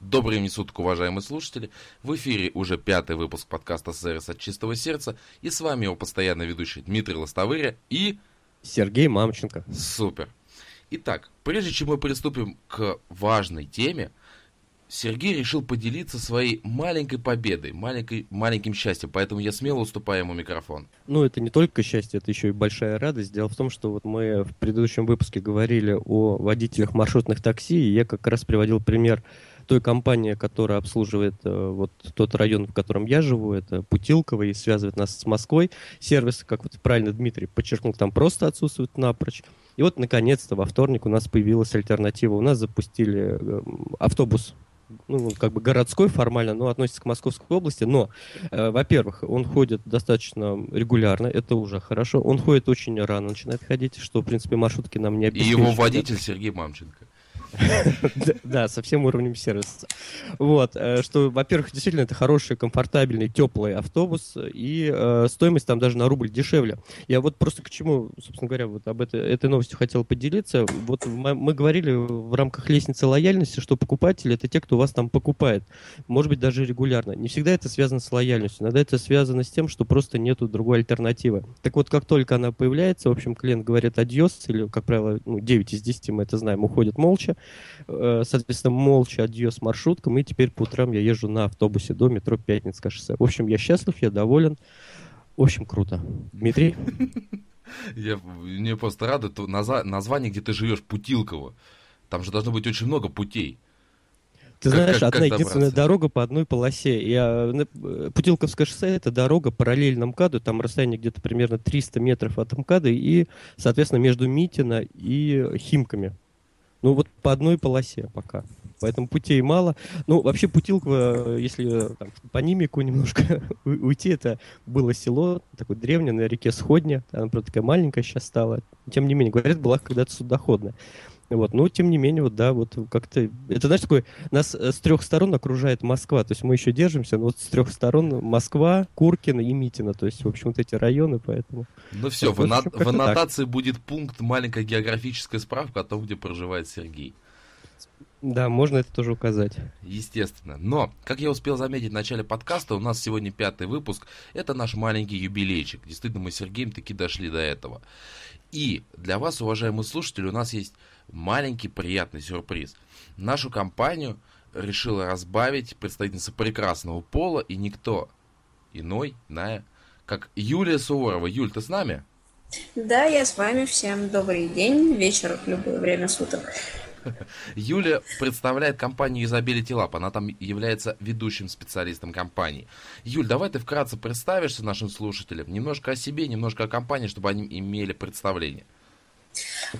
Добрый времени суток, уважаемые слушатели. В эфире уже пятый выпуск подкаста «Сервис от чистого сердца». И с вами его постоянный ведущий Дмитрий Лостовыря и... Сергей Мамченко. Супер. Итак, прежде чем мы приступим к важной теме, Сергей решил поделиться своей маленькой победой, маленькой, маленьким счастьем, поэтому я смело уступаю ему микрофон. Ну, это не только счастье, это еще и большая радость. Дело в том, что вот мы в предыдущем выпуске говорили о водителях маршрутных такси, и я как раз приводил пример той компании, которая обслуживает э, вот тот район, в котором я живу, это Путилково, и связывает нас с Москвой. Сервис, как вот правильно Дмитрий подчеркнул, там просто отсутствует напрочь. И вот, наконец-то, во вторник у нас появилась альтернатива. У нас запустили э, автобус ну, как бы городской формально, но относится к Московской области. Но, э, во-первых, он ходит достаточно регулярно, это уже хорошо. Он ходит очень рано, начинает ходить, что, в принципе, маршрутки нам не обеспечивают. И его водитель Сергей Мамченко. Да, со всем уровнем сервиса. Вот, э, что, во-первых, действительно, это хороший, комфортабельный, теплый автобус, и э, стоимость там даже на рубль дешевле. Я вот просто к чему, собственно говоря, вот об этой, новостью хотел поделиться. Вот мы говорили в рамках лестницы лояльности, что покупатели это те, кто вас там покупает. Может быть, даже регулярно. Не всегда это связано с лояльностью. Иногда это связано с тем, что просто нету другой альтернативы. Так вот, как только она появляется, в общем, клиент говорит адьос, или, как правило, ну, 9 из 10, мы это знаем, уходит молча. Э, соответственно, молча адьё с маршрутком, и теперь по утрам я езжу на автобусе до метро Пятницкое шоссе. В общем, я счастлив, я доволен. В общем, круто. Дмитрий? Я, мне просто рада то название, где ты живешь, Путилково. Там же должно быть очень много путей. Ты как, знаешь, как, одна как единственная добраться? дорога по одной полосе. Я, э, Путилковское шоссе это дорога параллельно МКАДу, там расстояние где-то примерно 300 метров от МКАДа и, соответственно, между Митино и Химками. Ну вот по одной полосе пока. Поэтому путей мало. Ну, вообще Путилково, если там, по Нимику немножко уйти, это было село, такое древнее, на реке Сходня. Она, правда, такая маленькая сейчас стала. Тем не менее, говорят, была когда-то судоходная. Вот, но тем не менее, вот да, вот как-то это знаешь такой нас э, с трех сторон окружает Москва, то есть мы еще держимся, но вот с трех сторон Москва, Куркина и Митина, то есть в общем вот эти районы, поэтому. Ну все, в, общем, в аннотации так. будет пункт маленькая географическая справка о том, где проживает Сергей. Да, можно это тоже указать. Естественно. Но, как я успел заметить в начале подкаста, у нас сегодня пятый выпуск. Это наш маленький юбилейчик. Действительно, мы с Сергеем таки дошли до этого. И для вас, уважаемые слушатели, у нас есть маленький приятный сюрприз. Нашу компанию решила разбавить представительница прекрасного пола и никто иной, иная, как Юлия Суворова. Юль, ты с нами? Да, я с вами. Всем добрый день, вечер, любое время суток. Юля представляет компанию Usability Lab. Она там является ведущим специалистом компании. Юль, давай ты вкратце представишься нашим слушателям. Немножко о себе, немножко о компании, чтобы они имели представление.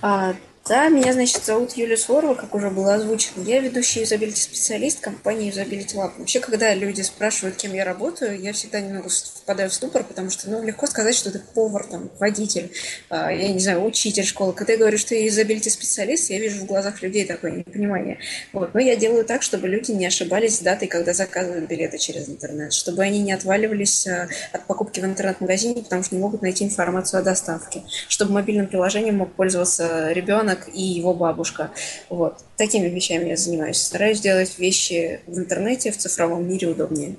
А, да, меня, значит, зовут Юлия Суворова, как уже было озвучено. Я ведущий юзабилити-специалист компании Usability Lab. Вообще, когда люди спрашивают, кем я работаю, я всегда немного впадаю в ступор, потому что, ну, легко сказать, что ты повар, там, водитель, а, я не знаю, учитель школы. Когда я говорю, что я юзабилити-специалист, я вижу в глазах людей такое непонимание. Вот. Но я делаю так, чтобы люди не ошибались с датой, когда заказывают билеты через интернет, чтобы они не отваливались а, от покупки в интернет-магазине, потому что не могут найти информацию о доставке, чтобы мобильным приложением мог пользоваться ребенок, ребенок и его бабушка. Вот. Такими вещами я занимаюсь. Стараюсь делать вещи в интернете, в цифровом мире удобнее.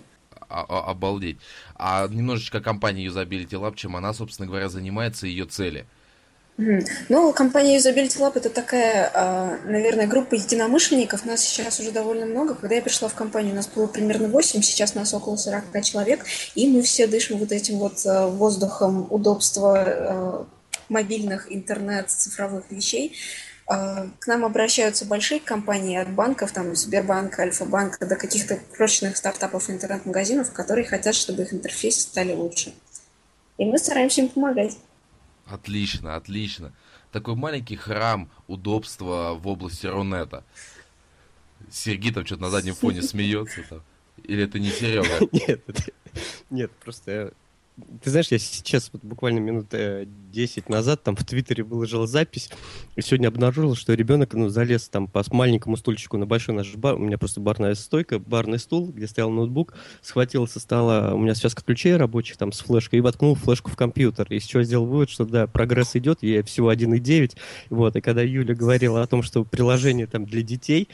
А, а, обалдеть. А немножечко компания Usability Lab, чем она, собственно говоря, занимается, ее цели – ну, компания Usability Lab это такая, а, наверное, группа единомышленников. Нас сейчас уже довольно много. Когда я пришла в компанию, у нас было примерно 8, сейчас нас около 40 человек, и мы все дышим вот этим вот воздухом удобства мобильных интернет цифровых вещей. А, к нам обращаются большие компании от банков, там Сбербанк, Альфа-банк, до каких-то прочных стартапов интернет-магазинов, которые хотят, чтобы их интерфейсы стали лучше. И мы стараемся им помогать. Отлично, отлично. Такой маленький храм удобства в области Рунета. Сергей там что-то на заднем фоне смеется там. Или это не Серега? Нет, нет, просто ты знаешь, я сейчас вот буквально минут 10 э, назад там в Твиттере выложил запись, и сегодня обнаружил, что ребенок ну, залез там по маленькому стульчику на большой наш бар, у меня просто барная стойка, барный стул, где стоял ноутбук, схватил со стола, у меня связка ключей рабочих там с флешкой, и воткнул флешку в компьютер. Из чего сделал вывод, что да, прогресс идет, я всего 1.9, вот, и когда Юля говорила о том, что приложение там для детей,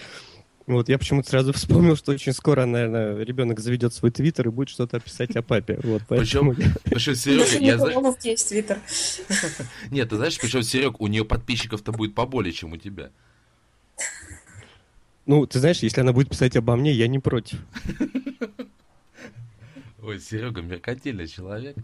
Вот, я почему-то сразу вспомнил, что очень скоро, наверное, ребенок заведет свой твиттер и будет что-то писать о папе. Вот, поэтому... Причем, причем Серега, я знаю... есть твиттер. Нет, ты знаешь, причем, Серег, у нее подписчиков-то будет поболее, чем у тебя. Ну, ты знаешь, если она будет писать обо мне, я не против. Ой, Серега, меркантильный человек.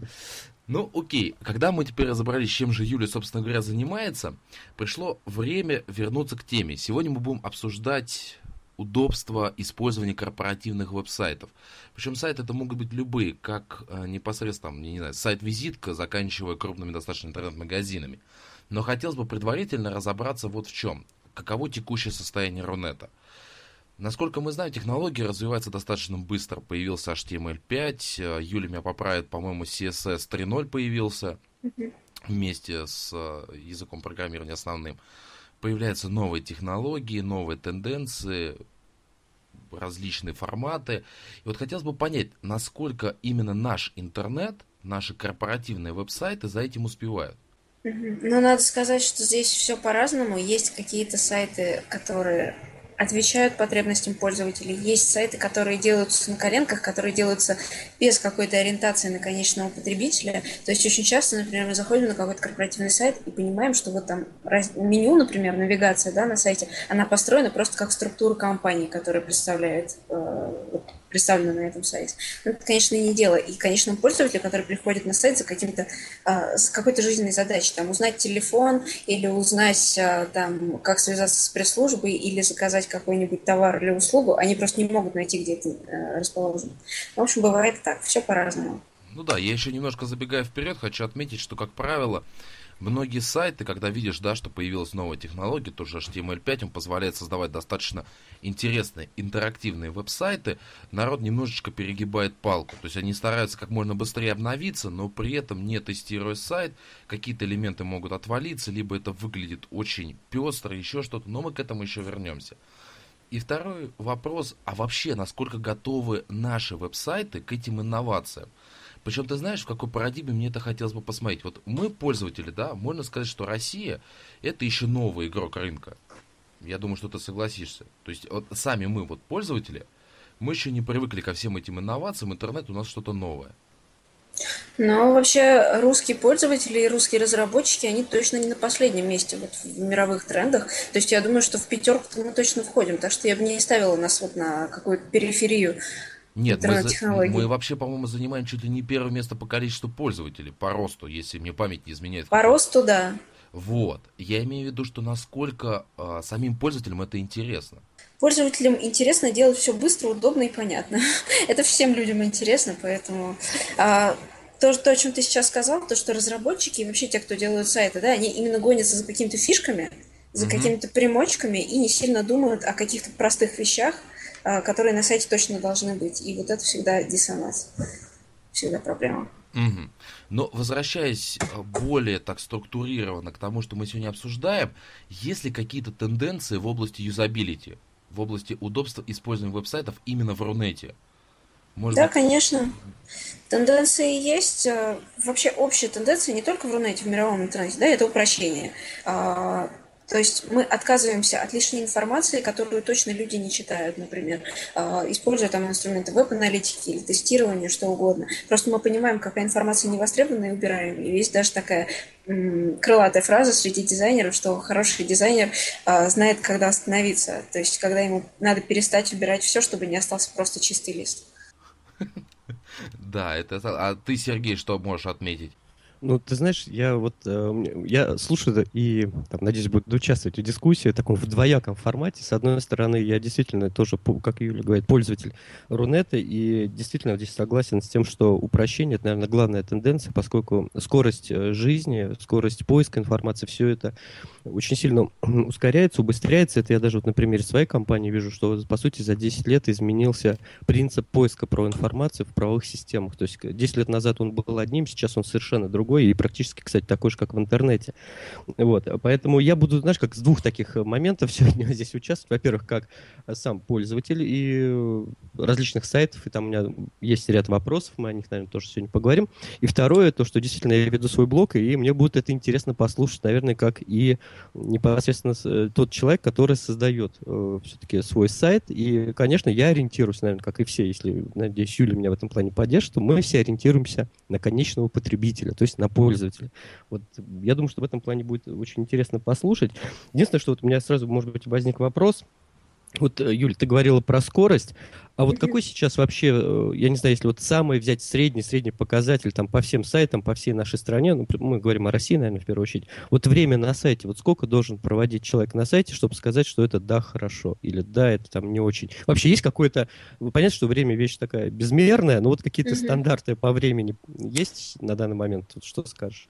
Ну, окей, когда мы теперь разобрались, чем же Юля, собственно говоря, занимается, пришло время вернуться к теме. Сегодня мы будем обсуждать удобство использования корпоративных веб-сайтов. Причем сайты это могут быть любые, как э, непосредственно, не знаю, сайт-визитка, заканчивая крупными достаточно интернет-магазинами. Но хотелось бы предварительно разобраться вот в чем. Каково текущее состояние Рунета. Насколько мы знаем, технология развивается достаточно быстро. Появился HTML5, э, Юля меня поправит, по-моему, CSS 3.0 появился вместе с э, языком программирования основным. Появляются новые технологии, новые тенденции, различные форматы. И вот хотелось бы понять, насколько именно наш интернет, наши корпоративные веб-сайты за этим успевают. Ну, надо сказать, что здесь все по-разному. Есть какие-то сайты, которые отвечают потребностям пользователей. Есть сайты, которые делаются на коленках, которые делаются без какой-то ориентации на конечного потребителя. То есть очень часто, например, мы заходим на какой-то корпоративный сайт и понимаем, что вот там меню, например, навигация да, на сайте, она построена просто как структура компании, которая представляет э, представлено на этом сайте. Но это, конечно, не дело. И конечному пользователю, который приходит на сайт за каким-то, а, с какой-то жизненной задачей, там, узнать телефон или узнать, а, там, как связаться с пресс-службой или заказать какой-нибудь товар или услугу, они просто не могут найти, где это э, расположено. В общем, бывает так, все по-разному. Ну да, я еще немножко забегая вперед, хочу отметить, что, как правило, Многие сайты, когда видишь, да, что появилась новая технология, тоже HTML5, он позволяет создавать достаточно интересные интерактивные веб-сайты, народ немножечко перегибает палку. То есть они стараются как можно быстрее обновиться, но при этом не тестируя сайт, какие-то элементы могут отвалиться, либо это выглядит очень пестро, еще что-то, но мы к этому еще вернемся. И второй вопрос, а вообще, насколько готовы наши веб-сайты к этим инновациям? Причем ты знаешь, в какой парадигме мне это хотелось бы посмотреть. Вот мы, пользователи, да, можно сказать, что Россия это еще новый игрок рынка. Я думаю, что ты согласишься. То есть вот сами мы, вот пользователи, мы еще не привыкли ко всем этим инновациям, интернет у нас что-то новое. Но вообще русские пользователи и русские разработчики, они точно не на последнем месте вот в мировых трендах. То есть я думаю, что в пятерку мы точно входим. Так что я бы не ставила нас вот на какую-то периферию нет, мы, за, мы вообще, по-моему, занимаем чуть ли не первое место по количеству пользователей, по росту, если мне память не изменяет. По росту, да. Вот. Я имею в виду, что насколько э, самим пользователям это интересно. Пользователям интересно делать все быстро, удобно и понятно. это всем людям интересно, поэтому... А, то, то, о чем ты сейчас сказал, то, что разработчики и вообще те, кто делают сайты, да, они именно гонятся за какими-то фишками, за mm-hmm. какими-то примочками и не сильно думают о каких-то простых вещах, которые на сайте точно должны быть. И вот это всегда диссонанс, всегда проблема. Угу. Но возвращаясь а, более так структурированно к тому, что мы сегодня обсуждаем, есть ли какие-то тенденции в области юзабилити, в области удобства использования веб-сайтов именно в Рунете? Может да, быть... конечно. Тенденции есть. А, вообще общая тенденция не только в Рунете, в мировом интернете, да, это упрощение. То есть мы отказываемся от лишней информации, которую точно люди не читают, например, а, используя там инструменты веб-аналитики или тестирования, что угодно. Просто мы понимаем, какая информация не востребована и убираем. И есть даже такая крылатая фраза среди дизайнеров, что хороший дизайнер а, знает, когда остановиться. То есть, когда ему надо перестать убирать все, чтобы не остался просто чистый лист. Да, это... А ты, Сергей, что можешь отметить? Ну, ты знаешь, я вот э, я слушаю и там, надеюсь, буду участвовать в дискуссии в таком в двояком формате. С одной стороны, я действительно тоже, как Юля говорит, пользователь Рунета, и действительно здесь согласен с тем, что упрощение это, наверное, главная тенденция, поскольку скорость э, жизни, скорость поиска информации, все это очень сильно ускоряется, убыстряется. Это я даже вот на примере своей компании вижу, что по сути за 10 лет изменился принцип поиска про информацию в правовых системах. То есть 10 лет назад он был одним, сейчас он совершенно другой другой и практически, кстати, такой же, как в интернете. Вот, поэтому я буду, знаешь, как с двух таких моментов сегодня здесь участвовать. Во-первых, как сам пользователь и различных сайтов, и там у меня есть ряд вопросов, мы о них, наверное, тоже сегодня поговорим. И второе, то, что действительно я веду свой блог, и мне будет это интересно послушать, наверное, как и непосредственно э, тот человек, который создает э, все-таки свой сайт. И, конечно, я ориентируюсь, наверное, как и все, если, надеюсь, Юля меня в этом плане поддержит, то мы все ориентируемся на конечного потребителя, то есть на пользователя. Вот я думаю, что в этом плане будет очень интересно послушать. Единственное, что вот у меня сразу, может быть, возник вопрос – вот, э, Юль, ты говорила про скорость, а вот какой сейчас вообще, э, я не знаю, если вот самый взять средний, средний показатель там по всем сайтам, по всей нашей стране, ну, мы говорим о России, наверное, в первую очередь, вот время на сайте, вот сколько должен проводить человек на сайте, чтобы сказать, что это да, хорошо, или да, это там не очень. Вообще есть какое-то, понятно, что время вещь такая безмерная, но вот какие-то стандарты по времени есть на данный момент, вот что скажешь?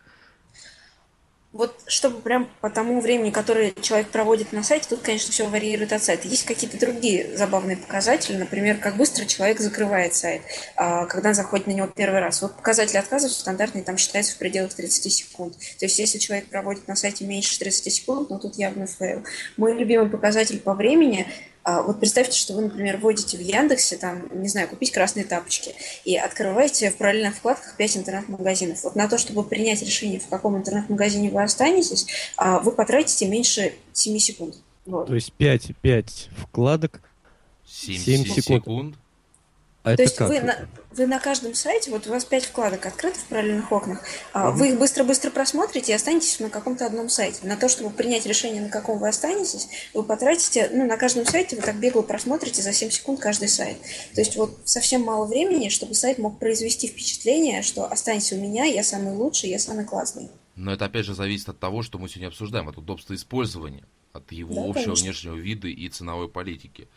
Вот чтобы прям по тому времени, которое человек проводит на сайте, тут, конечно, все варьирует от сайта. Есть какие-то другие забавные показатели, например, как быстро человек закрывает сайт, а, когда заходит на него первый раз. Вот показатель отказов стандартный там считается в пределах 30 секунд. То есть если человек проводит на сайте меньше 30 секунд, ну тут явно fail. Мой любимый показатель по времени вот представьте, что вы, например, вводите в Яндексе, там, не знаю, купить красные тапочки, и открываете в параллельных вкладках 5 интернет-магазинов. Вот на то, чтобы принять решение, в каком интернет-магазине вы останетесь, а, вы потратите меньше 7 секунд. Вот. То есть 5, 5 вкладок, 7, 7 секунд. секунд. А То есть как? вы на, вы на каждом сайте, вот у вас пять вкладок открыто в параллельных окнах, угу. вы их быстро-быстро просмотрите и останетесь на каком-то одном сайте. На то, чтобы принять решение, на каком вы останетесь, вы потратите, ну, на каждом сайте вы так бегло просмотрите за 7 секунд каждый сайт. То есть вот совсем мало времени, чтобы сайт мог произвести впечатление, что останься у меня, я самый лучший, я самый классный. Но это опять же зависит от того, что мы сегодня обсуждаем, от удобства использования, от его да, общего конечно. внешнего вида и ценовой политики.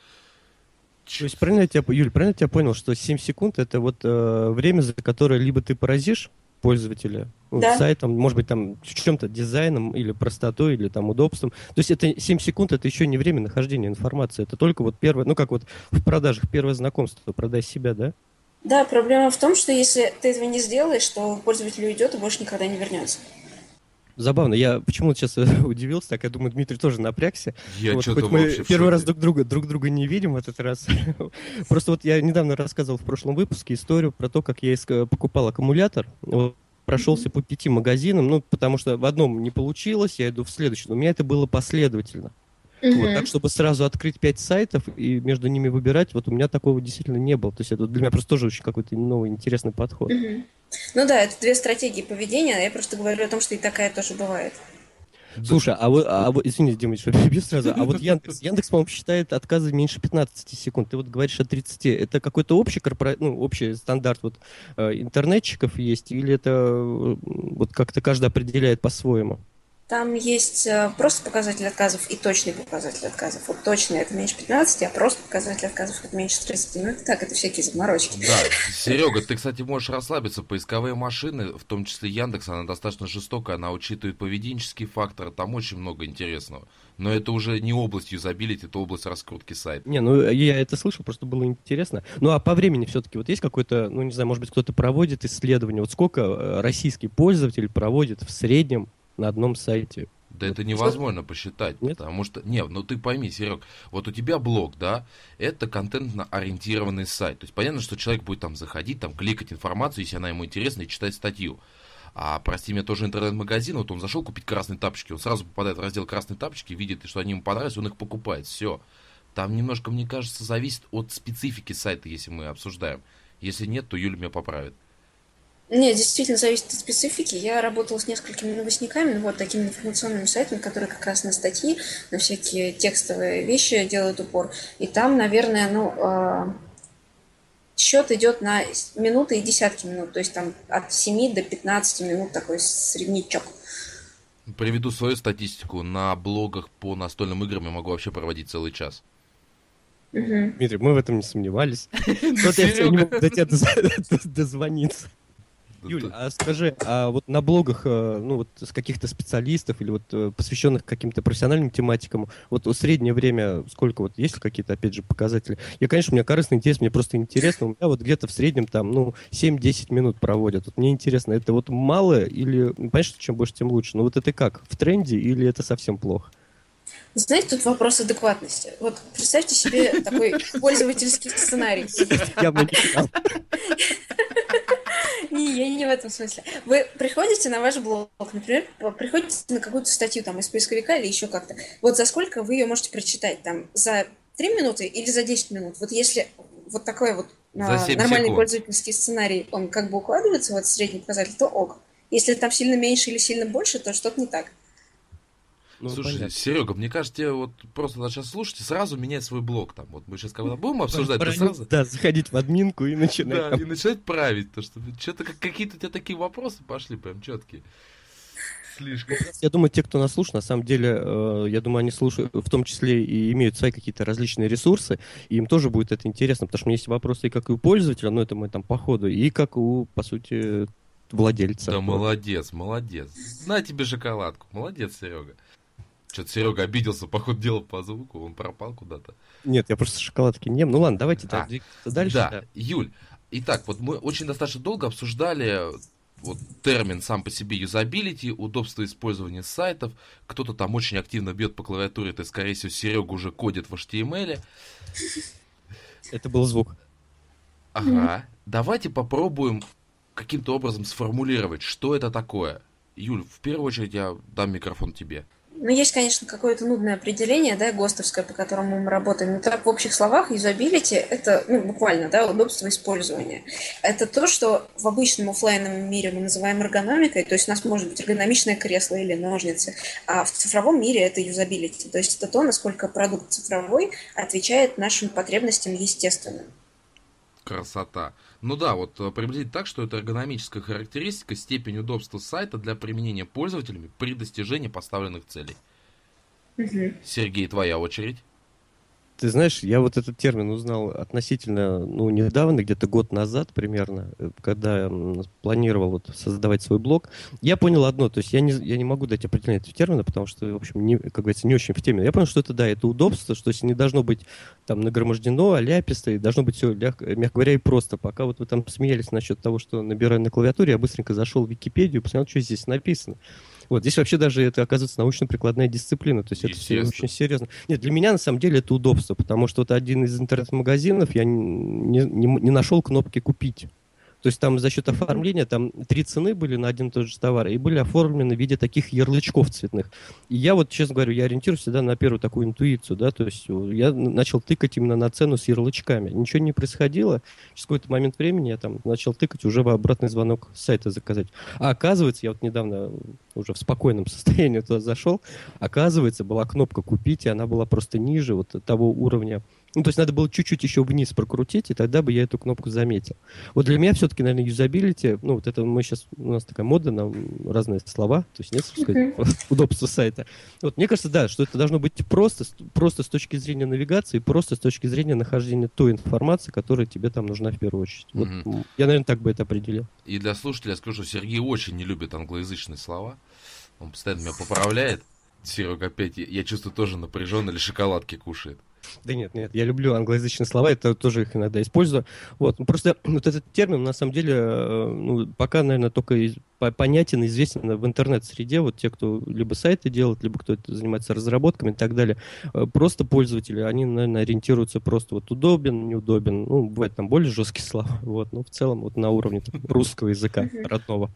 То есть правильно я тебя, Юль, правильно я тебя понял, что 7 секунд это вот э, время, за которое либо ты поразишь пользователя ну, да. сайтом, может быть, там чем-то дизайном или простотой, или там удобством. То есть это 7 секунд, это еще не время нахождения информации, это только вот первое, ну как вот в продажах первое знакомство, продай себя, да? Да, проблема в том, что если ты этого не сделаешь, то пользователь уйдет и больше никогда не вернется. Забавно, я почему-то сейчас удивился, так я думаю, Дмитрий тоже напрягся. Я вот, хоть мы первый раз друг друга, друг друга не видим в этот раз. Просто вот я недавно рассказывал в прошлом выпуске историю про то, как я покупал аккумулятор. Вот, прошелся по пяти магазинам, ну, потому что в одном не получилось, я иду в следующий. У меня это было последовательно. Угу. Вот, так, чтобы сразу открыть пять сайтов и между ними выбирать, вот у меня такого действительно не было. То есть это для меня просто тоже очень какой-то новый интересный подход. Угу. Ну да, это две стратегии поведения, я просто говорю о том, что и такая тоже бывает. Слушай, а вот, а вот извини, Дима, что перебью сразу, а вот Яндекс, Яндекс, по-моему, считает отказы меньше 15 секунд. Ты вот говоришь о 30. Это какой-то общий, корпора... ну, общий стандарт вот э, интернетчиков есть, или это э, вот как-то каждый определяет по-своему? Там есть э, просто показатель отказов и точный показатель отказов. Вот точный это меньше 15, а просто показатель отказов это меньше 30. Ну это так, это всякие заморочки. Да, Серега, ты, кстати, можешь расслабиться. Поисковые машины, в том числе Яндекс, она достаточно жестокая, она учитывает поведенческие факторы, там очень много интересного. Но это уже не область юзабилити, это область раскрутки сайта. Не, ну я это слышал, просто было интересно. Ну а по времени все-таки вот есть какой-то, ну не знаю, может быть кто-то проводит исследование, вот сколько э, российский пользователь проводит в среднем на одном сайте. Да это невозможно посчитать, Нет? потому что, не, ну ты пойми, Серег, вот у тебя блог, да, это контентно-ориентированный сайт, то есть понятно, что человек будет там заходить, там кликать информацию, если она ему интересна, и читать статью. А, прости меня, тоже интернет-магазин, вот он зашел купить красные тапочки, он сразу попадает в раздел красные тапочки, видит, что они ему понравились, он их покупает, все. Там немножко, мне кажется, зависит от специфики сайта, если мы обсуждаем. Если нет, то Юля меня поправит. Нет, действительно зависит от специфики. Я работала с несколькими новостниками, ну, вот такими информационными сайтами, которые как раз на статьи, на всякие текстовые вещи делают упор. И там, наверное, ну, э, счет идет на минуты и десятки минут, то есть там от 7 до 15 минут такой среднячок. Приведу свою статистику. На блогах по настольным играм я могу вообще проводить целый час. Дмитрий, мы в этом не сомневались. Вот я все не могу до тебя дозвониться. Юля, а скажи, а вот на блогах, э, ну вот с каких-то специалистов или вот э, посвященных каким-то профессиональным тематикам, вот среднее время сколько вот есть какие-то, опять же, показатели? Я, конечно, у меня корыстный интерес, мне просто интересно, у меня вот где-то в среднем там, ну, 7-10 минут проводят. Вот мне интересно, это вот мало или, ну, понятно, что чем больше, тем лучше, но вот это как, в тренде или это совсем плохо? Знаете, тут вопрос адекватности. Вот представьте себе такой пользовательский сценарий. Я бы не я не в этом смысле. Вы приходите на ваш блог, например, приходите на какую-то статью там из поисковика или еще как-то. Вот за сколько вы ее можете прочитать? Там за 3 минуты или за 10 минут? Вот если вот такой вот а, 7 нормальный секунд. пользовательский сценарий, он как бы укладывается в этот средний показатель, то ок. Если там сильно меньше или сильно больше, то что-то не так. Ну, Слушай, понятно. Серега, мне кажется, тебе вот просто надо сейчас слушать и сразу менять свой блог там. Вот мы сейчас когда будем обсуждать, Пора- сразу... Да, заходить в админку и начинать Да, там. и начинать править, то что что-то какие-то у тебя такие вопросы пошли прям четкие. Слишком. Я думаю, те, кто нас слушает, на самом деле, э, я думаю, они слушают, в том числе и имеют свои какие-то различные ресурсы, и им тоже будет это интересно, потому что у меня есть вопросы и как и у пользователя, но это мы там по ходу, и как у, по сути, владельца. Да молодец, молодец. На тебе шоколадку. Молодец, Серега. Что-то Серега обиделся, походу, дела по звуку, он пропал куда-то. Нет, я просто шоколадки не ем. Ну ладно, давайте А, дальше. да, да. Юль, итак, вот мы очень достаточно долго обсуждали вот термин сам по себе юзабилити, удобство использования сайтов. Кто-то там очень активно бьет по клавиатуре, это, скорее всего, Серега уже кодит в HTML. Это был звук. Ага. Давайте попробуем каким-то образом сформулировать, что это такое. Юль, в первую очередь я дам микрофон тебе. Ну, есть, конечно, какое-то нудное определение, да, ГОСТовское, по которому мы работаем. Но так, в общих словах, юзабилити – это, ну, буквально, да, удобство использования. Это то, что в обычном оффлайновом мире мы называем эргономикой, то есть у нас может быть эргономичное кресло или ножницы, а в цифровом мире это юзабилити, то есть это то, насколько продукт цифровой отвечает нашим потребностям естественным. Красота. Ну да, вот э, приблизить так, что это эргономическая характеристика, степень удобства сайта для применения пользователями при достижении поставленных целей. Мгм. Сергей, твоя очередь. Ты знаешь, я вот этот термин узнал относительно, ну, недавно, где-то год назад примерно, э, когда планировал вот создавать свой блог. Я понял одно, то есть я не, я не могу дать определение этого термина, потому что, в общем, не, как говорится, не очень в теме. Я понял, что это, да, это удобство, что не должно быть там нагромождено, аляписто, и должно быть все, мягко говоря, и просто. Пока вот вы там смеялись насчет того, что набираю на клавиатуре, я быстренько зашел в Википедию, посмотрел, что здесь написано. Вот, здесь вообще даже это, оказывается, научно-прикладная дисциплина, то есть это все очень серьезно. Нет, для меня на самом деле это удобство, потому что вот один из интернет-магазинов я не, не, не нашел кнопки «Купить». То есть там за счет оформления там три цены были на один и тот же товар и были оформлены в виде таких ярлычков цветных. И я вот, честно говоря, я ориентируюсь всегда на первую такую интуицию, да, то есть э, я начал тыкать именно на цену с ярлычками. Ничего не происходило. Через какой-то момент времени я там начал тыкать, уже в обратный звонок с сайта заказать. А оказывается, я вот недавно уже в спокойном состоянии туда зашел, оказывается, была кнопка «Купить», и она была просто ниже вот того уровня. Ну, то есть надо было чуть-чуть еще вниз прокрутить, и тогда бы я эту кнопку заметил. Вот для меня все-таки, наверное, юзабилити, ну, вот это мы сейчас, у нас такая мода на разные слова, то есть нет, сказать, удобство сайта. Вот мне кажется, да, что это должно быть просто, просто с точки зрения навигации, просто с точки зрения нахождения той информации, которая тебе там нужна в первую очередь. Вот, м, я, наверное, так бы это определил. И для слушателя скажу, что Сергей очень не любит англоязычные слова. Он постоянно меня поправляет. Серега опять, я- я чувствую, тоже напряженно или шоколадки кушает. Да нет, нет, я люблю англоязычные слова, это тоже их иногда использую. Вот, ну, просто вот этот термин, на самом деле, э, ну, пока, наверное, только понятен, и известен в интернет-среде, вот те, кто либо сайты делают, либо кто занимается разработками и так далее. Э, Просто пользователи, они, наверное, ориентируются просто вот удобен, неудобен, ну, бывает там более жесткие слова, вот, но в целом вот на уровне там русского языка родного.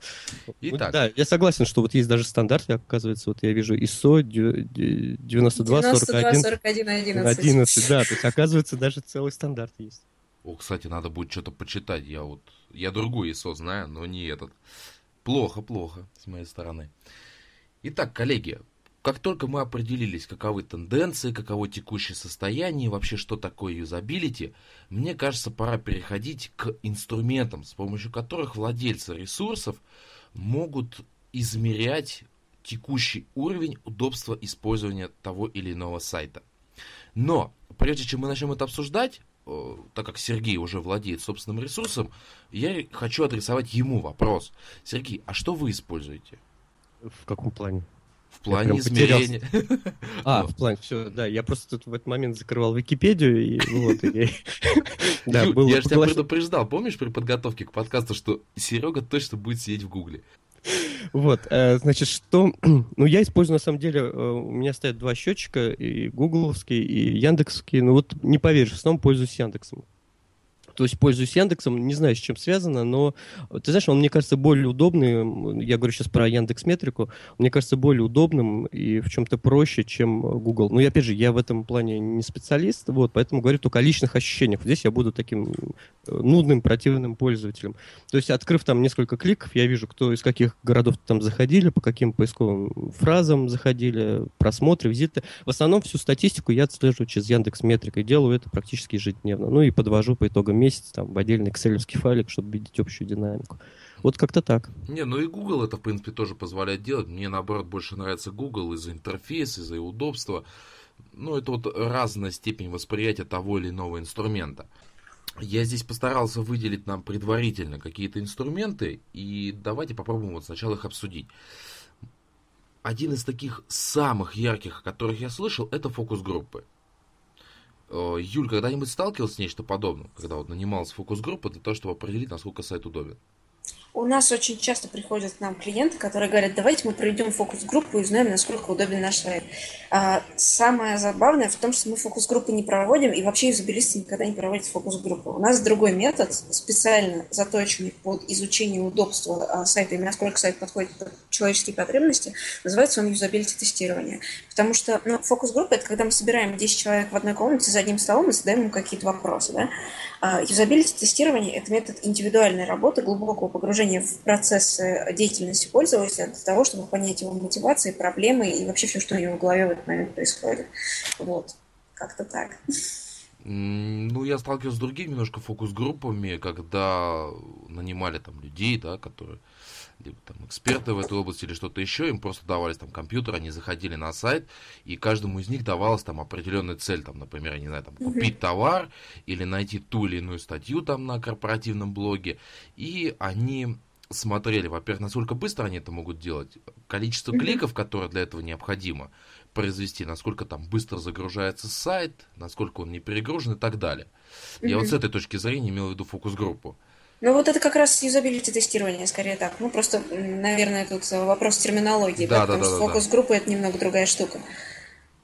Итак. да, я согласен, что вот есть даже стандарт, оказывается, вот я вижу ISO 92, 41, 41, 11. 11, да, то есть оказывается даже целый стандарт есть. О, кстати, надо будет что-то почитать. Я вот, я другой ISO знаю, но не этот. Плохо, плохо с моей стороны. Итак, коллеги, как только мы определились, каковы тенденции, каково текущее состояние, вообще что такое юзабилити, мне кажется, пора переходить к инструментам, с помощью которых владельцы ресурсов могут измерять текущий уровень удобства использования того или иного сайта. Но, прежде чем мы начнем это обсуждать, так как Сергей уже владеет собственным ресурсом, я хочу адресовать ему вопрос. Сергей, а что вы используете? В каком плане? В плане потерялся. измерения. А, в плане, все, да, я просто тут в этот момент закрывал Википедию, и вот, и я- Да, Ю, был я же тебя предупреждал, помнишь при подготовке к подкасту, что Серега точно будет сидеть в Гугле? Вот, э, значит, что... Ну, я использую, на самом деле, э, у меня стоят два счетчика, и гугловский, и яндексский. Ну, вот не поверишь, в основном пользуюсь Яндексом то есть пользуюсь Яндексом, не знаю, с чем связано, но, ты знаешь, он, мне кажется, более удобный, я говорю сейчас про Яндекс Метрику, мне кажется, более удобным и в чем-то проще, чем Google. Ну, и опять же, я в этом плане не специалист, вот, поэтому говорю только о личных ощущениях. Здесь я буду таким э, нудным, противным пользователем. То есть, открыв там несколько кликов, я вижу, кто из каких городов там заходили, по каким поисковым фразам заходили, просмотры, визиты. В основном всю статистику я отслеживаю через Яндекс Метрикой, делаю это практически ежедневно. Ну и подвожу по итогам месяца месяц там, в отдельный excel файлик, чтобы видеть общую динамику. Вот как-то так. Не, ну и Google это, в принципе, тоже позволяет делать. Мне, наоборот, больше нравится Google из-за интерфейса, из-за удобства. Ну, это вот разная степень восприятия того или иного инструмента. Я здесь постарался выделить нам предварительно какие-то инструменты, и давайте попробуем вот сначала их обсудить. Один из таких самых ярких, о которых я слышал, это фокус-группы. Э, Юль, когда-нибудь сталкивался с нечто подобным, когда вот нанималась фокус-группа для того, чтобы определить, насколько сайт удобен? У нас очень часто приходят к нам клиенты, которые говорят, давайте мы проведем фокус-группу и узнаем, насколько удобен наш сайт. А, самое забавное в том, что мы фокус-группы не проводим, и вообще юзабилисты никогда не проводят фокус-группу. У нас другой метод, специально заточенный под изучение удобства а, сайта и насколько сайт подходит под человеческие потребности, называется он юзабилити тестирование. Потому что ну, фокус-группа – это когда мы собираем 10 человек в одной комнате за одним столом и задаем им какие-то вопросы. Да? А, юзабилити тестирование – это метод индивидуальной работы, глубокого погружения в процесс деятельности пользователя для того, чтобы понять его мотивации, проблемы и вообще все, что у него в голове в этот момент происходит. Вот, как-то так. Ну, я сталкивался с другими немножко фокус-группами, когда нанимали там людей, да, которые либо там эксперты в этой области или что-то еще, им просто давались там компьютер, они заходили на сайт, и каждому из них давалась там определенная цель, там, например, я не знаю, там, купить товар или найти ту или иную статью там на корпоративном блоге, и они смотрели, во-первых, насколько быстро они это могут делать, количество кликов, которое для этого необходимо произвести, насколько там быстро загружается сайт, насколько он не перегружен и так далее. Я вот с этой точки зрения имел в виду фокус-группу. Ну вот это как раз юзабилити тестирование, скорее так. Ну просто, наверное, тут вопрос терминологии, да, да, потому да, что да, фокус-группа да. это немного другая штука.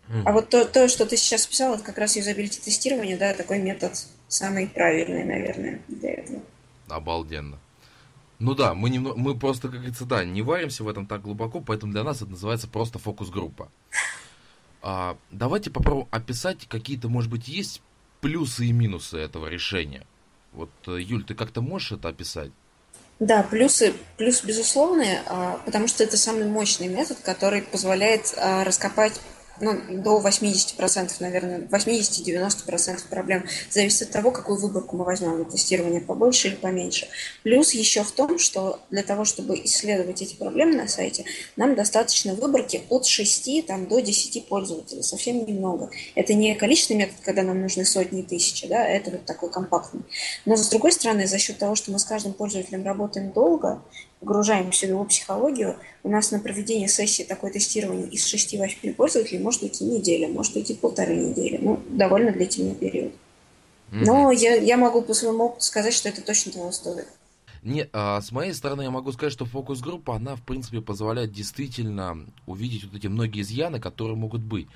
Mm. А вот то, то, что ты сейчас писал, это как раз юзабилити тестирование, да, такой метод самый правильный, наверное, для этого. Обалденно. Ну да, мы, немного, мы просто, как говорится, да, не варимся в этом так глубоко, поэтому для нас это называется просто фокус-группа. А, давайте попробуем описать какие-то, может быть, есть плюсы и минусы этого решения. Вот, э, Юль, ты как-то можешь это описать? Да, плюсы, плюс безусловные, а, потому что это самый мощный метод, который позволяет а, раскопать ну, до 80%, наверное, 80-90% проблем. Зависит от того, какую выборку мы возьмем на тестирование, побольше или поменьше. Плюс еще в том, что для того, чтобы исследовать эти проблемы на сайте, нам достаточно выборки от 6 там, до 10 пользователей, совсем немного. Это не количественный метод, когда нам нужны сотни и тысячи, да, это вот такой компактный. Но с другой стороны, за счет того, что мы с каждым пользователем работаем долго, погружаемся в его психологию, у нас на проведение сессии такое тестирование из 6-8 пользователей может уйти неделя, может уйти полторы недели. Ну, довольно длительный период. Но я, я могу по своему опыту сказать, что это точно того стоит. Не, а с моей стороны я могу сказать, что фокус-группа, она, в принципе, позволяет действительно увидеть вот эти многие изъяны, которые могут быть.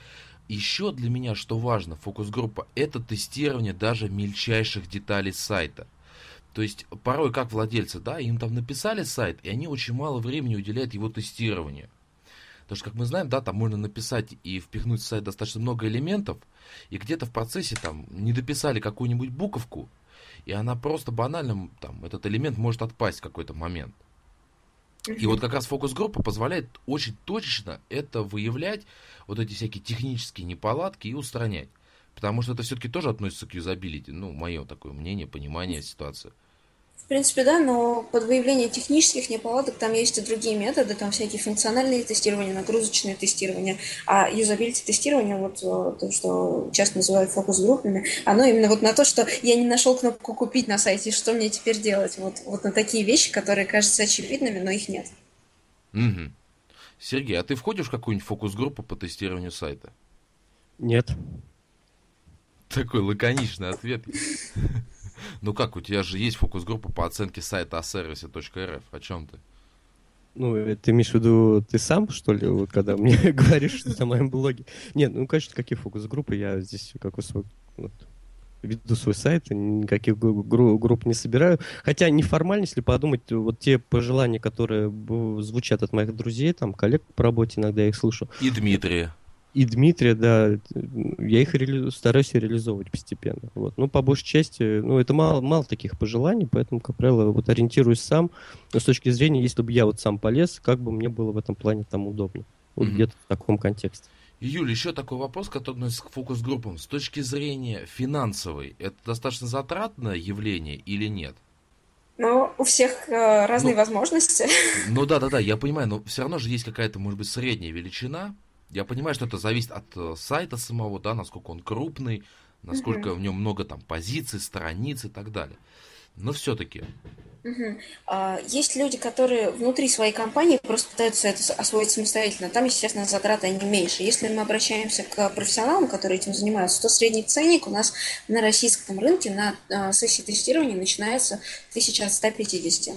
Еще для меня, что важно, фокус-группа, это тестирование даже мельчайших деталей сайта. То есть порой как владельцы, да, им там написали сайт, и они очень мало времени уделяют его тестированию. Потому что, как мы знаем, да, там можно написать и впихнуть в сайт достаточно много элементов, и где-то в процессе там не дописали какую-нибудь буковку, и она просто банально, там, этот элемент может отпасть в какой-то момент. И вот как раз фокус-группа позволяет очень точечно это выявлять, вот эти всякие технические неполадки и устранять. Потому что это все-таки тоже относится к юзабилити, ну, мое такое мнение, понимание ситуации. В принципе, да, но под выявление технических неполадок там есть и другие методы, там всякие функциональные тестирования, нагрузочные тестирования, а юзабилити тестирование, вот э, то, что часто называют фокус-группами, оно именно вот на то, что я не нашел кнопку «Купить» на сайте, что мне теперь делать? Вот, вот на такие вещи, которые кажутся очевидными, но их нет. Угу. Сергей, а ты входишь в какую-нибудь фокус-группу по тестированию сайта? Нет. Такой лаконичный ответ. Ну как, у тебя же есть фокус-группа по оценке сайта о сервисе.рф. О чем ты? Ну, ты имеешь в виду, ты сам, что ли, вот, когда мне говоришь что на моем блоге? Нет, ну, конечно, какие фокус-группы, я здесь как свой, вот, веду свой сайт, никаких групп не собираю. Хотя неформально, если подумать, вот те пожелания, которые звучат от моих друзей, там, коллег по работе, иногда я их слышу. И Дмитрия и Дмитрия, да, я их реали... стараюсь реализовывать постепенно. Вот. Ну, по большей части, ну, это мало, мало таких пожеланий, поэтому, как правило, вот ориентируюсь сам, но с точки зрения, если бы я вот сам полез, как бы мне было в этом плане там удобно. Вот mm-hmm. где-то в таком контексте. Юль, еще такой вопрос, который относится к фокус-группам. С точки зрения финансовой, это достаточно затратное явление или нет? Ну, у всех э, разные ну, возможности. Ну да, да, да, я понимаю, но все равно же есть какая-то, может быть, средняя величина, я понимаю, что это зависит от э, сайта самого, да, насколько он крупный, насколько mm-hmm. в нем много там позиций, страниц и так далее. Но все-таки. Угу. А, есть люди, которые внутри своей компании просто пытаются это освоить самостоятельно. Там, естественно, затраты они меньше. Если мы обращаемся к профессионалам, которые этим занимаются, то средний ценник у нас на российском рынке на а, сессии тестирования начинается 1150.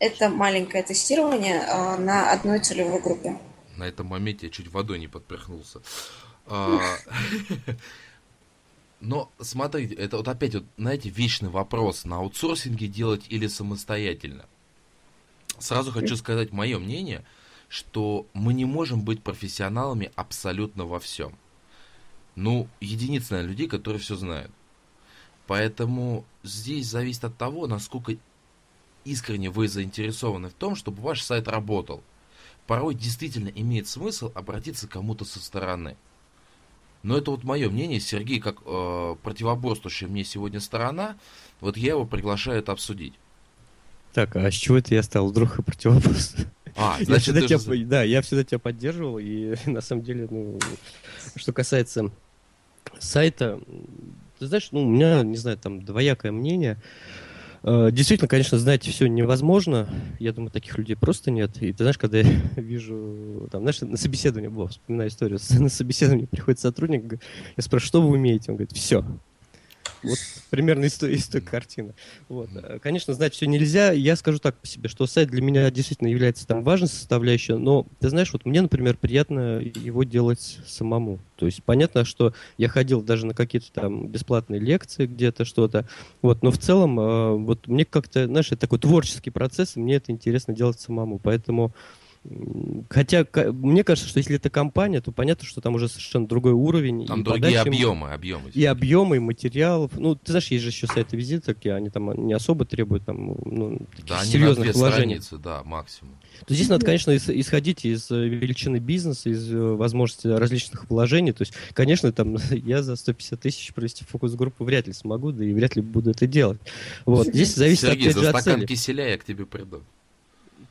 Это маленькое тестирование а, на одной целевой группе на этом моменте я чуть водой не подперхнулся. А, но смотрите, это вот опять вот, знаете, вечный вопрос, на аутсорсинге делать или самостоятельно. Сразу хочу сказать мое мнение, что мы не можем быть профессионалами абсолютно во всем. Ну, единицы наверное, людей, которые все знают. Поэтому здесь зависит от того, насколько искренне вы заинтересованы в том, чтобы ваш сайт работал порой действительно имеет смысл обратиться к кому-то со стороны. Но это вот мое мнение, Сергей, как э, противоборствующая мне сегодня сторона, вот я его приглашаю это обсудить. Так, а с чего это я стал вдруг и противоборствовать? А, значит, я тебя, же... Да, я всегда тебя поддерживал, и на самом деле, ну, что касается сайта, ты знаешь, ну, у меня, не знаю, там двоякое мнение. Э, действительно, конечно, знать все невозможно. Я думаю, таких людей просто нет. И ты знаешь, когда я вижу, там, знаешь, на собеседовании, было, вспоминаю историю, на собеседовании приходит сотрудник, я спрашиваю, что вы умеете? Он говорит, все. Вот примерно из той, из той картины. Вот. Конечно, знать все нельзя. Я скажу так по себе, что сайт для меня действительно является там важной составляющей, но ты знаешь, вот мне, например, приятно его делать самому. То есть понятно, что я ходил даже на какие-то там бесплатные лекции где-то что-то, вот, но в целом э, вот мне как-то, знаешь, это такой творческий процесс, и мне это интересно делать самому, поэтому Хотя, мне кажется, что если это компания, то понятно, что там уже совершенно другой уровень. Там другие подачи, объемы, объемы. И объемы, и материалов. Ну, ты знаешь, есть же еще сайты визиток, они там не особо требуют там, ну, да, серьезных они вложений. страницы, да, максимум. То здесь надо, конечно, исходить из э, величины бизнеса, из э, возможности различных вложений. То есть, конечно, там я за 150 тысяч провести фокус-группу вряд ли смогу, да и вряд ли буду это делать. Вот. Здесь зависит Сергей, опять за же, стакан киселя я к тебе приду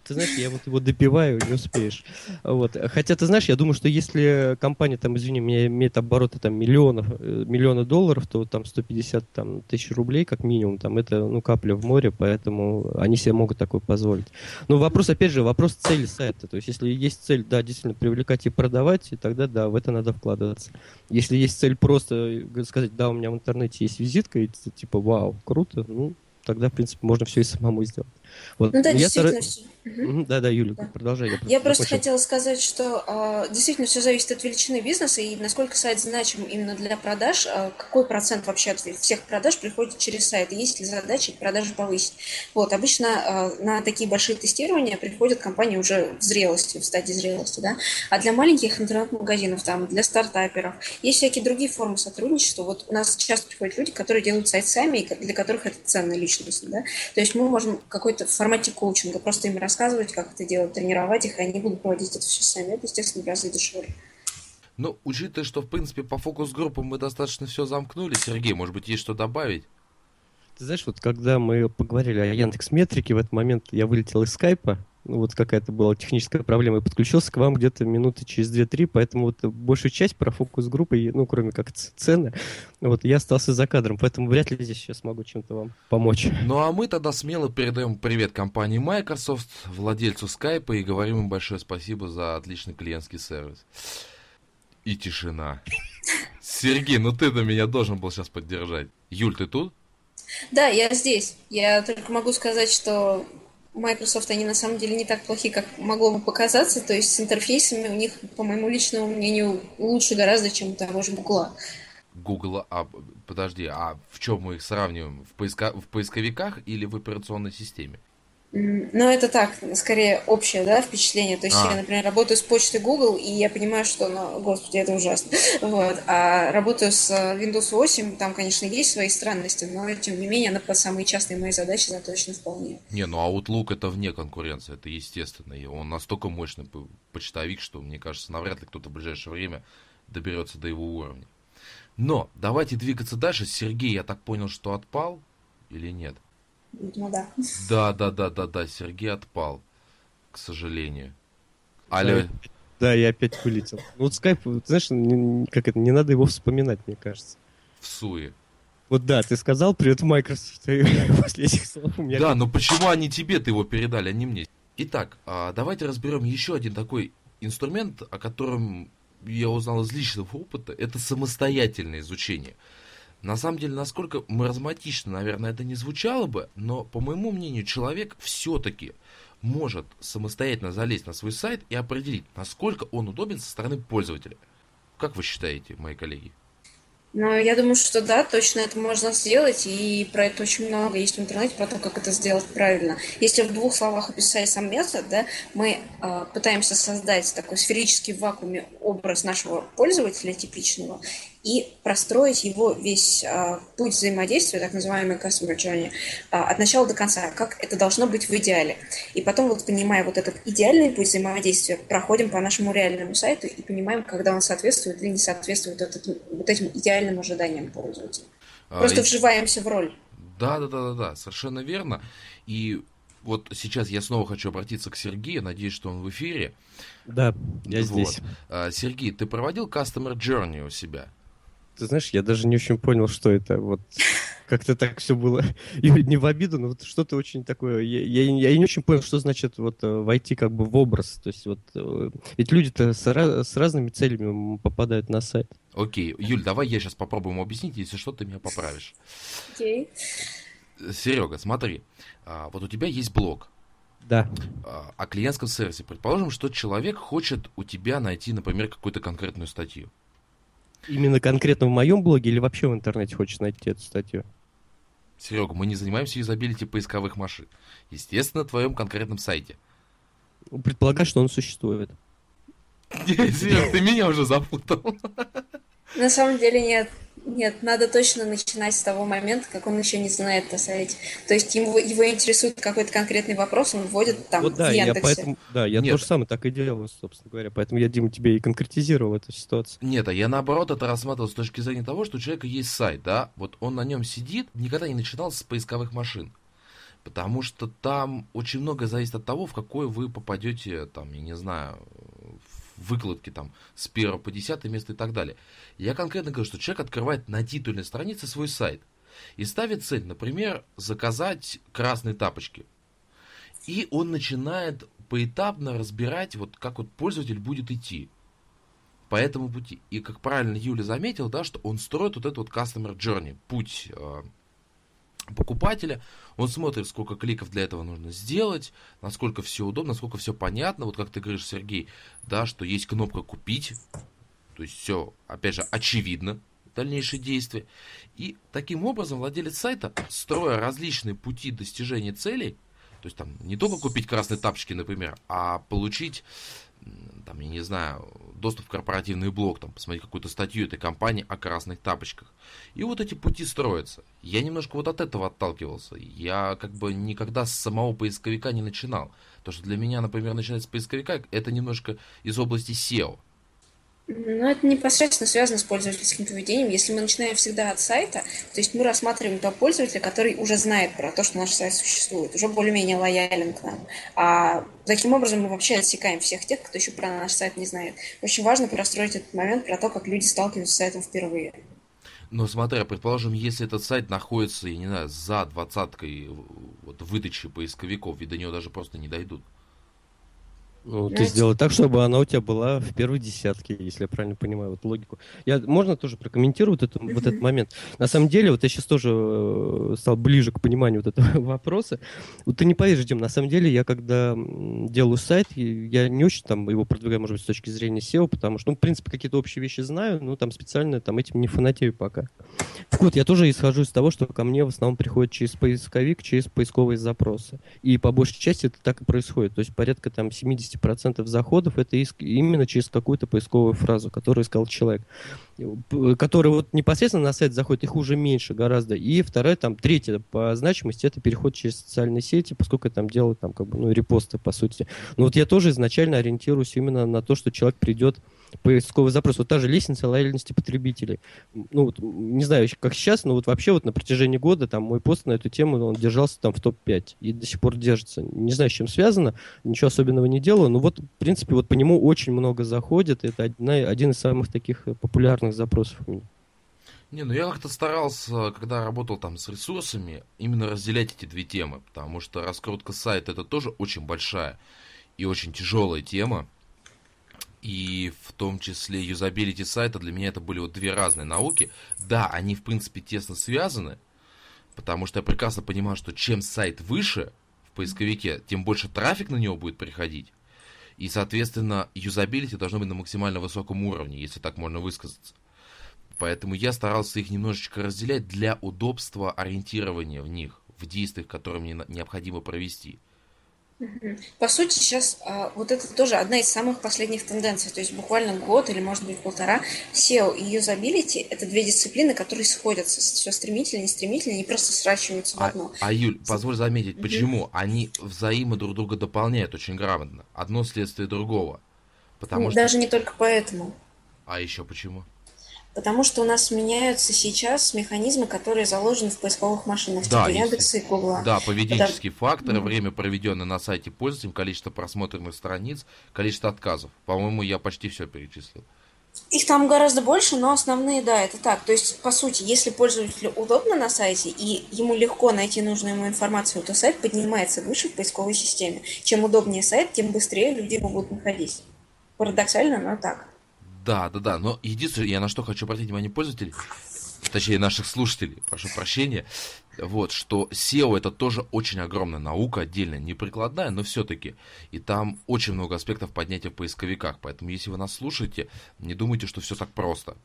ты знаешь, я вот его допиваю, не успеешь. Вот. Хотя, ты знаешь, я думаю, что если компания, там, извини меня, имеет обороты там миллионов, э, миллиона долларов, то там 150 там, тысяч рублей, как минимум, там, это, ну, капля в море, поэтому они себе могут такое позволить. Но вопрос, опять же, вопрос цели сайта. То есть, если есть цель, да, действительно привлекать и продавать, и тогда, да, в это надо вкладываться. Если есть цель просто сказать, да, у меня в интернете есть визитка, и типа, вау, круто, ну, тогда, в принципе, можно все и самому сделать. Вот. Ну да, я действительно. Стар... Угу. Да, да, Юля, да. продолжай. Я, я просто хотела сказать, что э, действительно все зависит от величины бизнеса и насколько сайт значим именно для продаж, э, какой процент вообще от всех продаж приходит через сайт, есть ли задача продажи повысить. Вот, обычно э, на такие большие тестирования приходят компании уже в зрелости, в стадии зрелости, да, а для маленьких интернет-магазинов, там, для стартаперов, есть всякие другие формы сотрудничества. Вот у нас часто приходят люди, которые делают сайт сами, и для которых это ценная личность, да, то есть мы можем какой-то в формате коучинга просто им рассказывать, как это делать, тренировать их, и они будут проводить это все сами. Это, естественно, гораздо дешевле. Ну, учитывая, что, в принципе, по фокус-группам мы достаточно все замкнули, Сергей, может быть, есть что добавить? Ты знаешь, вот когда мы поговорили о Яндекс Метрике, в этот момент я вылетел из скайпа, вот какая-то была техническая проблема, и подключился к вам где-то минуты через 2-3, поэтому вот большую часть про фокус-группы, ну, кроме как цены, вот я остался за кадром, поэтому вряд ли здесь сейчас могу чем-то вам помочь. Ну, а мы тогда смело передаем привет компании Microsoft, владельцу Skype, и говорим им большое спасибо за отличный клиентский сервис. И тишина. Сергей, ну ты на меня должен был сейчас поддержать. Юль, ты тут? Да, я здесь. Я только могу сказать, что Microsoft, они на самом деле не так плохи, как могло бы показаться. То есть с интерфейсами у них, по моему личному мнению, лучше гораздо, чем у того же Google. Google, а подожди, а в чем мы их сравниваем? В, поиска, в поисковиках или в операционной системе? Ну, это так, скорее общее, да, впечатление. То есть а. я, например, работаю с почтой Google, и я понимаю, что, ну, господи, это ужасно. Вот. А работаю с э, Windows 8, там, конечно, есть свои странности, но, тем не менее, она под самые частые мои задачи заточена вполне. Не, ну, Outlook это вне конкуренции, это естественно. И он настолько мощный почтовик, что, мне кажется, навряд ли кто-то в ближайшее время доберется до его уровня. Но давайте двигаться дальше. Сергей, я так понял, что отпал или нет? Ну да. Да, да, да, да, да, Сергей отпал, к сожалению. Алло. Да, я опять вылетел. Ну вот скайп, ты знаешь, не, как это, не надо его вспоминать, мне кажется. В суе. Вот да, ты сказал привет Microsoft после этих слов. У меня да, но почему они тебе ты его передали, а не мне? Итак, а, давайте разберем еще один такой инструмент, о котором я узнал из личного опыта. Это самостоятельное изучение. На самом деле, насколько маразматично, наверное, это не звучало бы, но, по моему мнению, человек все-таки может самостоятельно залезть на свой сайт и определить, насколько он удобен со стороны пользователя. Как вы считаете, мои коллеги? Ну, я думаю, что да, точно это можно сделать, и про это очень много есть в интернете, про то, как это сделать правильно. Если в двух словах описать сам метод, да, мы э, пытаемся создать такой сферический в вакууме образ нашего пользователя типичного, и простроить его весь а, путь взаимодействия, так называемый customer journey, а, от начала до конца, как это должно быть в идеале. И потом, вот понимая вот этот идеальный путь взаимодействия, проходим по нашему реальному сайту и понимаем, когда он соответствует или не соответствует вот, этим, вот этим идеальным ожиданиям пользователя. А, Просто и... вживаемся в роль. Да, да, да, да, да, совершенно верно. И вот сейчас я снова хочу обратиться к Сергею, надеюсь, что он в эфире. Да, я вот. здесь. А, Сергей, ты проводил Customer Journey у себя? Ты знаешь, я даже не очень понял, что это. Вот как-то так все было. И не в обиду, но вот что-то очень такое. Я, я, я не очень понял, что значит вот э, войти как бы в образ. То есть вот э, ведь люди-то с, с разными целями попадают на сайт. Окей, Юль, давай я сейчас попробуем объяснить, если что, ты меня поправишь. Окей. Серега, смотри, а, вот у тебя есть блог. Да. А, о клиентском сервисе. Предположим, что человек хочет у тебя найти, например, какую-то конкретную статью. Именно конкретно в моем блоге или вообще в интернете хочешь найти эту статью? Серега, мы не занимаемся юзабилити поисковых машин. Естественно, на твоем конкретном сайте. Предполагаю, что он существует. Серега, ты меня уже запутал. На самом деле нет. Нет, надо точно начинать с того момента, как он еще не знает о сайте. То есть его, его интересует какой-то конкретный вопрос, он вводит там вот да, в Яндексе. Я поэтому, да, я Нет. то же самое так и делал, собственно говоря. Поэтому я, Дима, тебе и конкретизировал эту ситуацию. Нет, а я наоборот это рассматривал с точки зрения того, что у человека есть сайт, да, вот он на нем сидит, никогда не начинал с поисковых машин. Потому что там очень много зависит от того, в какой вы попадете, там, я не знаю, выкладки там с 1 по 10 место и так далее. Я конкретно говорю, что человек открывает на титульной странице свой сайт и ставит цель, например, заказать красные тапочки. И он начинает поэтапно разбирать, вот как вот пользователь будет идти по этому пути. И как правильно Юля заметил, да, что он строит вот этот вот customer journey, путь э, покупателя, он смотрит, сколько кликов для этого нужно сделать, насколько все удобно, насколько все понятно. Вот как ты говоришь, Сергей, да, что есть кнопка «Купить», то есть все, опять же, очевидно, дальнейшие действия. И таким образом владелец сайта, строя различные пути достижения целей, то есть там не только купить красные тапочки, например, а получить там, я не знаю, доступ в корпоративный блог, там, посмотреть какую-то статью этой компании о красных тапочках. И вот эти пути строятся. Я немножко вот от этого отталкивался. Я как бы никогда с самого поисковика не начинал. То, что для меня, например, начинать с поисковика, это немножко из области SEO. Ну, это непосредственно связано с пользовательским поведением. Если мы начинаем всегда от сайта, то есть мы рассматриваем того пользователя, который уже знает про то, что наш сайт существует, уже более-менее лоялен к нам. А таким образом мы вообще отсекаем всех тех, кто еще про наш сайт не знает. Очень важно простроить этот момент про то, как люди сталкиваются с сайтом впервые. Ну, смотря, предположим, если этот сайт находится, я не знаю, за двадцаткой вот, выдачи поисковиков, и до него даже просто не дойдут. Ну, ты сделай так, чтобы она у тебя была в первой десятке, если я правильно понимаю вот логику. Я, можно тоже прокомментировать это, вот этот момент? На самом деле, вот я сейчас тоже э, стал ближе к пониманию вот этого вопроса. Вот ты не поверишь, Дим, на самом деле, я когда делаю сайт, я не очень там его продвигаю, может быть, с точки зрения SEO, потому что, ну, в принципе, какие-то общие вещи знаю, но там специально там этим не фанатею пока. Вот, я тоже исхожу из того, что ко мне в основном приходит через поисковик, через поисковые запросы. И по большей части это так и происходит. То есть порядка там 70 50% заходов это именно через какую-то поисковую фразу, которую искал человек. Который вот непосредственно на сайт заходит, их уже меньше гораздо. И вторая, там, третья по значимости, это переход через социальные сети, поскольку там делают там, как бы, ну, репосты, по сути. Но вот я тоже изначально ориентируюсь именно на то, что человек придет поисковый запрос. Вот та же лестница лояльности потребителей. Ну, вот, не знаю, как сейчас, но вот вообще вот на протяжении года там мой пост на эту тему, он держался там в топ-5 и до сих пор держится. Не знаю, с чем связано, ничего особенного не делаю, но вот, в принципе, вот по нему очень много заходит. Это одна, один из самых таких популярных запросов у меня. Не, ну я как-то старался, когда работал там с ресурсами, именно разделять эти две темы, потому что раскрутка сайта это тоже очень большая и очень тяжелая тема и в том числе юзабилити сайта, для меня это были вот две разные науки. Да, они в принципе тесно связаны, потому что я прекрасно понимаю, что чем сайт выше в поисковике, тем больше трафик на него будет приходить. И, соответственно, юзабилити должно быть на максимально высоком уровне, если так можно высказаться. Поэтому я старался их немножечко разделять для удобства ориентирования в них, в действиях, которые мне необходимо провести. По сути, сейчас а, вот это тоже одна из самых последних тенденций. То есть буквально год или, может быть, полтора SEO и юзабилити – это две дисциплины, которые сходятся все стремительнее и стремительнее и просто сращиваются в а, одно. А, Юль, позволь заметить, mm почему? Они взаимо друг друга дополняют очень грамотно. Одно следствие другого. Потому ну, что... Даже не только поэтому. А еще почему? Потому что у нас меняются сейчас механизмы, которые заложены в поисковых машинах, да, типа Яндекса и Гугла. Да, поведенческие Потому... факторы, время, проведенное на сайте пользователем, количество просмотренных страниц, количество отказов. По-моему, я почти все перечислил. Их там гораздо больше, но основные, да, это так. То есть, по сути, если пользователю удобно на сайте и ему легко найти нужную ему информацию, то сайт поднимается выше в поисковой системе. Чем удобнее сайт, тем быстрее люди его будут находить. Парадоксально, но так. Да, да, да. Но единственное, я на что хочу обратить внимание пользователей, точнее наших слушателей, прошу прощения, вот, что SEO это тоже очень огромная наука, отдельная, не прикладная, но все-таки. И там очень много аспектов поднятия в поисковиках. Поэтому, если вы нас слушаете, не думайте, что все так просто.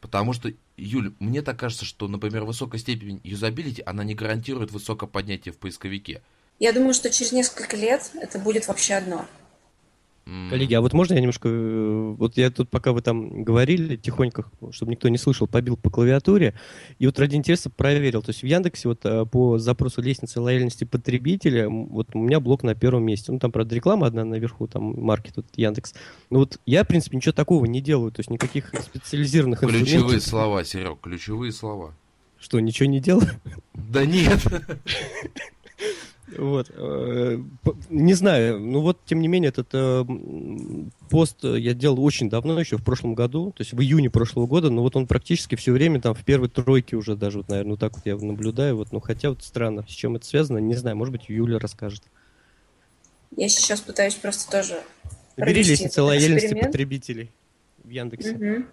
Потому что, Юль, мне так кажется, что, например, высокая степень юзабилити, она не гарантирует высокое поднятие в поисковике. Я думаю, что через несколько лет это будет вообще одно. Коллеги, а вот можно я немножко... Э, вот я тут, пока вы там говорили, тихонько, чтобы никто не слышал, побил по клавиатуре, и вот ради интереса проверил. То есть в Яндексе вот э, по запросу лестницы лояльности потребителя, вот у меня блок на первом месте. Ну, там, правда, реклама одна наверху, там, маркет, вот Яндекс. Ну, вот я, в принципе, ничего такого не делаю, то есть никаких специализированных Ключевые слова, Серег, ключевые слова. Что, ничего не делаю? Да нет. Вот. Э, не знаю, ну вот, тем не менее, этот э, пост я делал очень давно, еще в прошлом году, то есть в июне прошлого года, но вот он практически все время там в первой тройке уже даже, вот, наверное, вот так вот я наблюдаю, вот, ну хотя вот странно, с чем это связано, не знаю, может быть, Юля расскажет. Я сейчас пытаюсь просто тоже Бери лестницу лояльности потребителей в Яндексе. Угу.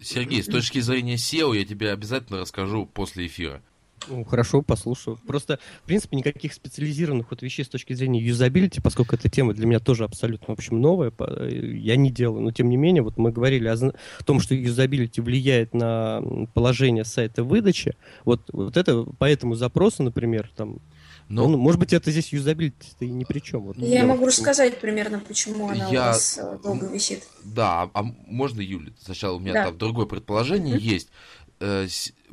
Сергей, с точки зрения SEO я тебе обязательно расскажу после эфира. Ну, хорошо, послушаю. Просто, в принципе, никаких специализированных вот вещей с точки зрения юзабилити, поскольку эта тема для меня тоже абсолютно, в общем, новая, я не делаю. Но, тем не менее, вот мы говорили о, о том, что юзабилити влияет на положение сайта выдачи. Вот, вот это по этому запросу, например, там, но... Он, может быть, это здесь юзабилити и ни при чем. Вот, я могу рассказать примерно, почему она я... у вас э, долго висит. Да, а, а можно, Юля, сначала у меня да. там другое предположение mm-hmm. есть. Э,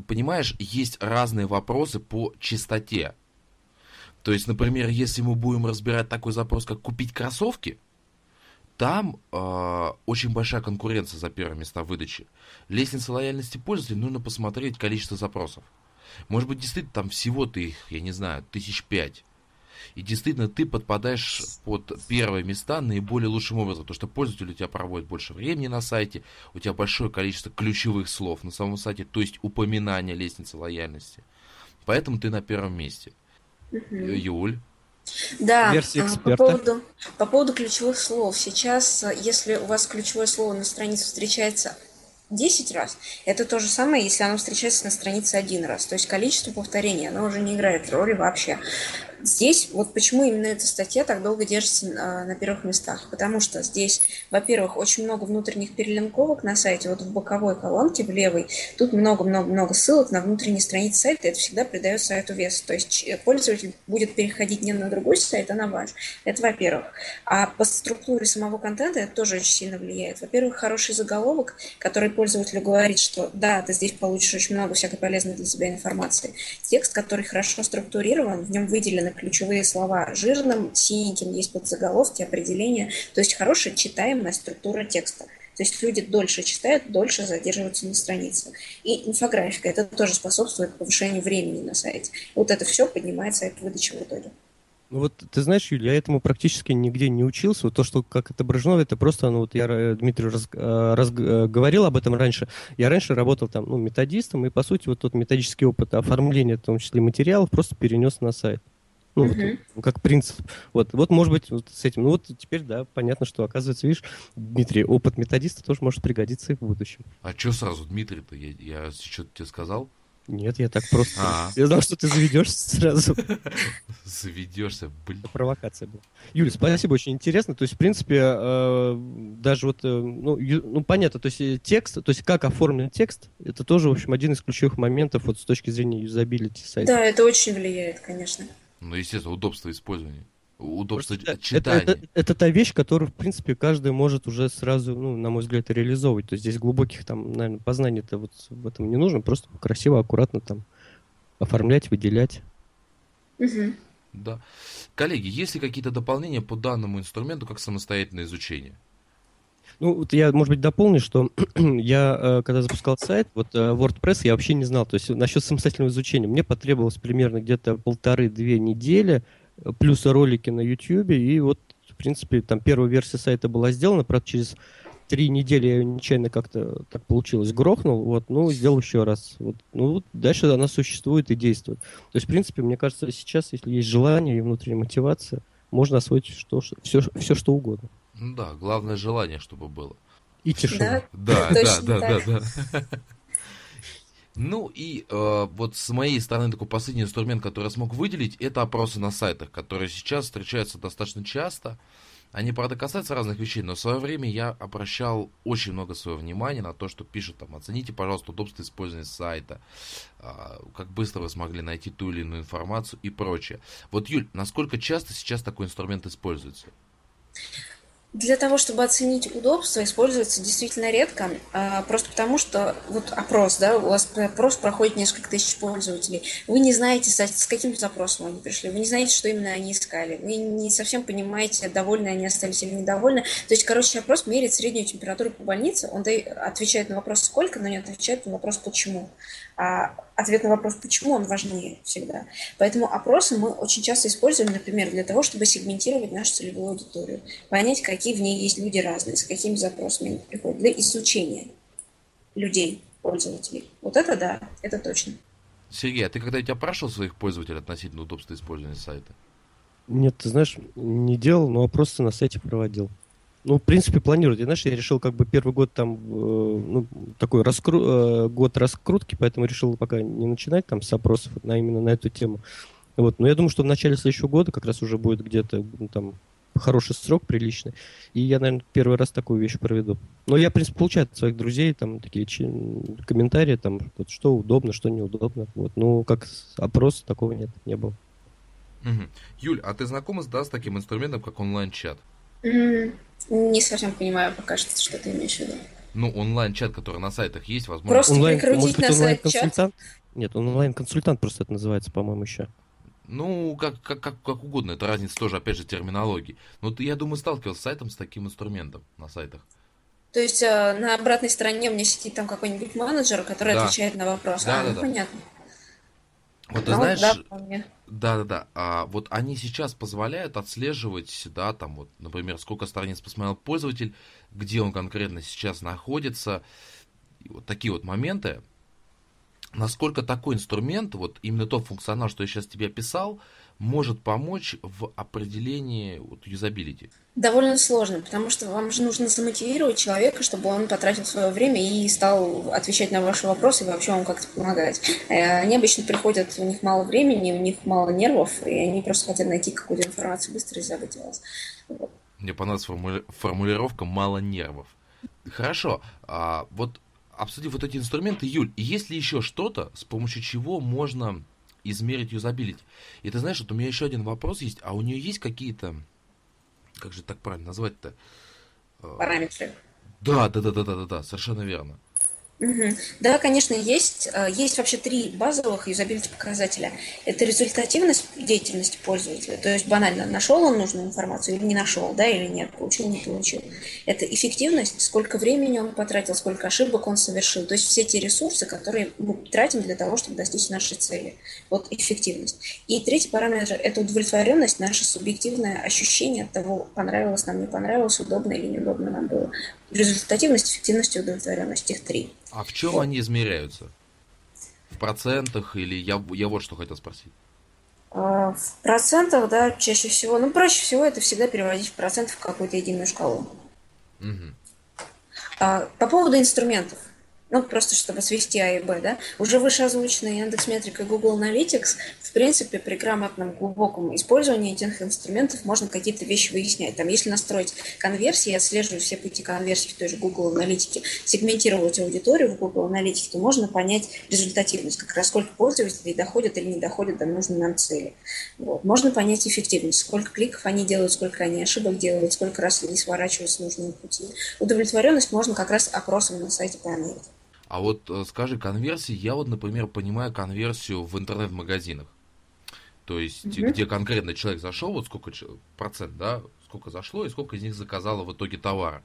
понимаешь, есть разные вопросы по чистоте. То есть, например, если мы будем разбирать такой запрос, как купить кроссовки, там э, очень большая конкуренция за первые места выдачи. Лестница лояльности пользователей нужно посмотреть количество запросов. Может быть, действительно, там всего-то их, я не знаю, тысяч пять. И действительно, ты подпадаешь под первые места наиболее лучшим образом, потому что пользователь у тебя проводит больше времени на сайте, у тебя большое количество ключевых слов на самом сайте, то есть упоминания лестницы лояльности. Поэтому ты на первом месте. Угу. Юль. Да, Версия а, по эксперта. поводу, по поводу ключевых слов. Сейчас, а, если у вас ключевое слово на странице встречается 10 раз, это то же самое, если оно встречается на странице один раз. То есть количество повторений, оно уже не играет роли вообще. Здесь, вот почему именно эта статья так долго держится а, на первых местах. Потому что здесь, во-первых, очень много внутренних перелинковок на сайте. Вот в боковой колонке, в левой, тут много-много-много ссылок на внутренние страницы сайта. Это всегда придает сайту вес. То есть пользователь будет переходить не на другой сайт, а на ваш. Это во-первых. А по структуре самого контента это тоже очень сильно влияет. Во-первых, хороший заголовок, который пользователю говорит, что да, ты здесь получишь очень много всякой полезной для себя информации. Текст, который хорошо структурирован, в нем выделены ключевые слова жирным, синеньким, есть подзаголовки, определения. То есть хорошая читаемая структура текста. То есть люди дольше читают, дольше задерживаются на странице. И инфографика, это тоже способствует повышению времени на сайте. Вот это все поднимает сайт выдачи в итоге. Ну вот ты знаешь, Юля, я этому практически нигде не учился. Вот то, что как отображено, это просто, ну вот я э, Дмитрию раз, э, раз- э, говорил об этом раньше. Я раньше работал там, ну, методистом, и по сути вот тот методический опыт оформления, в том числе материалов, просто перенес на сайт. Ну, вот, Мгм. ну, как принцип. Вот, вот, может быть, вот с этим. Ну, вот теперь, да, понятно, что, оказывается, видишь, Дмитрий, опыт методиста тоже может пригодиться и в будущем. А что сразу, Дмитрий-то? Я, я что-то тебе сказал? Нет, я так просто... А. Я знал, что ты заведешься сразу. Заведешься, блин. Провокация была. Юля, спасибо, очень интересно. То есть, в принципе, э, даже вот, э, ну, ю- ну, понятно, то есть э, текст, то есть как оформлен текст, это тоже, в общем, один из ключевых моментов вот с точки зрения юзабилити сайта. Да, это очень влияет, конечно. Ну, естественно, удобство использования. Удобство Просто это, читания. это, это та вещь, которую, в принципе, каждый может уже сразу, ну, на мой взгляд, реализовывать. То есть здесь глубоких там, наверное, познаний-то вот в этом не нужно, просто красиво, аккуратно там оформлять, выделять. Мгм. Да. Коллеги, есть ли какие-то дополнения по данному инструменту как самостоятельное изучение? Ну, вот я, может быть, дополню, что я, э, когда запускал сайт, вот э, WordPress я вообще не знал. То есть насчет самостоятельного изучения мне потребовалось примерно где-то полторы-две недели, э, плюс ролики на YouTube, и вот, в принципе, там первая версия сайта была сделана, правда, через три недели я нечаянно как-то так получилось, грохнул, вот, ну, сделал еще раз. Вот, ну, дальше она существует и действует. То есть, в принципе, мне кажется, сейчас, если есть желание и внутренняя мотивация, можно освоить что, все, все, что угодно. Ну да, главное желание, чтобы было. И тишина. Да, да, да, да, да. Ну и э, вот с моей стороны такой последний инструмент, который я смог выделить, это опросы на сайтах, которые сейчас встречаются достаточно часто. Они, правда, касаются разных вещей, но в свое время я обращал очень много своего внимания на то, что пишут там, оцените, пожалуйста, удобство использования сайта, а, как быстро вы смогли найти ту или иную информацию и прочее. Вот, Юль, насколько часто сейчас такой инструмент используется? Для того, чтобы оценить удобство, используется действительно редко, а, просто потому что вот опрос, да, у вас опрос проходит несколько тысяч пользователей, вы не знаете, с, каким запросом они пришли, вы не знаете, что именно они искали, вы не совсем понимаете, довольны они остались или недовольны. То есть, короче, опрос меряет среднюю температуру по больнице, он отвечает на вопрос «сколько», но не отвечает на вопрос «почему». А ответ на вопрос «почему» он важнее всегда. Поэтому опросы мы очень часто используем, например, для того, чтобы сегментировать нашу целевую аудиторию, понять, какие в ней есть люди разные, с какими запросами они приходят, для изучения людей, пользователей. Вот это да, это точно. Сергей, а ты когда-нибудь опрашивал своих пользователей относительно удобства использования сайта? Нет, ты знаешь, не делал, но просто на сайте проводил. Ну, в принципе, планирую. И, знаешь, я решил как бы первый год там, э, ну, такой раскру... э, год раскрутки, поэтому решил пока не начинать там с опросов на, именно на эту тему. Вот. Но я думаю, что в начале следующего года как раз уже будет где-то ну, там хороший срок, приличный. И я, наверное, первый раз такую вещь проведу. Но я, в принципе, получаю от своих друзей там такие чи- комментарии, там, вот, что удобно, что неудобно. Вот. Ну, как опрос, такого нет, не было. Юль, а ты знакома с, да, с таким инструментом, как онлайн-чат? Не совсем понимаю пока что, что ты имеешь в виду. Ну, онлайн-чат, который на сайтах есть, возможно. Просто Онлайн, прикрутить может быть, на сайт онлайн-консультант? Нет, онлайн-консультант просто это называется, по-моему, еще. Ну, как, как, как, как угодно, это разница тоже, опять же, терминологии. Но ты, я думаю, сталкивался с сайтом с таким инструментом на сайтах. То есть э, на обратной стороне у меня сидит там какой-нибудь менеджер, который Да. отвечает на вопрос. Да, а, да, ну, да. понятно. Вот ты Ну, знаешь, да, да-да-да, а вот они сейчас позволяют отслеживать, да, там вот, например, сколько страниц посмотрел пользователь, где он конкретно сейчас находится, И вот такие вот моменты. насколько такой инструмент, вот именно тот функционал, что я сейчас тебе описал, может помочь в определении вот, юзабилити? Довольно сложно, потому что вам же нужно замотивировать человека, чтобы он потратил свое время и стал отвечать на ваши вопросы и вообще вам как-то помогать. Э, они обычно приходят, у них мало времени, у них мало нервов, и они просто хотят найти какую-то информацию быстро и забыть вас. Мне понравилась формули... формулировка «мало нервов». Хорошо, а вот обсудив вот эти инструменты, Юль, есть ли еще что-то, с помощью чего можно измерить юзабилити. И ты знаешь, вот у меня еще один вопрос есть, а у нее есть какие-то, как же так правильно назвать-то? Параметры. Да, да, да, да, да, да, да, совершенно верно. Да, конечно, есть. Э, есть вообще три базовых юзабилити показателя. Это результативность деятельности пользователя, то есть банально, нашел он нужную информацию или не нашел, да, или нет, получил, не получил. Это эффективность, сколько времени он потратил, сколько ошибок он совершил. То есть все те ресурсы, которые мы тратим для того, чтобы достичь нашей цели. Вот эффективность. И третий параметр – это удовлетворенность, наше субъективное ощущение от того, понравилось нам, не понравилось, удобно или неудобно нам было. Результативность, эффективность и удовлетворенность. Их три. А в чем вот. они измеряются? В процентах или я, я вот что хотел спросить. А, в процентах, да, чаще всего. Ну, проще всего это всегда переводить в процент в какую-то единую шкалу. Угу. По поводу инструментов ну, просто чтобы свести А и Б, да, уже выше озвученные Яндекс Метрика и Google Analytics, в принципе, при грамотном, глубоком использовании этих инструментов можно какие-то вещи выяснять. Там, если настроить конверсии, отслеживать все пути конверсии в той же Google Аналитике, сегментировать аудиторию в Google Аналитике, то можно понять результативность, как раз сколько пользователей доходят или не доходят до нужной нам цели. Вот. Можно понять эффективность, сколько кликов они делают, сколько они ошибок делают, сколько раз они сворачивают с нужного пути. Удовлетворенность можно как раз опросом на сайте померить. А вот э, скажи, конверсии, я вот, например, понимаю конверсию в интернет-магазинах. То есть, mm где конкретно человек зашел, вот сколько процент, да, сколько зашло и сколько из них заказало в итоге товара.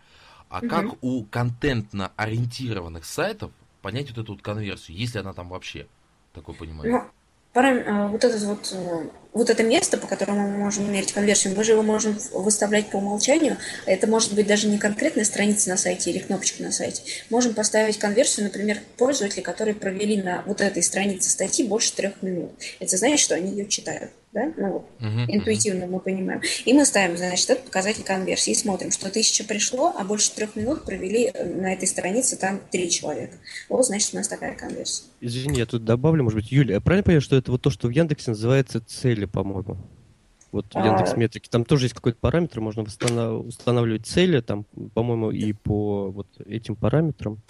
А mm как у контентно ориентированных сайтов понять вот эту вот конверсию, если она там вообще, такое понимание? Ну, Э, вот этот вот э, вот это место, по которому мы можем мерить конверсию, мы же его можем выставлять по умолчанию. Это может быть даже не конкретная страница на сайте или кнопочка на сайте. Можем поставить конверсию, например, пользователи, которые провели на вот этой странице статьи больше трех минут. Это значит, что они ее читают да, ну вот, uh-huh, интуитивно uh-huh. мы понимаем. И мы ставим, значит, этот показатель конверсии и смотрим, что тысяча пришло, а больше трех минут провели э, на этой странице там три человека. Вот, значит, у нас такая конверсия. Извини, я тут добавлю, может быть, Юля, правильно понимаю, что это вот то, что в Яндексе называется цели, по-моему? Вот в Яндекс Метрике. Там тоже есть какой-то параметр, можно устанавливать цели, там, по-моему, и по вот этим параметрам.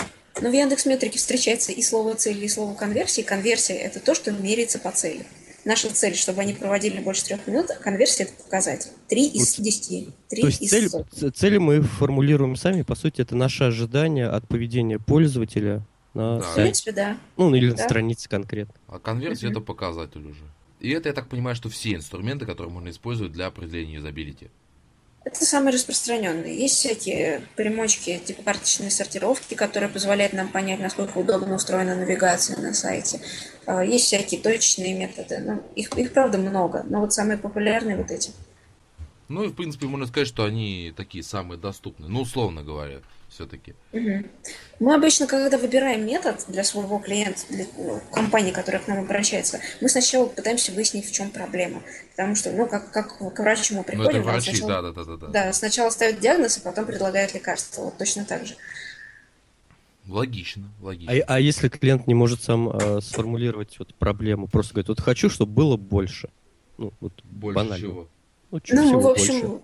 Но в Яндекс Метрике встречается и слово цель, и слово конверсии. Конверсия – это то, что меряется по цели. Наша цель, чтобы они проводили больше трех минут, а конверсия – это показатель. Три из десяти. То есть цель, цели мы формулируем сами, по сути, это наше ожидание от поведения пользователя на да. сайте. В принципе, да. Ну, или да. на странице конкретно. А конверсия угу. это показатель уже. И это, я так понимаю, что все инструменты, которые можно использовать для определения юзабилити. Это самые распространенные. Есть всякие примочки, типа карточной сортировки, которые позволяют нам понять, насколько удобно устроена навигация на сайте. А, есть всякие точечные методы. Ну, их, их, правда, много. Но вот самые популярные вот эти. Ну и, в принципе, можно сказать, что они такие самые доступные. Ну, условно говоря все-таки. Угу. Мы обычно, когда выбираем метод для своего клиента, для ну, компании, которая к нам обращается, мы сначала пытаемся выяснить, в чем проблема. Потому что, ну, как, как к врачу мы приходим... Ну, это врачи, сначала, да, да, да, да. Да, сначала ставят диагноз, а потом предлагают лекарства. Вот точно так же. Логично, логично. А, а если клиент не может сам э, сформулировать вот проблему, просто говорит, вот хочу, чтобы было больше. Ну, вот больше банально. чего? Ну, ну в общем, больше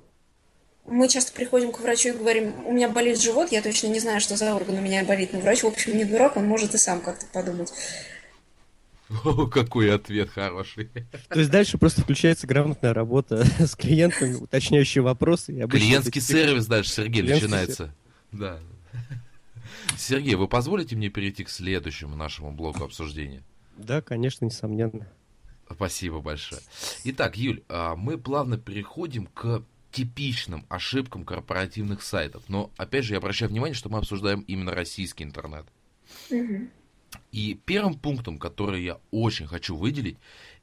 мы часто приходим к врачу и говорим, у меня болит живот, я точно не знаю, что за орган у меня болит. Но врач, в общем, не дурак, он может и сам как-то подумать. О, какой ответ хороший. То есть дальше просто включается грамотная работа с клиентами, уточняющие вопросы. И Клиентский сервис дальше, Сергей, начинается. Да. Сергей, вы позволите мне перейти к следующему нашему блоку обсуждения? Да, конечно, несомненно. Спасибо большое. Итак, Юль, а, мы плавно переходим к типичным ошибкам корпоративных сайтов. Но, опять же, я обращаю внимание, что мы обсуждаем именно российский интернет. Угу. И первым пунктом, который я очень хочу выделить,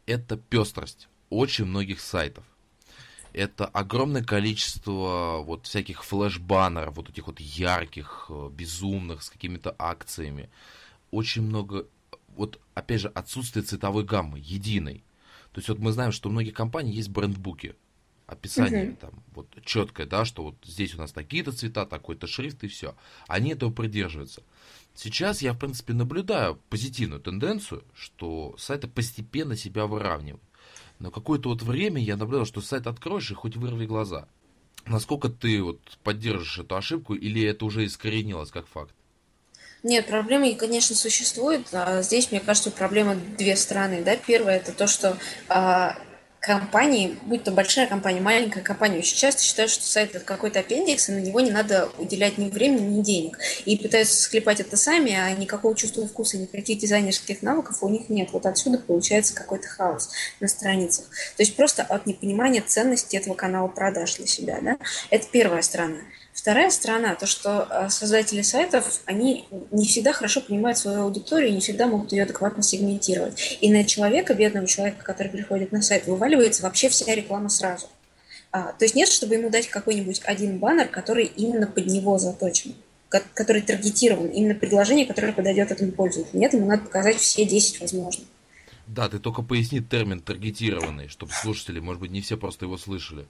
это пестрость очень многих сайтов. Это огромное количество вот всяких флеш-баннеров, вот этих вот ярких, э, безумных, с какими-то акциями. Очень много вот, опять же, отсутствие цветовой гаммы, единой. То есть вот мы знаем, что у многих компаний есть брендбуки, описание Мгм. там вот четкое, да, что вот здесь у нас такие-то цвета, такой-то шрифт и все. Они этого придерживаются. Сейчас я, в принципе, наблюдаю позитивную тенденцию, что сайты постепенно себя выравнивают. Но какое-то вот время я наблюдал, что сайт откроешь и хоть вырви глаза. Насколько ты вот поддержишь эту ошибку или это уже искоренилось как факт? Нет, проблемы, конечно, существуют. А здесь, мне кажется, проблема две стороны. Да? Первое это то, что а, компании, будь то большая компания, маленькая компания, очень часто считают, что сайт это какой-то аппендикс, и на него не надо уделять ни времени, ни денег. И пытаются склепать это сами, а никакого чувства вкуса, никаких дизайнерских навыков у них нет. Вот отсюда получается какой-то хаос на страницах. То есть просто от непонимания ценности этого канала продаж для себя. Да? Это первая сторона. Вторая сторона, то, что э, создатели сайтов, они не всегда хорошо понимают свою аудиторию не всегда могут ее адекватно сегментировать. И на человека, бедного человека, который приходит на сайт, вываливается вообще вся реклама сразу. А, то есть нет, чтобы ему дать какой-нибудь один баннер, который именно под него заточен, ко- который таргетирован, именно предложение, которое подойдет этому пользователю. Нет, ему надо показать все 10 возможных. Да, ты только поясни термин таргетированный, чтобы слушатели, может быть, не все просто его слышали.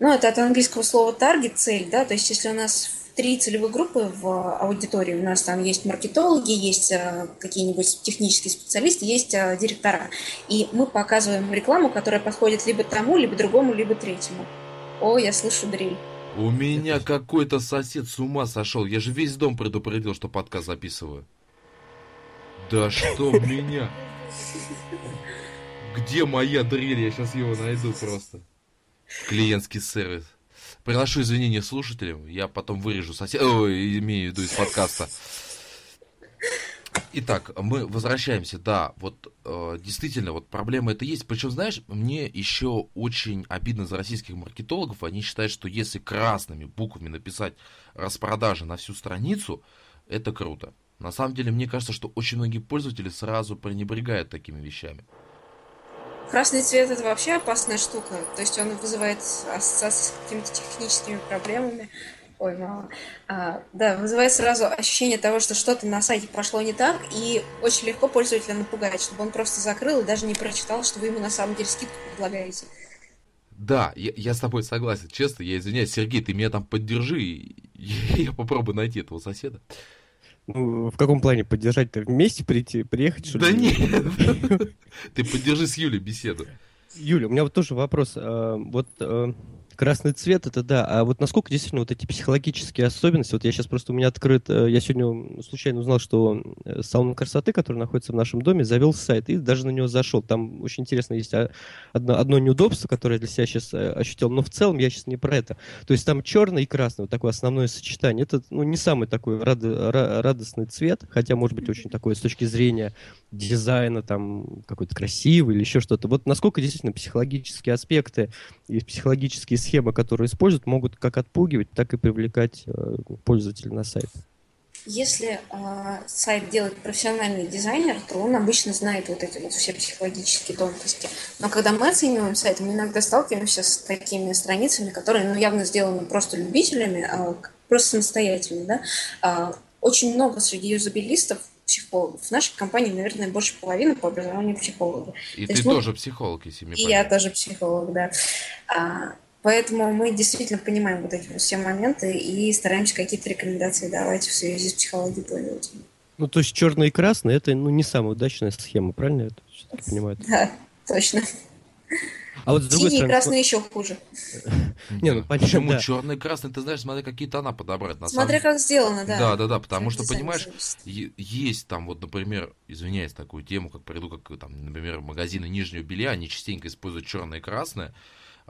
Ну, это от английского слова target, цель, да, то есть если у нас три целевые группы в аудитории, у нас там есть маркетологи, есть э, какие-нибудь технические специалисты, есть э, директора, и мы показываем рекламу, которая подходит либо тому, либо другому, либо третьему. О, я слышу дрель. У меня какой-то сосед с ума сошел. Я же весь дом предупредил, что подкаст записываю. Да что меня? Где моя дрель? Я сейчас его найду просто. Клиентский сервис. Приношу извинения слушателям. Я потом вырежу сосед... Ой, имею в виду из подкаста. Итак, мы возвращаемся, да, вот э, действительно, вот проблема это есть. Причем, знаешь, мне еще очень обидно за российских маркетологов. Они считают, что если красными буквами написать распродажи на всю страницу, это круто. На самом деле, мне кажется, что очень многие пользователи сразу пренебрегают такими вещами. Красный цвет это вообще опасная штука. То есть он вызывает ассоциации с какими-то техническими проблемами. Ой, мало. А, да, вызывает сразу ощущение того, что что-то на сайте пошло не так, и очень легко пользователя напугать, чтобы он просто закрыл и даже не прочитал, что вы ему на самом деле скидку предлагаете. Да, я, я с тобой согласен. Честно, я извиняюсь, Сергей, ты меня там поддержи, и я попробую найти этого соседа. Ну, в каком плане поддержать-то? Вместе прийти, приехать, что Да ли? нет, ты поддержи с Юлей беседу. Юля, у меня вот тоже вопрос. А, Вот а, красный цвет, это да. А вот насколько действительно вот эти психологические особенности, вот я сейчас просто у меня открыт, э, я сегодня случайно узнал, что э, салон красоты, который находится в нашем доме, завел сайт и даже на него зашел. Там очень интересно есть а, одно, одно неудобство, которое я для себя сейчас ощутил, но в целом я сейчас не про это. То есть там черный и красный, вот такое основное сочетание. Это ну, не самый такой рад- ра- радостный цвет, хотя может быть очень такой с точки зрения дизайна, там какой-то красивый или еще что-то. Вот насколько действительно психологические аспекты и психологические схемы, которые используют, могут как отпугивать, так и привлекать э, пользователя на сайт. Если э, сайт делает профессиональный дизайнер, то он обычно знает вот эти вот все психологические тонкости. Но когда мы оцениваем сайт, мы иногда сталкиваемся с такими страницами, которые ну, явно сделаны просто любителями, а, просто самостоятельно. Да? А, очень много среди юзабилистов психологов. В нашей компании, наверное, больше половины по образованию психологи. И То ты есть мы- тоже психолог, если мне И я тоже психолог, да. А, поэтому мы действительно понимаем вот эти все моменты и стараемся какие-то рекомендации давать в связи с психологией пользователя. Ну, то есть черный и красный это ну, не самая удачная схема, правильно я это понимаю? Да, точно. А вот с другой Синий и стороны, красный еще хуже. Не, ну, понятно, Почему да. черный и красный? Ты знаешь, смотри, какие тона подобрать. На Смотря самом... как сделано, да. Да, да, да, потому От что, понимаешь, есть там вот, например, извиняюсь, такую тему, как приду, как там, например, магазины нижнего белья, они частенько используют черное и красное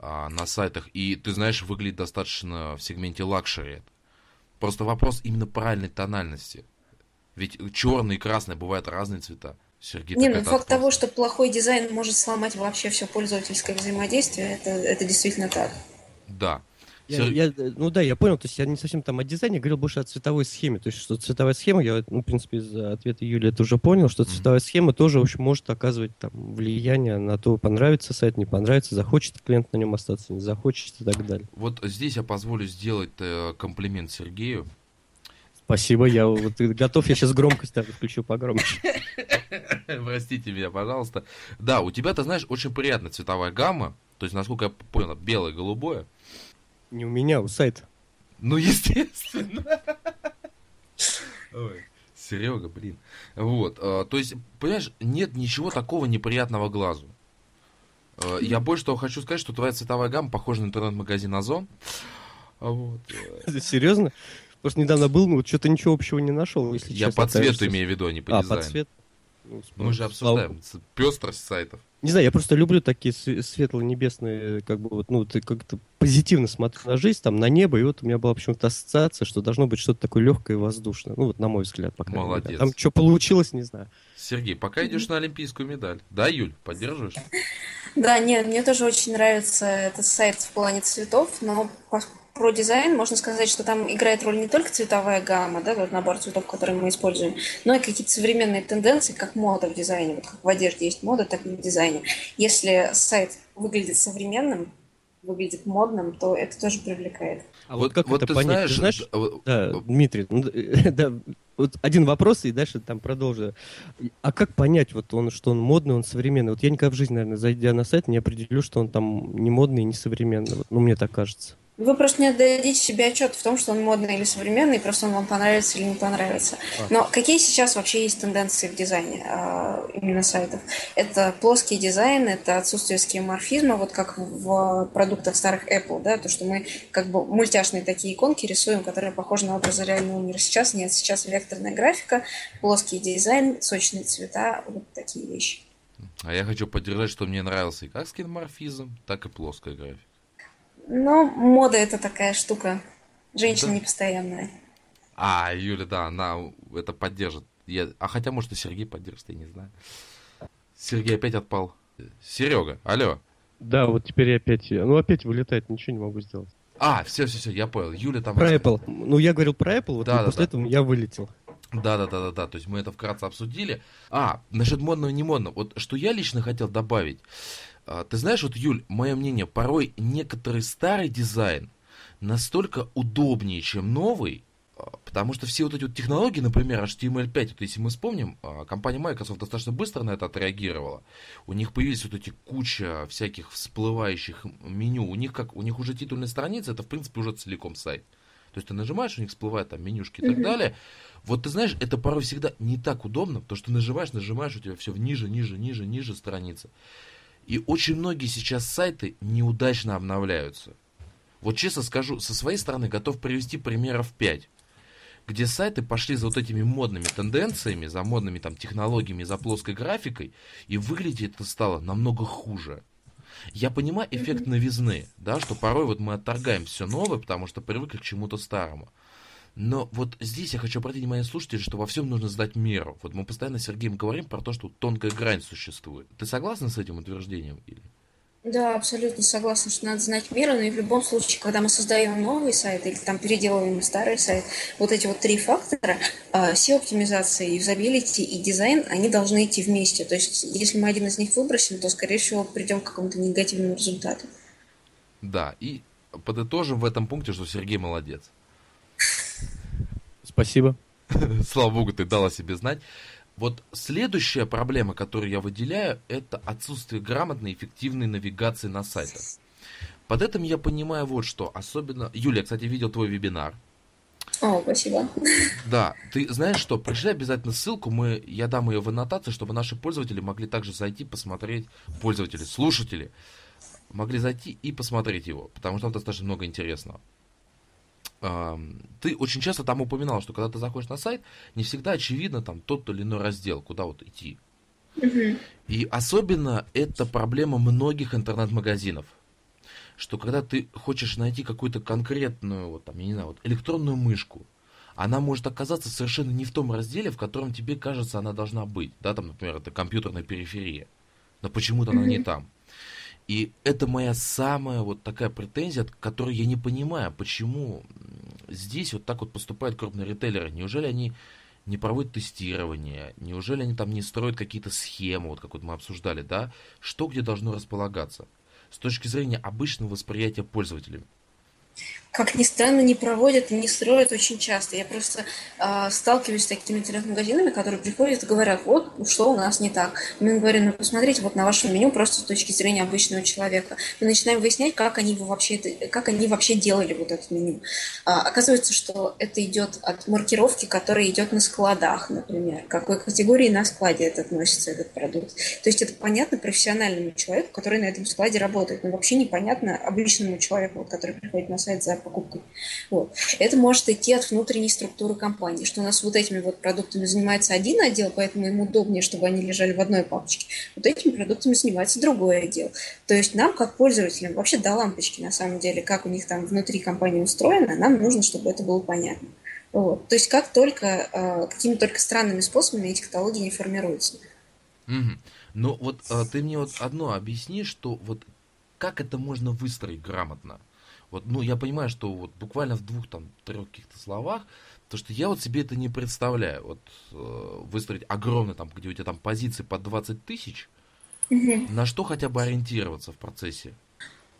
а, на сайтах, и ты знаешь, выглядит достаточно в сегменте luxury. Просто вопрос именно правильной тональности. Ведь черный и красный бывают разные цвета. Сергей, Не, ну факт того, что плохой дизайн может сломать вообще все пользовательское взаимодействие, это, это действительно так. Да. Я- я, ну да, я понял, то есть я не совсем там о дизайне, говорил больше о цветовой схеме. То есть, что цветовая схема, я, ну, в принципе, из ответа Юли это уже понял, что цветовая схема тоже, в общем, может оказывать там влияние на то, понравится сайт, не понравится, захочет клиент на нем остаться, не захочет и так далее. Вот здесь я позволю сделать э, комплимент Сергею. Спасибо, я вот готов, я сейчас громкость так включу погромче. Простите меня, пожалуйста. Да, у тебя, ты знаешь, очень приятная цветовая гамма. То есть, насколько я понял, белое, голубое. Не у меня, у сайта. Ну, естественно. Ой. Серега, блин. Вот, э, то есть, понимаешь, нет ничего такого неприятного глазу. Э, я больше того хочу сказать, что твоя цветовая гамма похожа на интернет-магазин Озон. Вот. Серьезно? Что недавно был, ну, что-то ничего общего не нашел, если Я честно, по цвету имею в виду, а не по а, дизайну. по цвету? Ну, Мы же обсуждаем Слава... пестрость сайтов. Не знаю, я просто люблю такие светло-небесные, как бы вот, ну, ты как-то позитивно смотрю на жизнь, там, на небо, и вот у меня была почему-то ассоциация, что должно быть что-то такое легкое и воздушное. Ну, вот на мой взгляд, пока. Молодец. Там что получилось, не знаю. Сергей, пока идешь на олимпийскую медаль. Да, Юль, поддерживаешь? Да, нет, мне тоже очень нравится этот сайт в плане цветов, но про дизайн можно сказать, что там играет роль не только цветовая гамма, да, вот набор цветов, который мы используем, но и какие-то современные тенденции, как мода в дизайне. Вот как в одежде есть мода, так и в дизайне. Если сайт выглядит современным, выглядит модным, то это тоже привлекает. А вот, вот как вот это ты понять? Знаешь, ты знаешь, да, Дмитрий, ну, да, вот один вопрос, и дальше там продолжу. А как понять, вот он, что он модный, он современный? Вот я никогда в жизни, наверное, зайдя на сайт, не определю, что он там не модный и не современный. Вот, ну, мне так кажется. Вы просто не отдадите себе отчет в том, что он модный или современный, просто он вам понравится или не понравится. А. Но какие сейчас вообще есть тенденции в дизайне а, именно сайтов? Это плоский дизайн, это отсутствие схеморфизма, вот как в продуктах старых Apple, да, то, что мы как бы мультяшные такие иконки рисуем, которые похожи на образы реального мира. Сейчас нет, сейчас векторная графика, плоский дизайн, сочные цвета, вот такие вещи. А я хочу поддержать, что мне нравился и как скинморфизм, так и плоская графика. Ну, мода это такая штука. Женщина да. непостоянная. А, Юля, да, она это поддержит. Я... А хотя, может, и Сергей поддержит, я не знаю. Сергей опять отпал. Серега, алло. Да, вот теперь опять... Ну, опять вылетает, ничего не могу сделать. А, все, все, все, я понял. Юля там... Про Apple. Ну, я говорил про Apple, вот да, да, после да. этого я вылетел. Да, да, да, да, да. То есть мы это вкратце обсудили. А, насчет модного и не модного. Вот что я лично хотел добавить. А, ты знаешь, вот, Юль, мое мнение, порой некоторый старый дизайн настолько удобнее, чем новый, а, потому что все вот эти вот технологии, например, HTML5, вот если мы вспомним, а, компания Microsoft достаточно быстро на это отреагировала. У них появились вот эти куча всяких всплывающих меню. У них как, у них уже титульная страница, это в принципе уже целиком сайт. То есть ты нажимаешь, у них всплывают там менюшки и так далее. Вот ты знаешь, это порой всегда не так удобно, потому что ты нажимаешь, нажимаешь, у тебя все ниже, ниже, ниже, ниже страница. И очень многие сейчас сайты неудачно обновляются. Вот честно скажу, со своей стороны готов привести примеров 5, где сайты пошли за вот этими модными тенденциями, за модными там технологиями, за плоской графикой, и выглядит это стало намного хуже. Я понимаю эффект новизны, да, что порой вот мы отторгаем все новое, потому что привыкли к чему-то старому. Но вот здесь я хочу обратить внимание слушателей, что во всем нужно сдать меру. Вот мы постоянно с Сергеем говорим про то, что тонкая грань существует. Ты согласна с этим утверждением? Или? Да, абсолютно согласна, что надо знать меру, но и в любом случае, когда мы создаем новый сайт или там переделываем старый сайт, вот эти вот три фактора, э, SEO-оптимизация, юзабилити и дизайн, они должны идти вместе. То есть, если мы один из них выбросим, то, скорее всего, придем к какому-то негативному результату. Да, и подытожим в этом пункте, что Сергей молодец. Спасибо. Слава богу, ты дала себе знать. Вот следующая проблема, которую я выделяю, это отсутствие грамотной эффективной навигации на сайтах. Под этим я понимаю вот что. Особенно... Юля, кстати, видел твой вебинар. О, спасибо. Да, ты знаешь что, пришли обязательно ссылку, мы, я дам ее в аннотации, чтобы наши пользователи могли также зайти, посмотреть, пользователи, слушатели, могли зайти и посмотреть его, потому что там достаточно много интересного ты очень часто там упоминал, что когда ты заходишь на сайт, не всегда очевидно там тот или иной раздел, куда вот идти. И особенно это проблема многих интернет-магазинов. Что когда ты хочешь найти какую-то конкретную, вот там, я не знаю, вот электронную мышку, она может оказаться совершенно не в том разделе, в котором тебе кажется она должна быть. Да, там, например, это компьютерная периферия. Но почему-то она не там. И это моя самая вот такая претензия, которую я не понимаю, почему здесь вот так вот поступают крупные ритейлеры. Неужели они не проводят тестирование, неужели они там не строят какие-то схемы, вот как вот мы обсуждали, да, что где должно располагаться с точки зрения обычного восприятия пользователями? Как ни странно, не проводят и не строят очень часто. Я просто э, сталкиваюсь с такими интернет-магазинами, которые приходят и говорят, вот что у нас не так. Мы говорим, ну посмотрите вот на ваше меню просто с точки зрения обычного человека. Мы начинаем выяснять, как они вообще это, как они вообще делали вот это меню. А, оказывается, что это идет от маркировки, которая идет на складах, например, какой категории на складе это относится этот продукт. То есть это понятно профессиональному человеку, который на этом складе работает, но вообще непонятно обычному человеку, который приходит на сайт за покупкой. Вот. Это может идти от внутренней структуры компании, что у нас вот этими вот продуктами занимается один отдел, поэтому им удобнее, чтобы они лежали в одной папочке. Вот этими продуктами занимается другой отдел. То есть нам, как пользователям, вообще до лампочки, на самом деле, как у них там внутри компании устроено, нам нужно, чтобы это было понятно. Вот. То есть как только, э, какими только странными способами эти каталоги не формируются. Угу. Ну вот э, ты мне вот одно объясни, что вот как это можно выстроить грамотно? Вот, ну, я понимаю, что вот буквально в двух там трех каких-то словах, то что я вот себе это не представляю. Вот э, выстроить огромный там, где у тебя там позиции по 20 тысяч, угу. на что хотя бы ориентироваться в процессе?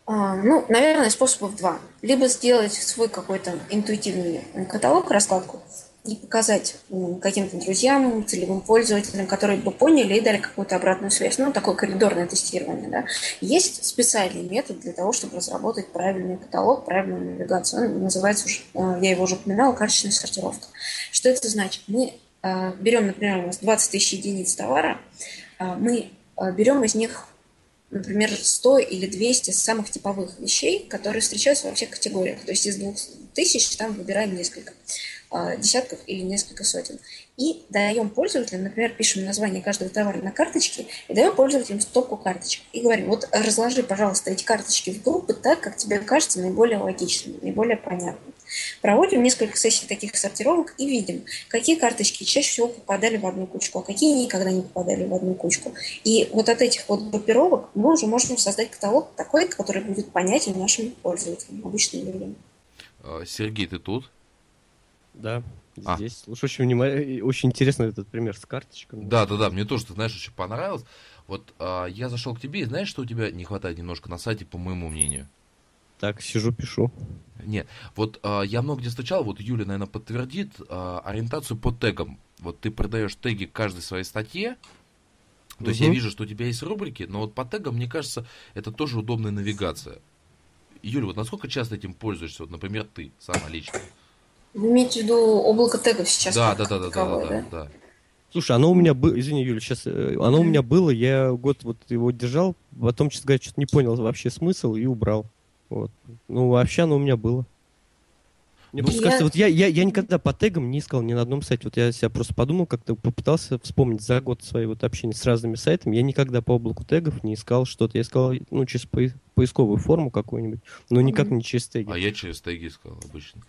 А, ну, наверное, способов два. Либо сделать свой какой-то интуитивный каталог, раскладку, и показать каким-то друзьям, целевым пользователям, которые бы поняли и дали какую-то обратную связь. Ну, такое коридорное тестирование. Да. Есть специальный метод для того, чтобы разработать правильный каталог, правильную навигацию. Он называется, э, я его уже упоминала, карточная сортировка. Что это значит? Мы э, берем, например, у нас 20 тысяч единиц товара, э, мы берем из них например, 100 или 200 самых типовых вещей, которые встречаются во всех категориях. То есть из 2000 там выбираем несколько. А, десятков или несколько сотен. И даем пользователям, например, пишем название каждого товара на карточке и даем пользователям стопку карточек. И говорим, вот разложи, пожалуйста, эти карточки в группы так, как тебе кажется наиболее логичным, наиболее понятным. Проводим несколько сессий таких сортировок и видим, какие карточки чаще всего попадали в одну кучку, а какие никогда не попадали в одну кучку. И вот от этих вот группировок мы уже можем создать каталог такой, который будет понятен нашим пользователям, обычным людям. А, Сергей, ты тут? Да, а. здесь. Слушай, очень, внимательно, очень интересно этот пример с карточками. Да, да, да, мне тоже, ты знаешь, очень понравилось. Вот а, я зашел к тебе, и знаешь, что у тебя не хватает немножко на сайте, по моему мнению? Так, сижу, пишу. Нет, вот а, я много где встречал, вот Юля, наверное, подтвердит а, ориентацию по тегам. Вот ты продаешь теги каждой своей статье, то есть я вижу, что у тебя есть рубрики, но вот по тегам, мне кажется, это тоже удобная навигация. Юля, вот насколько часто этим пользуешься, вот, например, ты сама лично? Вы имеете в виду облако тегов сейчас? Да, да, да, да, да, да, да. Слушай, оно у меня было, извини, Юля, сейчас, э, оно у меня было, я год вот его держал, потом, честно говоря, что-то не понял вообще смысл и убрал. Вот. Ну, вообще оно у меня было. Мне ну, просто я... кажется, вот я, я, я никогда по тегам не искал ни на одном сайте. Вот я себя просто подумал, как-то попытался вспомнить за год своей вот общения с разными сайтами. Я никогда по облаку тегов не искал что-то. Я искал, ну, через поисковую форму какую-нибудь, но никак mm-hmm. не через теги. А я через теги искал обычно.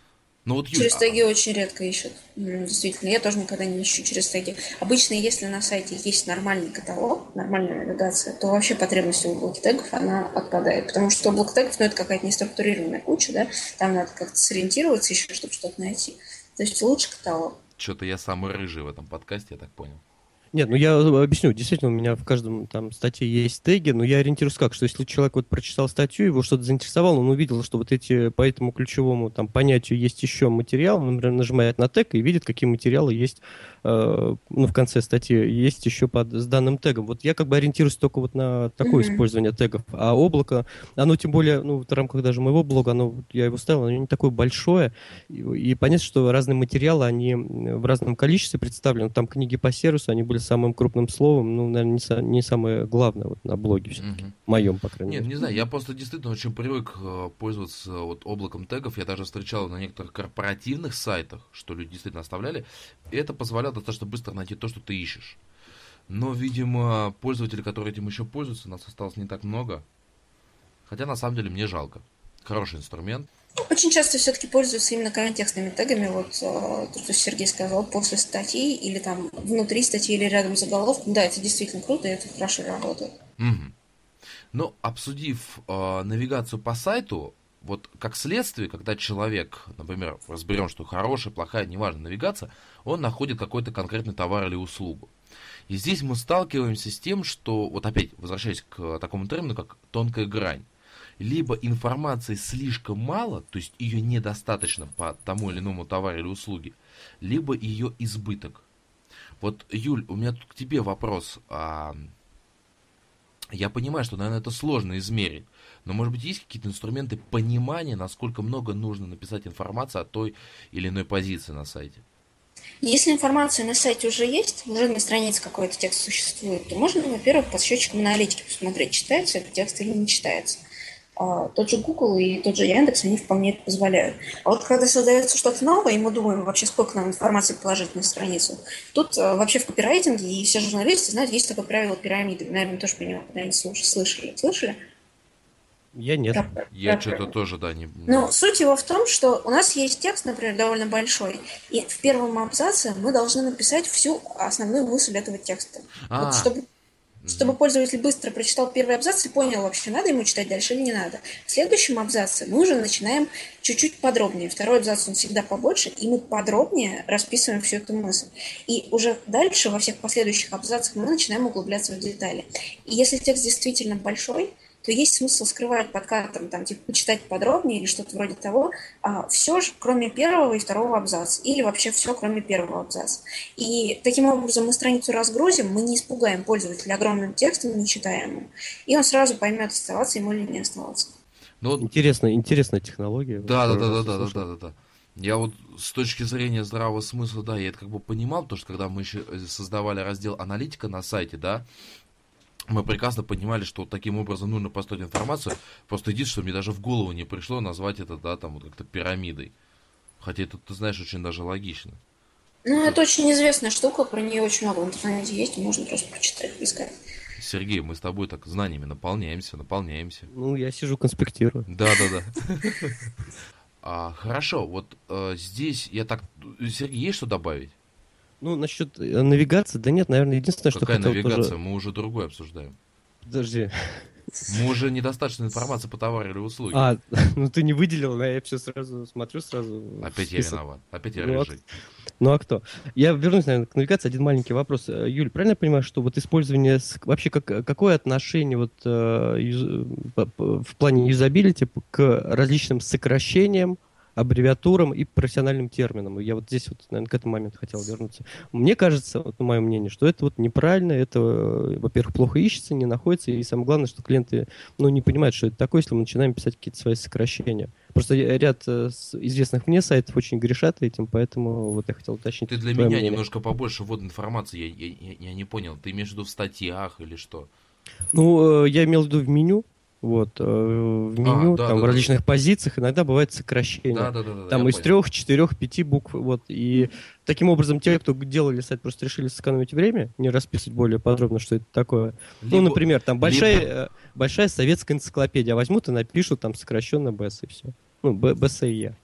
Ну, вот, через теги очень редко ищут. Действительно, я тоже никогда не ищу через теги. Обычно, если на сайте есть нормальный каталог, нормальная навигация, то вообще потребность в облаке тегов, она отпадает. Потому что облак тегов, ну, это какая-то неструктурированная куча, да, там надо как-то сориентироваться еще, чтобы что-то найти. То есть лучше каталог. Что-то я самый рыжий в этом подкасте, я так понял. Нет, ну я объясню. Действительно, у меня в каждом там статье есть теги, но я ориентируюсь как, что если человек вот прочитал статью, его что-то заинтересовало, он увидел, что вот эти по этому ключевому там понятию есть еще материал, он, например, нажимает на тег и видит, какие материалы есть Э, ну, в конце статьи, есть еще под, с данным тегом. Вот я как бы ориентируюсь только вот на такое mm-hmm. использование тегов. А облако, оно тем более, ну, в рамках даже моего блога, оно, я его ставил, оно не такое большое. И, и понятно, что разные материалы, они в разном количестве представлены. Там книги по сервису, они были самым крупным словом, ну, наверное, не, не самое главное вот на блоге все-таки. Mm-hmm. Моем, по крайней мере. Нет, не знаю, я просто действительно очень привык э, пользоваться вот облаком тегов. Я даже встречал на некоторых корпоративных сайтах, что люди действительно оставляли. И это позволяло достаточно быстро найти то, что ты ищешь. Но, видимо, пользователи, которые этим еще пользуются, нас осталось не так много. Хотя, на самом деле, мне жалко. Хороший инструмент. Очень часто все-таки пользуются именно контекстными тегами. Вот э, то, что Сергей сказал, после статьи или там внутри статьи или рядом с заголовком. Да, это действительно круто, и это хорошо работает. Угу. Но обсудив э, навигацию по сайту, вот как следствие, когда человек, например, разберем, что хорошая, плохая, неважно, навигация, он находит какой-то конкретный товар или услугу. И здесь мы сталкиваемся с тем, что, вот опять, возвращаясь к такому термину, как тонкая грань. Либо информации слишком мало, то есть ее недостаточно по тому или иному товару или услуге, либо ее избыток. Вот, Юль, у меня тут к тебе вопрос. А, я понимаю, что, наверное, это сложно измерить, но, может быть, есть какие-то инструменты понимания, насколько много нужно написать информации о той или иной позиции на сайте? Если информация на сайте уже есть, уже на странице какой-то текст существует, то можно, во-первых, по счетчикам аналитики посмотреть, читается этот текст или не читается. А, тот же Google и тот же Яндекс, они вполне это позволяют. А вот когда создается что-то новое, и мы думаем вообще, сколько нам информации положить на страницу, тут а, вообще в копирайтинге, и все журналисты знают, есть такое правило пирамиды. Вы, наверное, тоже по нему когда-нибудь слышали. Слышали? Я нет. Как, я что-то тоже, да, не... Ну, суть его в том, что у нас есть текст, например, довольно большой, и в первом абзаце мы должны написать всю основную мысль этого текста. А, вот чтобы чтобы пользователь быстро прочитал первый абзац и понял вообще, надо ему читать дальше или не надо. В следующем абзаце мы уже начинаем чуть-чуть подробнее. Второй абзац, он всегда побольше, и мы подробнее расписываем всю эту мысль. И уже дальше, во всех последующих абзацах, мы начинаем углубляться в детали. И если текст действительно большой, то есть смысл скрывать под кадром, там, типа, почитать подробнее или что-то вроде того, а, все же, кроме первого и второго абзаца, или вообще все, кроме первого абзаца. И таким образом мы страницу разгрузим, мы не испугаем пользователя огромным текстом нечитаемым, и он сразу поймет, оставаться ему или не оставаться. Ну, интересная, интересная технология. Да, да, да, да, да, да, да, да, да. Я вот с точки зрения здравого смысла, да, я это как бы понимал, потому что когда мы еще создавали раздел аналитика на сайте, да, мы прекрасно понимали, что таким образом нужно построить информацию. Просто единственное, что мне даже в голову не пришло назвать это, да, там вот как-то пирамидой. Хотя это, ты знаешь, очень даже логично. Ну, это очень известная штука, про нее очень много в интернете есть, можно просто прочитать, искать. Сергей, мы с тобой так знаниями наполняемся, наполняемся. Ну, я сижу, конспектирую. Да, да, да. А, хорошо, вот э, здесь я так. Сергей, есть что добавить? Ну, насчет э, навигации, да нет, наверное, единственное, Какая что хотел навигация? Тоже... Мы уже другое обсуждаем. Подожди. Мы уже недостаточно информации по товару или услуге. А, ну ты не выделил, но я все сразу смотрю, сразу... Опять список. я виноват, опять я ну, рыжий. А, ну а кто? Я вернусь, наверное, к навигации. Один маленький вопрос. Э, Юль, правильно я понимаю, что вот использование... Вообще, как, какое отношение вот э, юз, в плане юзабилити к различным сокращениям, аббревиатурам и профессиональным терминам. Я вот здесь вот, наверное, к этому моменту хотел вернуться. Мне кажется, вот, на мое мнение, что это вот неправильно, это, э, во-первых, плохо ищется, не находится, и самое главное, что клиенты, ну, не понимают, что это такое, если мы начинаем писать какие-то свои сокращения. Просто ряд э, известных мне сайтов очень грешат этим, поэтому вот я хотел уточнить. Ты для меня мнение. немножко побольше вводной информации, я, я, я, я не понял. Ты имеешь в виду в статьях или что? Ну, э, я имел в виду в меню, вот, э, в меню, а, да, там да, в различных да. позициях иногда бывает сокращение. Да, да, да, да, там из понял. трех, четырех, пяти букв. Вот, и таким образом те, кто делали сайт, просто решили сэкономить время, не расписывать более подробно, что это такое. Ну, либо, ну, например, там большая, либо... Э, большая советская энциклопедия, а возьмут и напишут там сокращенно БС и все. Ну, БСИЕ.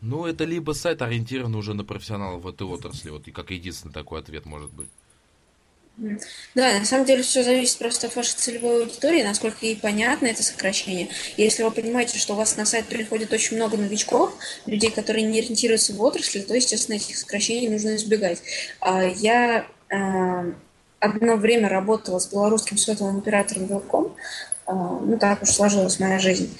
Ну, это либо сайт ориентирован уже на профессионалов в этой отрасли, вот и как единственный такой ответ может быть. Да, на самом деле все зависит просто от вашей целевой аудитории, насколько ей понятно это сокращение. Если вы понимаете, что у вас на сайт приходит очень много новичков, людей, которые не ориентируются в отрасли, то, естественно, этих сокращений нужно избегать. А, я а, одно время работала с белорусским сотовым оператором Белком, а, ну так уж сложилась моя жизнь.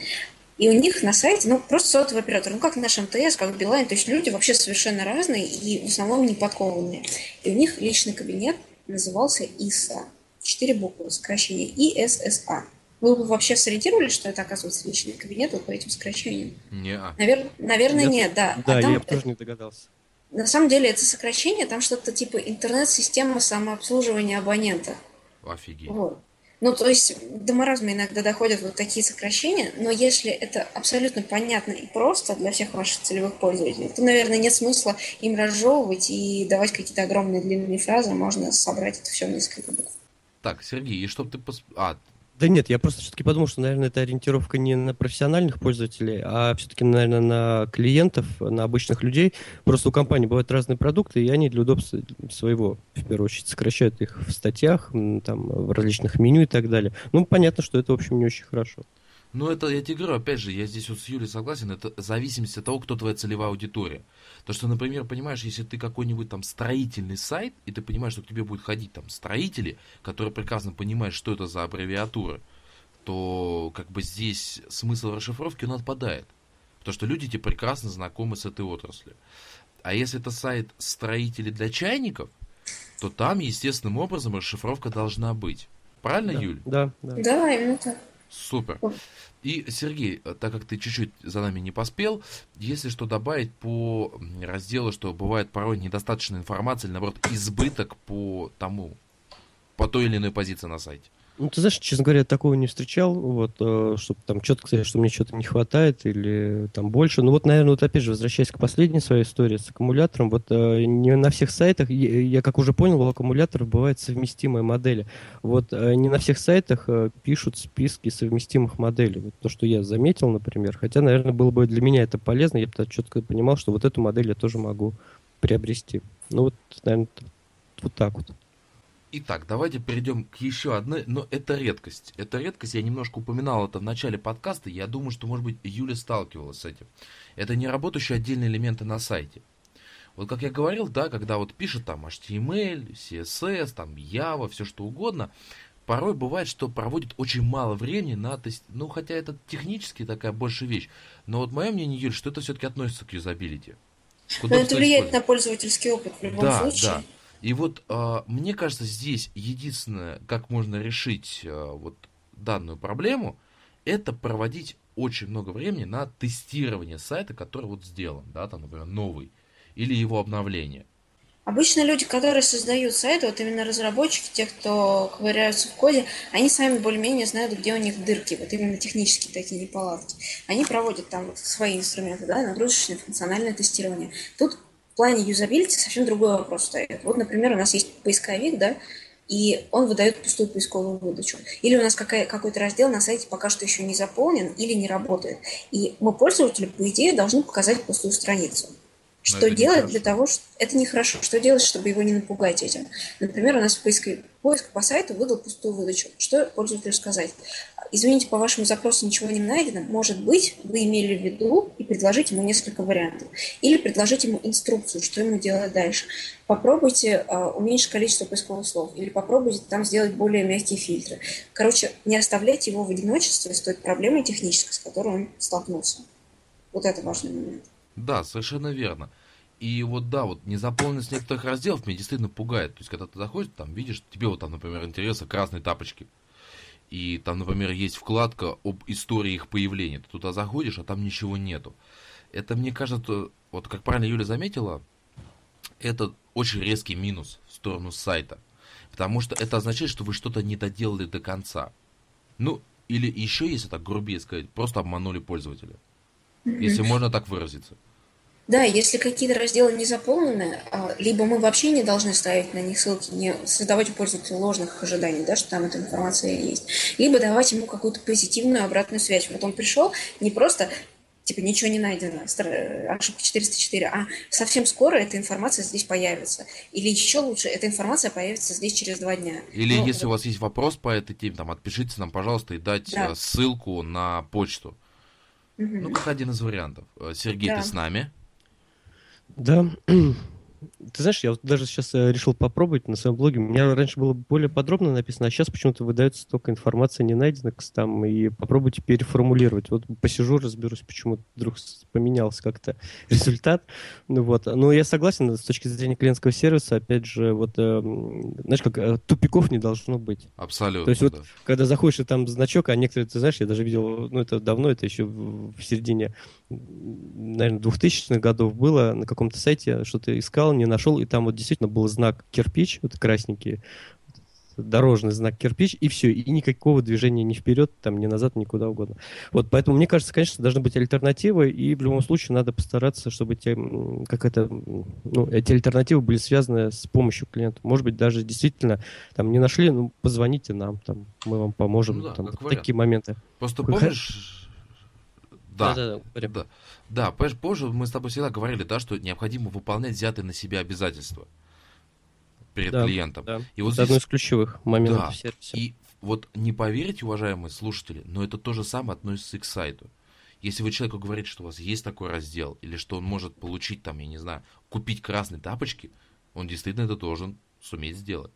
И у них на сайте, ну, просто сотовый оператор, ну, как наш МТС, как Билайн, то есть люди вообще совершенно разные и в основном не подкованные. И у них личный кабинет назывался ИСА. Четыре буквы, сокращение ИССА. Вы бы вообще сориентировали, что это, оказывается, личный кабинет вот по этим сокращениям? Не. Навер... Наверное, нет, нет да. Да, а там... я тоже не догадался. На самом деле это сокращение, там что-то типа интернет-система самообслуживания абонента. Офигеть. Вот. Ну, то есть до маразма иногда доходят вот такие сокращения, но если это абсолютно понятно и просто для всех ваших целевых пользователей, то, наверное, нет смысла им разжевывать и давать какие-то огромные длинные фразы, можно собрать это все в несколько букв. Так, Сергей, и чтобы ты... Пос... А, да нет, я просто все-таки подумал, что, наверное, это ориентировка не на профессиональных пользователей, а все-таки, наверное, на клиентов, на обычных людей. Просто у компании бывают разные продукты, и они для удобства своего, в первую очередь, сокращают их в статьях, там, в различных меню и так далее. Ну, понятно, что это, в общем, не очень хорошо. Ну, это, я тебе говорю, опять же, я здесь вот с Юлей согласен, это зависимость от того, кто твоя целевая аудитория. То, что, например, понимаешь, если ты какой-нибудь там строительный сайт, и ты понимаешь, что к тебе будут ходить там строители, которые прекрасно понимают, что это за аббревиатура, что как бы здесь смысл расшифровки он отпадает. Потому что люди эти прекрасно знакомы с этой отраслью. А если это сайт строителей для чайников, то там естественным образом расшифровка должна быть. Правильно, да, Юль? Да, да. Да, именно так. Супер. И, Сергей, так как ты чуть-чуть за нами не поспел, если что добавить по разделу, что бывает порой недостаточно информации, или наоборот избыток по тому, по той или иной позиции на сайте? Ну, ты знаешь, честно говоря, такого не встречал, вот, э, чтобы там четко сказать, что мне что-то не хватает или там больше. Ну вот, наверное, вот опять же, возвращаясь к последней своей истории с аккумулятором, вот э, не на всех сайтах, я, я как уже понял, у аккумуляторов бывают совместимые модели. Вот э, не на всех сайтах пишут списки совместимых моделей. Вот то, что я заметил, например. Хотя, наверное, было бы для меня это полезно, я бы четко понимал, что вот эту модель я тоже могу приобрести. Ну вот, наверное, вот так вот. Итак, давайте перейдем к еще одной, но это редкость. Это редкость, я немножко упоминал это в начале подкаста, я думаю, что, может быть, Юля сталкивалась с этим. Это не работающие отдельные элементы на сайте. Вот как я говорил, да, когда вот пишет там HTML, CSS, там Java, все что угодно, порой бывает, что проводит очень мало времени на тест... Ну, хотя это технически такая большая вещь. Но вот мое мнение, Юль, что это все-таки относится к юзабилити. Но это влияет на пользовательский опыт в любом да, случае. Да, и вот э, мне кажется, здесь единственное, как можно решить э, вот данную проблему, это проводить очень много времени на тестирование сайта, который вот сделан, да, там, например, новый, или его обновление. Обычно люди, которые создают сайты, вот именно разработчики, те, кто ковыряются в коде, они сами более-менее знают, где у них дырки, вот именно технические такие неполадки. Они проводят там вот свои инструменты, да, нагрузочное функциональное тестирование. Тут плане юзабилити совсем другой вопрос стоит. Вот, например, у нас есть поисковик, да, и он выдает пустую поисковую выдачу. Или у нас какая, какой-то раздел на сайте пока что еще не заполнен или не работает. И мы пользователю, по идее, должны показать пустую страницу. Что делать для того, что это нехорошо. Что делать, чтобы его не напугать этим? Например, у нас поиск, поиск по сайту выдал пустую выдачу. Что пользователю сказать? Извините, по вашему запросу ничего не найдено. Может быть, вы имели в виду и предложить ему несколько вариантов. Или предложить ему инструкцию, что ему делать дальше. Попробуйте uh, уменьшить количество поисковых слов. Или попробуйте там сделать более мягкие фильтры. Короче, не оставляйте его в одиночестве с той проблемой технической, с которой он столкнулся. Вот это важный момент. Да, совершенно верно. И вот да, вот незаполненность некоторых разделов меня действительно пугает. То есть, когда ты заходишь, там видишь, тебе вот там, например, интересно красные тапочки. И там, например, есть вкладка об истории их появления. Ты туда заходишь, а там ничего нету. Это, мне кажется, вот как правильно Юля заметила, это очень резкий минус в сторону сайта. Потому что это означает, что вы что-то не доделали до конца. Ну, или еще, если так грубее сказать, просто обманули пользователя. Если можно так выразиться. Да, если какие-то разделы не заполнены, а, либо мы вообще не должны ставить на них ссылки, не создавать у пользователя ложных ожиданий, да, что там эта информация есть, либо давать ему какую-то позитивную обратную связь. Вот он пришел не просто типа ничего не найдено, ошибка 404, а совсем скоро эта информация здесь появится. Или еще лучше, эта информация появится здесь через два дня. Или ну, если у вас есть вопрос по этой теме, там, отпишите нам, пожалуйста, и дать да. Э, ссылку на почту. Угу. Ну, как один из вариантов. Э, Сергей, да. ты с нами? Да. Ты знаешь, я вот даже сейчас э, решил попробовать на своем блоге. У меня раньше было более подробно написано, а сейчас почему-то выдается столько информации не найдено там, и попробуйте переформулировать. Вот посижу, разберусь, почему вдруг поменялся как-то результат. Ну вот. Но я согласен, с точки зрения клиентского сервиса, опять же, вот, э, знаешь, как э, тупиков не должно быть. Абсолютно, То есть да. вот, когда заходишь, и там значок, а некоторые, ты знаешь, я даже видел, ну это давно, это еще в, середине, наверное, 2000-х годов было, на каком-то сайте что-то искал, не нашел, и там вот действительно был знак кирпич, вот красненький, дорожный знак кирпич, и все, и никакого движения ни вперед, там, ни назад, никуда угодно. Вот, поэтому, мне кажется, конечно, должны быть альтернативы, и в любом случае надо постараться, чтобы те, как это, ну, эти альтернативы были связаны с помощью клиента. Может быть, даже действительно, там, не нашли, ну, позвоните нам, там, мы вам поможем, ну, да, там, такие моменты. Просто помнишь, да, да, да, да. Да, позже мы с тобой всегда говорили, да, что необходимо выполнять взятые на себя обязательства перед да, клиентом. Да. И вот это здесь... одно из ключевых моментов да. в сервисе. И вот не поверите, уважаемые слушатели, но это то же самое относится и к сайту. Если вы человеку говорите, что у вас есть такой раздел, или что он может получить там, я не знаю, купить красные тапочки, он действительно это должен суметь сделать.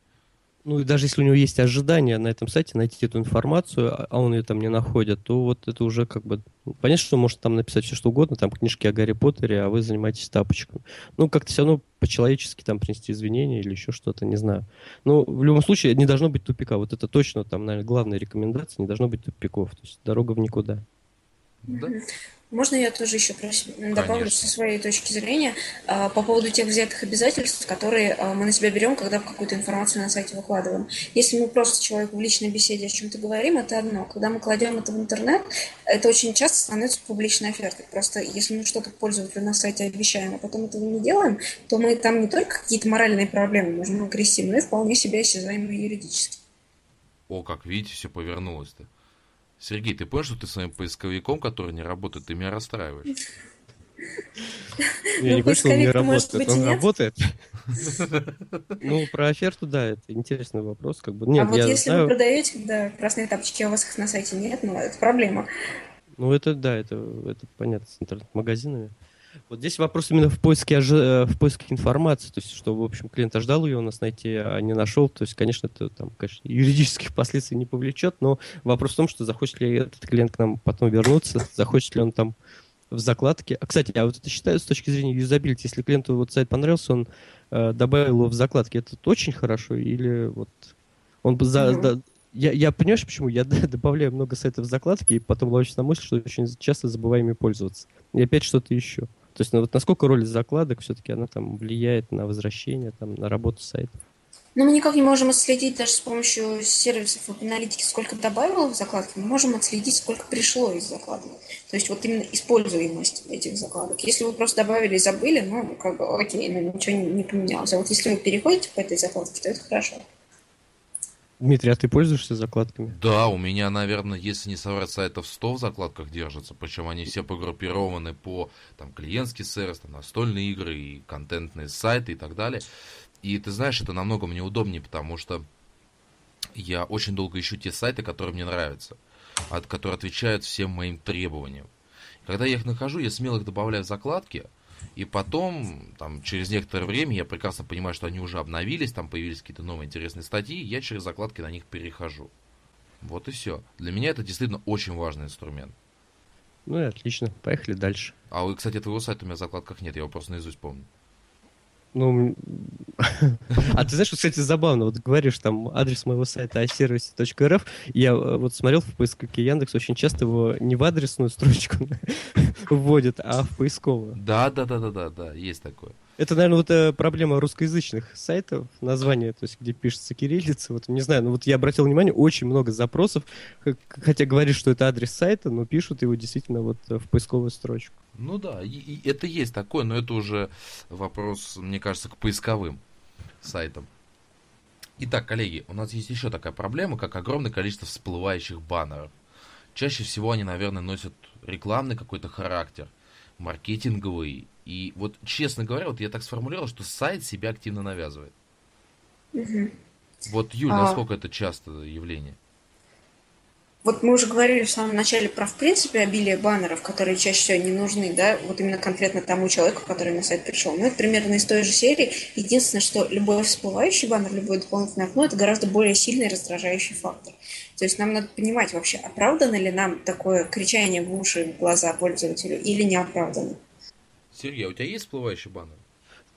Ну и даже если у него есть ожидания на этом сайте найти эту информацию, а, а он ее там не находит, то вот это уже как бы... Ну, понятно, что может там написать все что угодно, там книжки о Гарри Поттере, а вы занимаетесь тапочками. Ну, как-то все равно по-человечески там принести извинения или еще что-то, не знаю. Но в любом случае не должно быть тупика. Вот это точно там, наверное, главная рекомендация, не должно быть тупиков. То есть дорога в никуда. Да? Можно я тоже еще добавлю Конечно. со своей точки зрения а, по поводу тех взятых обязательств, которые а, мы на себя берем, когда какую-то информацию на сайте выкладываем. Если мы просто человеку в личной беседе о чем-то говорим, это одно. Когда мы кладем это в интернет, это очень часто становится публичной офертой. Просто если мы что-то пользователю на сайте обещаем, а потом этого не делаем, то мы там не только какие-то моральные проблемы можем агрессивные, но и вполне себе осязаемые юридически. О, как видите, все повернулось-то. Сергей, ты понял, что ты своим поисковиком, который не работает, ты меня расстраиваешь? Я не понял, он не работает. Он работает. Ну, про оферту, да, это интересный вопрос. Как бы. Нет, а вот если вы продаете, да, красные тапочки, а у вас их на сайте нет, ну, это проблема. Ну, это, да, это, это понятно с интернет-магазинами. Вот здесь вопрос именно в поиске, э, в поиске информации, то есть, что, в общем, клиент ожидал ее у нас найти, а не нашел, то есть, конечно, это там, конечно, юридических последствий не повлечет, но вопрос в том, что захочет ли этот клиент к нам потом вернуться, захочет ли он там в закладке. А, кстати, а вот это считаю с точки зрения юзабилити, если клиенту вот сайт понравился, он э, добавил его в закладки, это очень хорошо или вот он бы за, mm-hmm. я, я понимаешь, почему? Я добавляю много сайтов в закладки, и потом ловишь на мысль, что очень часто забываю ими пользоваться. И опять что-то еще. То есть, ну, вот насколько роль закладок все-таки она там влияет на возвращение, там, на работу сайта? Ну, мы никак не можем отследить даже с помощью сервисов аналитики, сколько добавило в закладки. Мы можем отследить, сколько пришло из закладок. То есть вот именно используемость этих закладок. Если вы просто добавили и забыли, ну, как бы окей, ну, ничего не, не поменялось. А вот если вы переходите по этой закладке, то это хорошо. Дмитрий, а ты пользуешься закладками? Да, у меня, наверное, если не соврать, сайтов 100 в закладках держатся, причем они все погруппированы по там, клиентский сервис, там, настольные игры и контентные сайты и так далее. И ты знаешь, это намного мне удобнее, потому что я очень долго ищу те сайты, которые мне нравятся, от, которые отвечают всем моим требованиям. Когда я их нахожу, я смело их добавляю в закладки – и потом, там, через некоторое время, я прекрасно понимаю, что они уже обновились, там появились какие-то новые интересные статьи, я через закладки на них перехожу. Вот и все. Для меня это действительно очень важный инструмент. Ну и отлично. Поехали дальше. А, вы, кстати, твоего сайта у меня в закладках нет, я его просто наизусть помню. Ну, а ты знаешь, кстати, забавно, вот говоришь там адрес моего сайта iservice.rf, я э, вот смотрел в поисковике Яндекс, очень часто его не в адресную строчку вводит, а в поисковую. Да, да, да, да, да, да, есть такое. Это, наверное, вот э, проблема русскоязычных сайтов, название, то есть где пишется кириллица. Вот не знаю, но вот я обратил внимание, очень много запросов, хотя говорит, что это адрес сайта, но пишут его действительно вот э, в поисковую строчку. Ну да, и, и это есть такое, но это уже вопрос, мне кажется, к поисковым сайтам. Итак, коллеги, у нас есть еще такая проблема, как огромное количество всплывающих баннеров. Чаще всего они, наверное, носят рекламный какой-то характер, маркетинговый и вот, честно говоря, вот я так сформулировал, что сайт себя активно навязывает. Угу. Вот, Юль, а... насколько это часто явление? Вот мы уже говорили в самом начале про, в принципе, обилие баннеров, которые чаще всего не нужны, да, вот именно конкретно тому человеку, который на сайт пришел. Ну, это примерно из той же серии. Единственное, что любой всплывающий баннер, любое дополнительное окно, это гораздо более сильный раздражающий фактор. То есть нам надо понимать вообще, оправдано ли нам такое кричание в уши, в глаза пользователю или не оправдано. Сергей, а у тебя есть всплывающий баннер?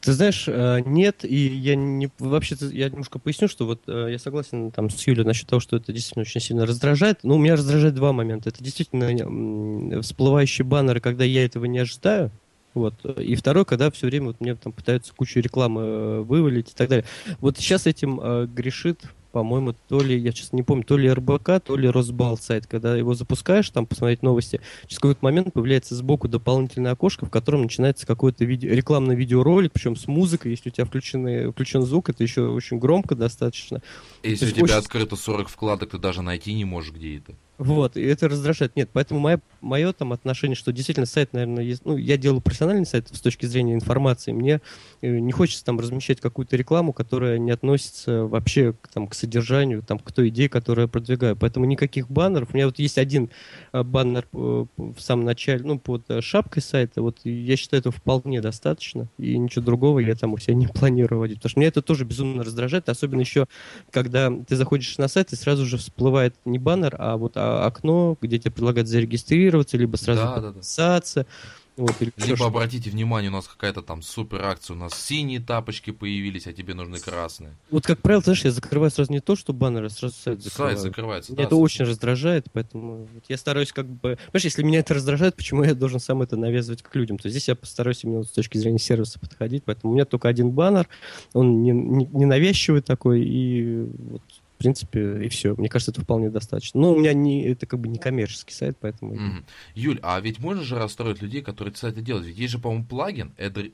Ты знаешь, э, нет, и я не вообще я немножко поясню, что вот э, я согласен там с Юлей насчет того, что это действительно очень сильно раздражает. Но меня раздражает два момента. Это действительно всплывающие баннеры, когда я этого не ожидаю. Вот. И второй, когда все время вот мне там пытаются кучу рекламы э, вывалить и так далее. Вот сейчас этим грешит по-моему, то ли, я сейчас не помню, то ли РБК, то ли Росбал сайт. Когда его запускаешь, там посмотреть новости, через какой-то момент появляется сбоку дополнительное окошко, в котором начинается какой-то видео, рекламный видеоролик, причем с музыкой, если у тебя включены, включен звук, это еще очень громко достаточно. Если у тебя очень... открыто 40 вкладок, ты даже найти не можешь, где это. Вот, и это раздражает. Нет, поэтому мое, мое там отношение, что действительно сайт, наверное, есть... Ну, я делаю профессиональный сайт с точки зрения информации. Мне э, не хочется там размещать какую-то рекламу, которая не относится вообще к, там, к содержанию, там, к той идее, которую я продвигаю. Поэтому никаких баннеров. У меня вот есть один э, баннер в самом начале, ну, под шапкой сайта. Вот я считаю, этого вполне достаточно. И ничего другого я там у себя не планирую вводить. Потому что меня это тоже безумно раздражает. Особенно еще, когда ты заходишь на сайт, и сразу же всплывает не баннер, а вот окно, где тебе предлагают зарегистрироваться, либо сразу да, подписаться. Да, да. Вот, или Либо что обратите внимание, у нас какая-то там супер акция, у нас синие тапочки появились, а тебе нужны красные. Вот как правило, знаешь, я закрываю сразу не то, что баннеры, сразу сайт закрываю. Сайт закрывается, Меня да, это очень раздражает, поэтому вот я стараюсь как бы... Понимаешь, если меня это раздражает, почему я должен сам это навязывать к людям? То здесь я постараюсь именно с точки зрения сервиса подходить, поэтому у меня только один баннер, он не, не, не навязчивый такой, и вот в принципе, и все. Мне кажется, это вполне достаточно. Но у меня не, это как бы не коммерческий сайт, поэтому... Mm-hmm. Юль, а ведь можно же расстроить людей, которые эти сайты делают? Ведь есть же, по-моему, плагин, это,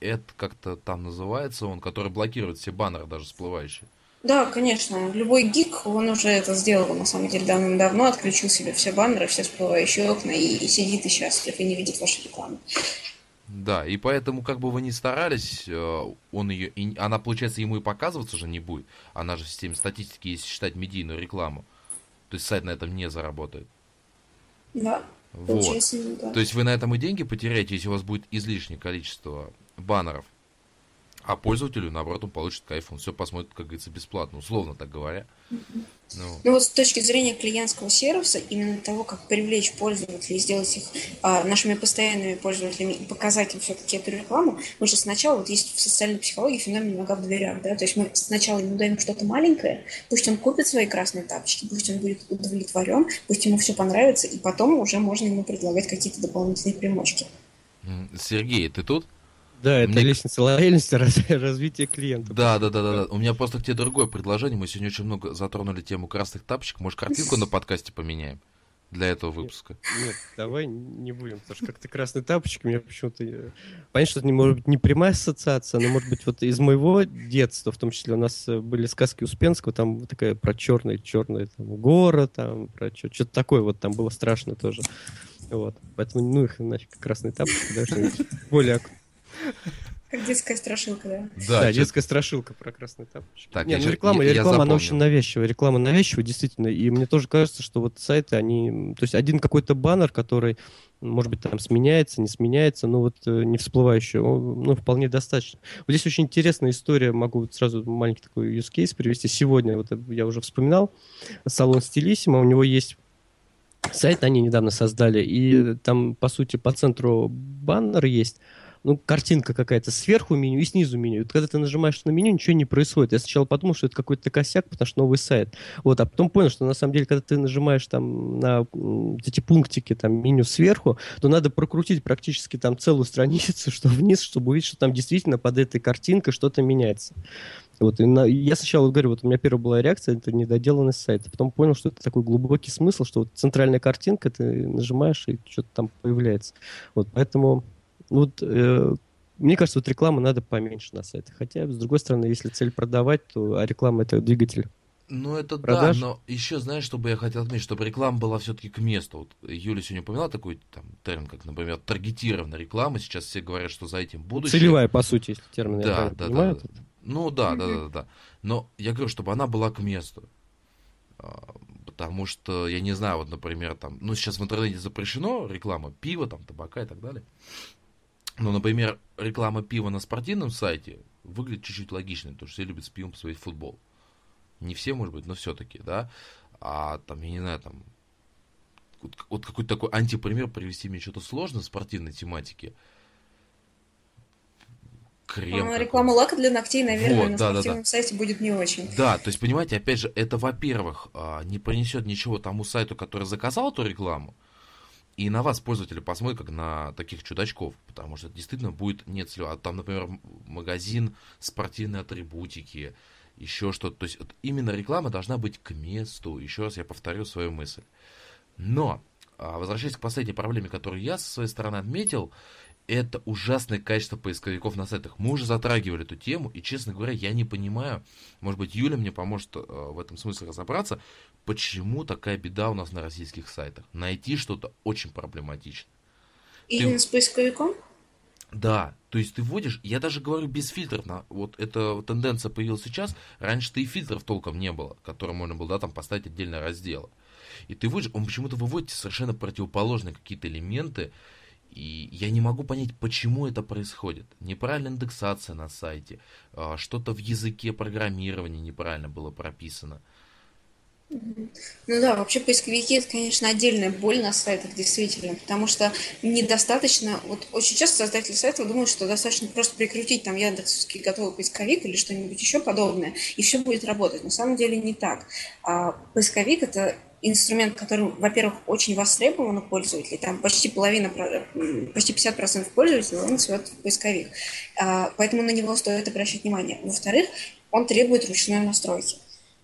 это как-то там называется он, который блокирует все баннеры даже всплывающие. Да, конечно. Любой гик, он уже это сделал, на самом деле, давным-давно, отключил себе все баннеры, все всплывающие окна и, и сидит и счастлив, и не видит ваши рекламы. Да, и поэтому, как бы вы ни старались, э, он ее, и, она, получается, ему и показываться уже не будет. Она же в системе статистики, если считать медийную рекламу. То есть сайт на этом не заработает. Да. Вот. Да. То есть вы на этом и деньги потеряете, если у вас будет излишнее количество баннеров. А пользователю, наоборот, он получит кайф, он все посмотрит, как говорится, бесплатно, условно так говоря. Ну. ну вот с точки зрения клиентского сервиса, именно того, как привлечь пользователей, сделать их а, нашими постоянными пользователями и показать им все-таки эту рекламу, мы же сначала, вот есть в социальной психологии феномен нога в дверях, да, то есть мы сначала ему даем что-то маленькое, пусть он купит свои красные тапочки, пусть он будет удовлетворен, пусть ему все понравится, и потом уже можно ему предлагать какие-то дополнительные примочки. Сергей, ты тут? Да, это Мне... лестница лояльности, развития клиента. Да, да, да, да, да. У меня просто к тебе другое предложение. Мы сегодня очень много затронули тему красных тапочек. Может, картинку на подкасте поменяем? для этого выпуска. Нет, нет, давай не будем, потому что как-то красные тапочки, мне почему-то... Э, понятно, что это не может быть не прямая ассоциация, но может быть вот из моего детства, в том числе у нас э, были сказки Успенского, там такая про черный, черный там, город, там, про что-то такое вот там было страшно тоже. Вот. Поэтому, ну их нафиг, красные тапочки, да, что-нибудь более как детская страшилка, да? Да, да детская страшилка про красный тапочек. Так, Не, ну, реклама, я, реклама, я она очень навязчивая. Реклама навязчивая, действительно. И мне тоже кажется, что вот сайты, они... То есть один какой-то баннер, который, может быть, там сменяется, не сменяется, но вот э, не всплывающий, ну, вполне достаточно. Вот здесь очень интересная история, могу вот сразу маленький такой use case привести. Сегодня, вот я уже вспоминал, салон Стилиссимо, у него есть сайт, они недавно создали, и там, по сути, по центру баннер есть, ну, картинка какая-то сверху меню и снизу меню. Вот когда ты нажимаешь на меню, ничего не происходит. Я сначала подумал, что это какой-то косяк, потому что новый сайт. Вот, а потом понял, что на самом деле, когда ты нажимаешь там на эти пунктики, там, меню сверху, то надо прокрутить практически там целую страницу, что вниз, чтобы увидеть, что там действительно под этой картинкой что-то меняется. Вот, и на, я сначала говорю, вот у меня первая была реакция, это недоделанность сайта. Потом понял, что это такой глубокий смысл, что вот центральная картинка, ты нажимаешь, и что-то там появляется. Вот, поэтому вот э, мне кажется, вот рекламу надо поменьше на сайтах. Хотя, с другой стороны, если цель продавать, то а реклама это двигатель. Ну, это продаж. да, но еще, знаешь, что бы я хотел отметить, чтобы реклама была все-таки к месту. Вот Юля сегодня упоминала такой там, термин, как, например, таргетированная реклама. Сейчас все говорят, что за этим будущее. Целевая, по сути, если термин да, я да, понимаю. Да, да. Ну да, да, да, да. Но я говорю, чтобы она была к месту. А, потому что, я не знаю, вот, например, там, ну, сейчас в интернете запрещено реклама пива, там, табака и так далее. Ну, например, реклама пива на спортивном сайте выглядит чуть-чуть логичной, потому что все любят с пивом посмотреть футбол. Не все, может быть, но все-таки, да. А там, я не знаю, там, вот, вот какой-то такой антипример привести мне что-то сложно в спортивной тематике. Крем. А, реклама лака для ногтей, наверное, вот, на да, спортивном да, да. сайте будет не очень. Да, то есть, понимаете, опять же, это, во-первых, а, не принесет ничего тому сайту, который заказал эту рекламу, и на вас пользователи посмотрят как на таких чудачков, потому что действительно будет нет целевого. А там, например, магазин спортивной атрибутики, еще что-то. То есть вот именно реклама должна быть к месту. Еще раз я повторю свою мысль. Но, а, возвращаясь к последней проблеме, которую я со своей стороны отметил, это ужасное качество поисковиков на сайтах. Мы уже затрагивали эту тему, и, честно говоря, я не понимаю, может быть, Юля мне поможет э, в этом смысле разобраться, почему такая беда у нас на российских сайтах. Найти что-то очень проблематично. Именно ты... с поисковиком? Да, то есть ты вводишь, я даже говорю без фильтров, на, вот эта тенденция появилась сейчас, раньше-то и фильтров толком не было, которые можно было, да, там поставить отдельно разделы. И ты вводишь, он почему-то выводит совершенно противоположные какие-то элементы, и я не могу понять, почему это происходит. Неправильная индексация на сайте, а, что-то в языке программирования неправильно было прописано. Ну да, вообще поисковики это, конечно, отдельная боль на сайтах, действительно, потому что недостаточно, вот очень часто создатели сайтов думают, что достаточно просто прикрутить там Яндексовский готовый поисковик или что-нибудь еще подобное, и все будет работать. На самом деле не так. А поисковик это инструмент, который, во-первых, очень востребован у пользователей, там почти половина, почти 50% пользователей он называют поисковик, а, поэтому на него стоит обращать внимание. Во-вторых, он требует ручной настройки.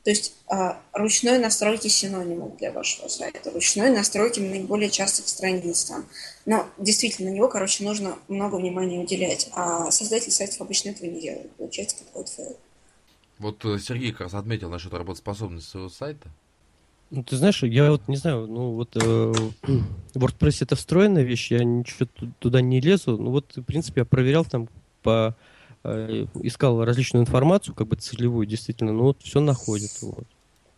То есть а, ручной настройки синонимов для вашего сайта, ручной настройки наиболее частых страниц там. Но действительно, на него, короче, нужно много внимания уделять. А создатели сайтов обычно этого не делают. Получается какой-то fail. Вот э, Сергей как раз отметил насчет работоспособности своего сайта. Ну, ты знаешь, я вот не знаю, ну вот э, WordPress это встроенная вещь, я ничего туда не лезу. Ну вот, в принципе, я проверял там по искал различную информацию, как бы целевую, действительно, ну вот все находит. Вот.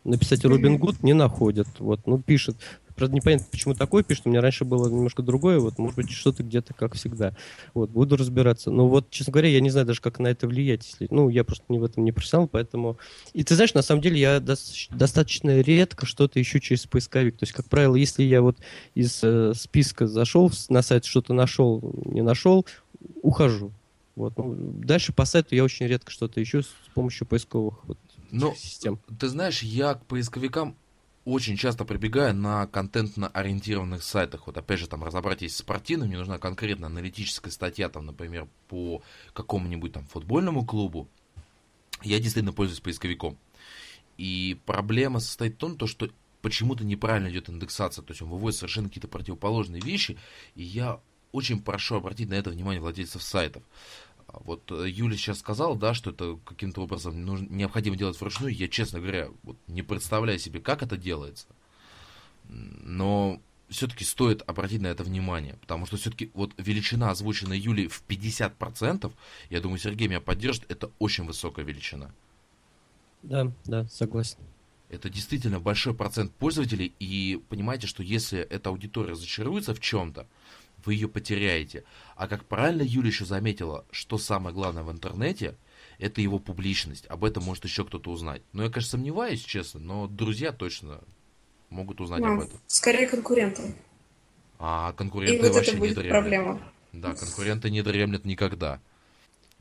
Написать Робин Гуд не находит. Вот, ну, пишет. Правда, непонятно, почему такое пишет. У меня раньше было немножко другое. Вот, может быть, что-то где-то, как всегда. Вот, буду разбираться. Но вот, честно говоря, я не знаю даже, как на это влиять. Если... Ну, я просто не в этом не профессионал, поэтому... И ты знаешь, на самом деле, я до... достаточно редко что-то ищу через поисковик. То есть, как правило, если я вот из э, списка зашел на сайт, что-то нашел, не нашел, ухожу. Вот. Ну, дальше по сайту я очень редко что-то ищу с помощью поисковых вот, Но, систем. Ты знаешь, я к поисковикам очень часто прибегаю на контентно-ориентированных сайтах. Вот опять же, там разобрать есть спортивным, мне нужна конкретно аналитическая статья, там, например, по какому-нибудь там футбольному клубу. Я действительно пользуюсь поисковиком. И проблема состоит в том, то, что почему-то неправильно идет индексация, то есть он выводит совершенно какие-то противоположные вещи, и я очень прошу обратить на это внимание владельцев сайтов. А вот э, Юля сейчас сказала, да, что это каким-то образом нужно, необходимо делать вручную. Я, честно говоря, вот не представляю себе, как это делается. Но все-таки стоит обратить на это внимание, потому что все-таки вот величина, озвученная Юлей в 50%, я думаю, Сергей меня поддержит, это очень высокая величина. Да, да, согласен. Это действительно большой процент пользователей, и понимаете, что если эта аудитория разочаруется в чем-то, вы ее потеряете. А как правильно Юля еще заметила, что самое главное в интернете, это его публичность. Об этом может еще кто-то узнать. Но я, конечно, сомневаюсь, честно, но друзья точно могут узнать ну, об этом. Скорее конкуренты. А конкуренты И вот вообще это будет не дремлят. проблема. Да, конкуренты не дремлят никогда.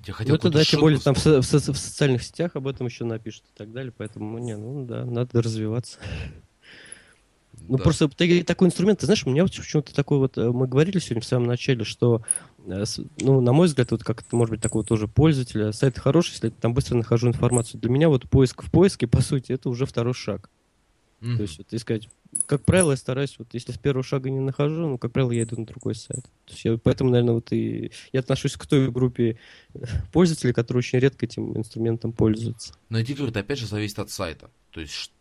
Я хотел ну, это да, тем более там в, в, в социальных сетях об этом еще напишут и так далее, поэтому, не, ну да, надо развиваться. Ну, да. просто такой инструмент, ты знаешь, у меня почему-то такой вот, э, мы говорили сегодня в самом начале, что, э, ну, на мой взгляд, вот как может быть такого тоже пользователя, сайт хороший, если я там быстро нахожу информацию. Для меня вот поиск в поиске, по сути, это уже второй шаг. Mm-hmm. То есть вот искать, как правило, я стараюсь, вот если с первого шага не нахожу, ну, как правило, я иду на другой сайт. То есть я, поэтому, наверное, вот и я отношусь к той группе пользователей, которые очень редко этим инструментом пользуются. Но эти говорят, опять же, зависит от сайта. То есть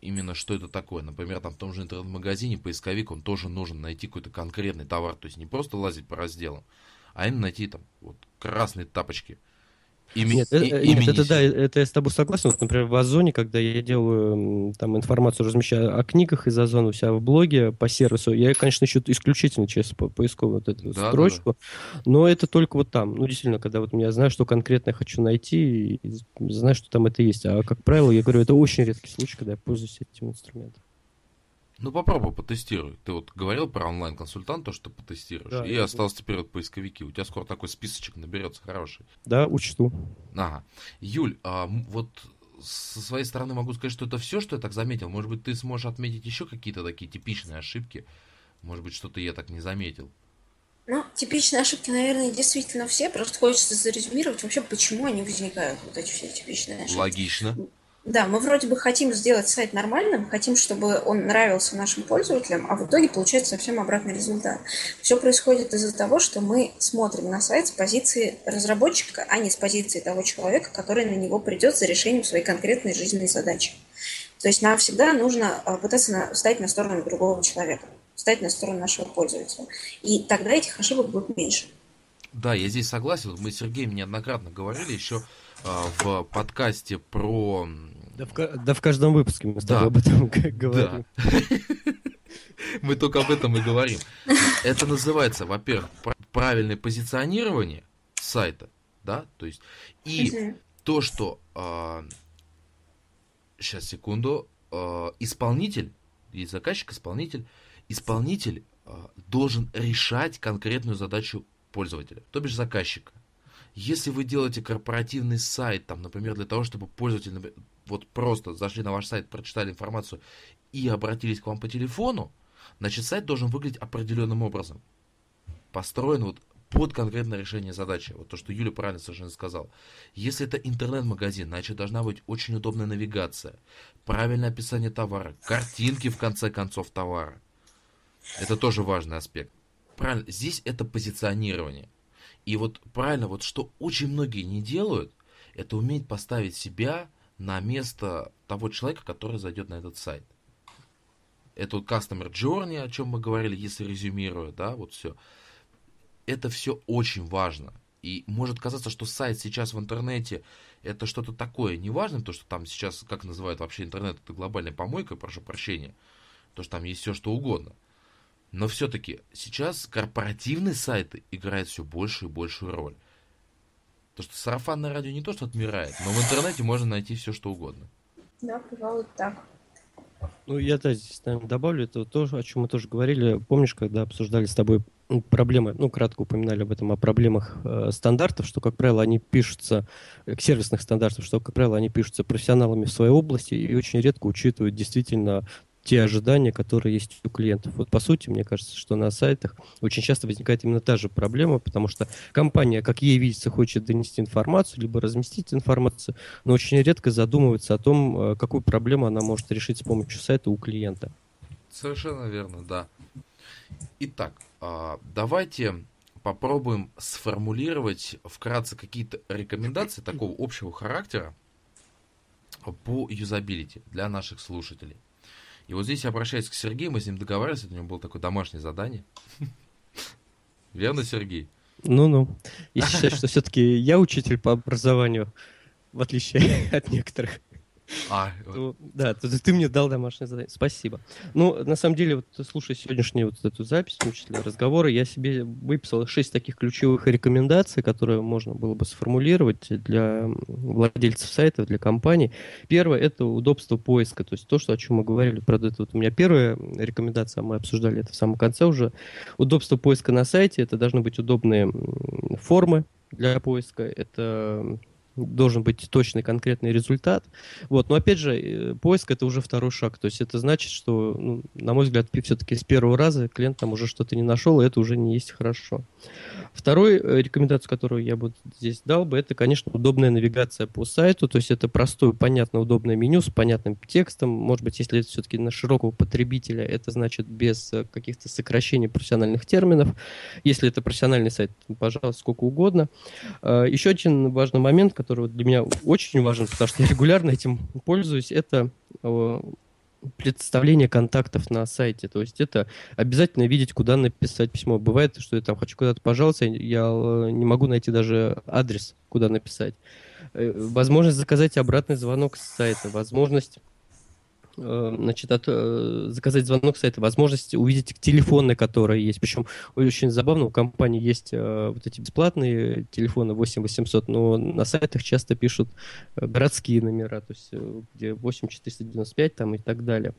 именно что это такое. Например, там в том же интернет-магазине поисковик, он тоже нужен найти какой-то конкретный товар. То есть не просто лазить по разделам, а именно найти там вот красные тапочки. Ими, нет, и, это, нет, это да, это я с тобой согласен. Вот, например, в Озоне, когда я делаю там информацию, размещаю о книгах из Озона у себя в блоге по сервису, я, конечно, ищу исключительно через по поисковую вот эту да, строчку, да, да. но это только вот там. Ну, действительно, когда вот я знаю, что конкретно я хочу найти, и знаю, что там это есть. А, как правило, я говорю, это очень редкий случай, когда я пользуюсь этим инструментом. Ну попробуй, потестируй. Ты вот говорил про онлайн-консультанта, что потестируешь. Да, и остался теперь вот поисковики. У тебя скоро такой списочек наберется хороший. Да, учту. Ага. Юль, а вот со своей стороны могу сказать, что это все, что я так заметил. Может быть, ты сможешь отметить еще какие-то такие типичные ошибки. Может быть, что-то я так не заметил. Ну, типичные ошибки, наверное, действительно все. Просто хочется зарезюмировать вообще, почему они возникают, вот эти все типичные ошибки. Логично. Да, мы вроде бы хотим сделать сайт нормальным, хотим, чтобы он нравился нашим пользователям, а в итоге получается совсем обратный результат. Все происходит из-за того, что мы смотрим на сайт с позиции разработчика, а не с позиции того человека, который на него придет за решением своей конкретной жизненной задачи. То есть нам всегда нужно а, пытаться встать на сторону другого человека, встать на сторону нашего пользователя. И тогда этих ошибок будет меньше. Да, я здесь согласен. Мы с Сергеем неоднократно говорили еще э, в подкасте про... Да в, да в каждом выпуске мы с тобой да. об этом говорим. Да. Мы только об этом и говорим. Это называется, во-первых, правильное позиционирование сайта, да, то есть и то, что сейчас а, секунду, а, исполнитель, есть заказчик, исполнитель, исполнитель а, должен решать конкретную задачу пользователя, то бишь заказчика. Если вы делаете корпоративный сайт, там, например, для того, чтобы пользователь вот просто зашли на ваш сайт, прочитали информацию и обратились к вам по телефону, значит сайт должен выглядеть определенным образом. Построен вот под конкретное решение задачи. Вот то, что Юля правильно совершенно сказал. Если это интернет-магазин, значит должна быть очень удобная навигация, правильное описание товара, картинки в конце концов товара. Это тоже важный аспект. Правильно, здесь это позиционирование. И вот правильно, вот что очень многие не делают, это уметь поставить себя на место того человека, который зайдет на этот сайт. Это вот Customer Journey, о чем мы говорили, если резюмируя, да, вот все. Это все очень важно. И может казаться, что сайт сейчас в интернете это что-то такое неважное, то, что там сейчас, как называют вообще интернет, это глобальная помойка, прошу прощения, то, что там есть все, что угодно. Но все-таки сейчас корпоративные сайты играют все большую и большую роль. То, что сарафанное радио не то, что отмирает, но в интернете можно найти все, что угодно. Да, пожалуй, так. Ну, я да, здесь, наверное, добавлю, это то, о чем мы тоже говорили. Помнишь, когда обсуждали с тобой проблемы, ну, кратко упоминали об этом, о проблемах э, стандартов, что, как правило, они пишутся, э, сервисных стандартов, что, как правило, они пишутся профессионалами в своей области и очень редко учитывают действительно те ожидания, которые есть у клиентов. Вот по сути, мне кажется, что на сайтах очень часто возникает именно та же проблема, потому что компания, как ей видится, хочет донести информацию, либо разместить информацию, но очень редко задумывается о том, э, какую проблему она может решить с помощью сайта у клиента. Совершенно верно, да. Итак, а, давайте попробуем сформулировать вкратце какие-то рекомендации такого общего характера по юзабилити для наших слушателей. И вот здесь я обращаюсь к Сергею, мы с ним договаривались, это у него было такое домашнее задание. Верно, Сергей? Ну-ну. И считаю, что все-таки я учитель по образованию, в отличие от некоторых. А, то, да, то, ты мне дал домашнее задание. Спасибо. Ну, на самом деле, вот слушая сегодняшнюю вот эту запись, учителя разговора, я себе выписал шесть таких ключевых рекомендаций, которые можно было бы сформулировать для владельцев сайтов, для компаний. Первое – это удобство поиска, то есть то, что, о чем мы говорили, правда, это вот у меня первая рекомендация, мы обсуждали это в самом конце уже. Удобство поиска на сайте – это должны быть удобные формы для поиска, это должен быть точный конкретный результат. Вот. Но опять же, э, поиск это уже второй шаг. То есть это значит, что, ну, на мой взгляд, все-таки с первого раза клиент там уже что-то не нашел, и это уже не есть хорошо. Второй э, рекомендацию, которую я бы здесь дал бы, это, конечно, удобная навигация по сайту. То есть это простое, понятно, удобное меню с понятным текстом. Может быть, если это все-таки на широкого потребителя, это значит без э, каких-то сокращений профессиональных терминов. Если это профессиональный сайт, пожалуйста, сколько угодно. Еще один важный момент, который для меня очень важен, потому что я регулярно этим пользуюсь, это э, представление контактов на сайте. То есть это обязательно видеть, куда написать письмо. Бывает, что я там хочу куда-то пожаловаться, я э, не могу найти даже адрес, куда написать. Э, возможность заказать обратный звонок с сайта, возможность значит, от, э, заказать звонок с сайта, возможность увидеть телефоны, которые есть. Причем очень забавно, у компании есть э, вот эти бесплатные телефоны 8800, но на сайтах часто пишут городские номера, то есть где 8495 там и так далее.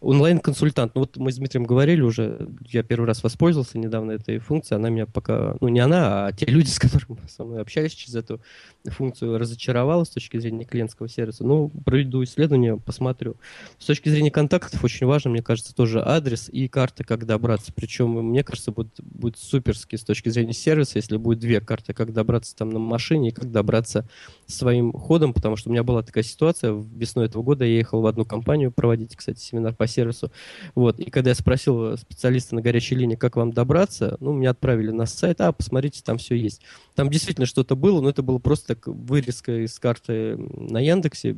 Онлайн-консультант. Ну вот мы с Дмитрием говорили уже, я первый раз воспользовался недавно этой функцией, она меня пока, ну не она, а те люди, с которыми со мной общались через эту функцию, разочаровала с точки зрения клиентского сервиса. Ну, проведу исследование, посмотрю. С точки зрения контактов очень важно, мне кажется, тоже адрес и карта, как добраться. Причем, мне кажется, будет, будет суперски с точки зрения сервиса, если будет две карты, как добраться там на машине и как добраться своим ходом, потому что у меня была такая ситуация, весной этого года я ехал в одну компанию проводить, кстати, семинар по сервису, вот, и когда я спросил специалиста на горячей линии, как вам добраться, ну, меня отправили на сайт, а, посмотрите, там все есть. Там действительно что-то было, но это было просто так вырезка из карты на Яндексе,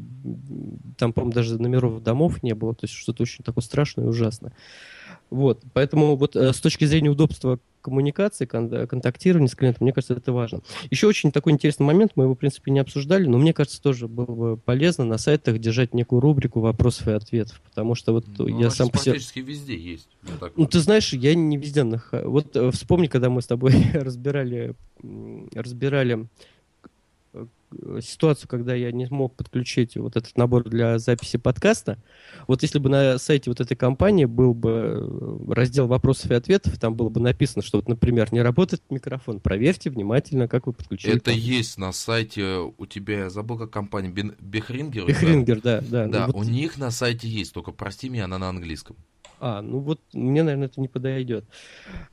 там, по-моему, даже номеров домов не было, то есть что-то очень такое страшное и ужасное. Вот, поэтому вот э, с точки зрения удобства коммуникации, кон- контактирования с клиентом, мне кажется, это важно. Еще очень такой интересный момент, мы его, в принципе, не обсуждали, но мне кажется, тоже было бы полезно на сайтах держать некую рубрику вопросов и ответов, потому что вот ну, я сам по себе... везде есть. Ну, ты знаешь, я не везде нахожу. Вот э, вспомни, когда мы с тобой разбирали, разбирали ситуацию, когда я не смог подключить вот этот набор для записи подкаста. Вот если бы на сайте вот этой компании был бы э, раздел вопросов и ответов, там было бы написано, что вот, например, не работает микрофон, проверьте внимательно, как вы подключили. Это есть на сайте у тебя, я забыл, как компания, Бехрингер? Бехрингер, да, да. Да, ну, вот... у них на сайте есть, только прости меня, она на английском. А, ну вот мне, наверное, это не подойдет.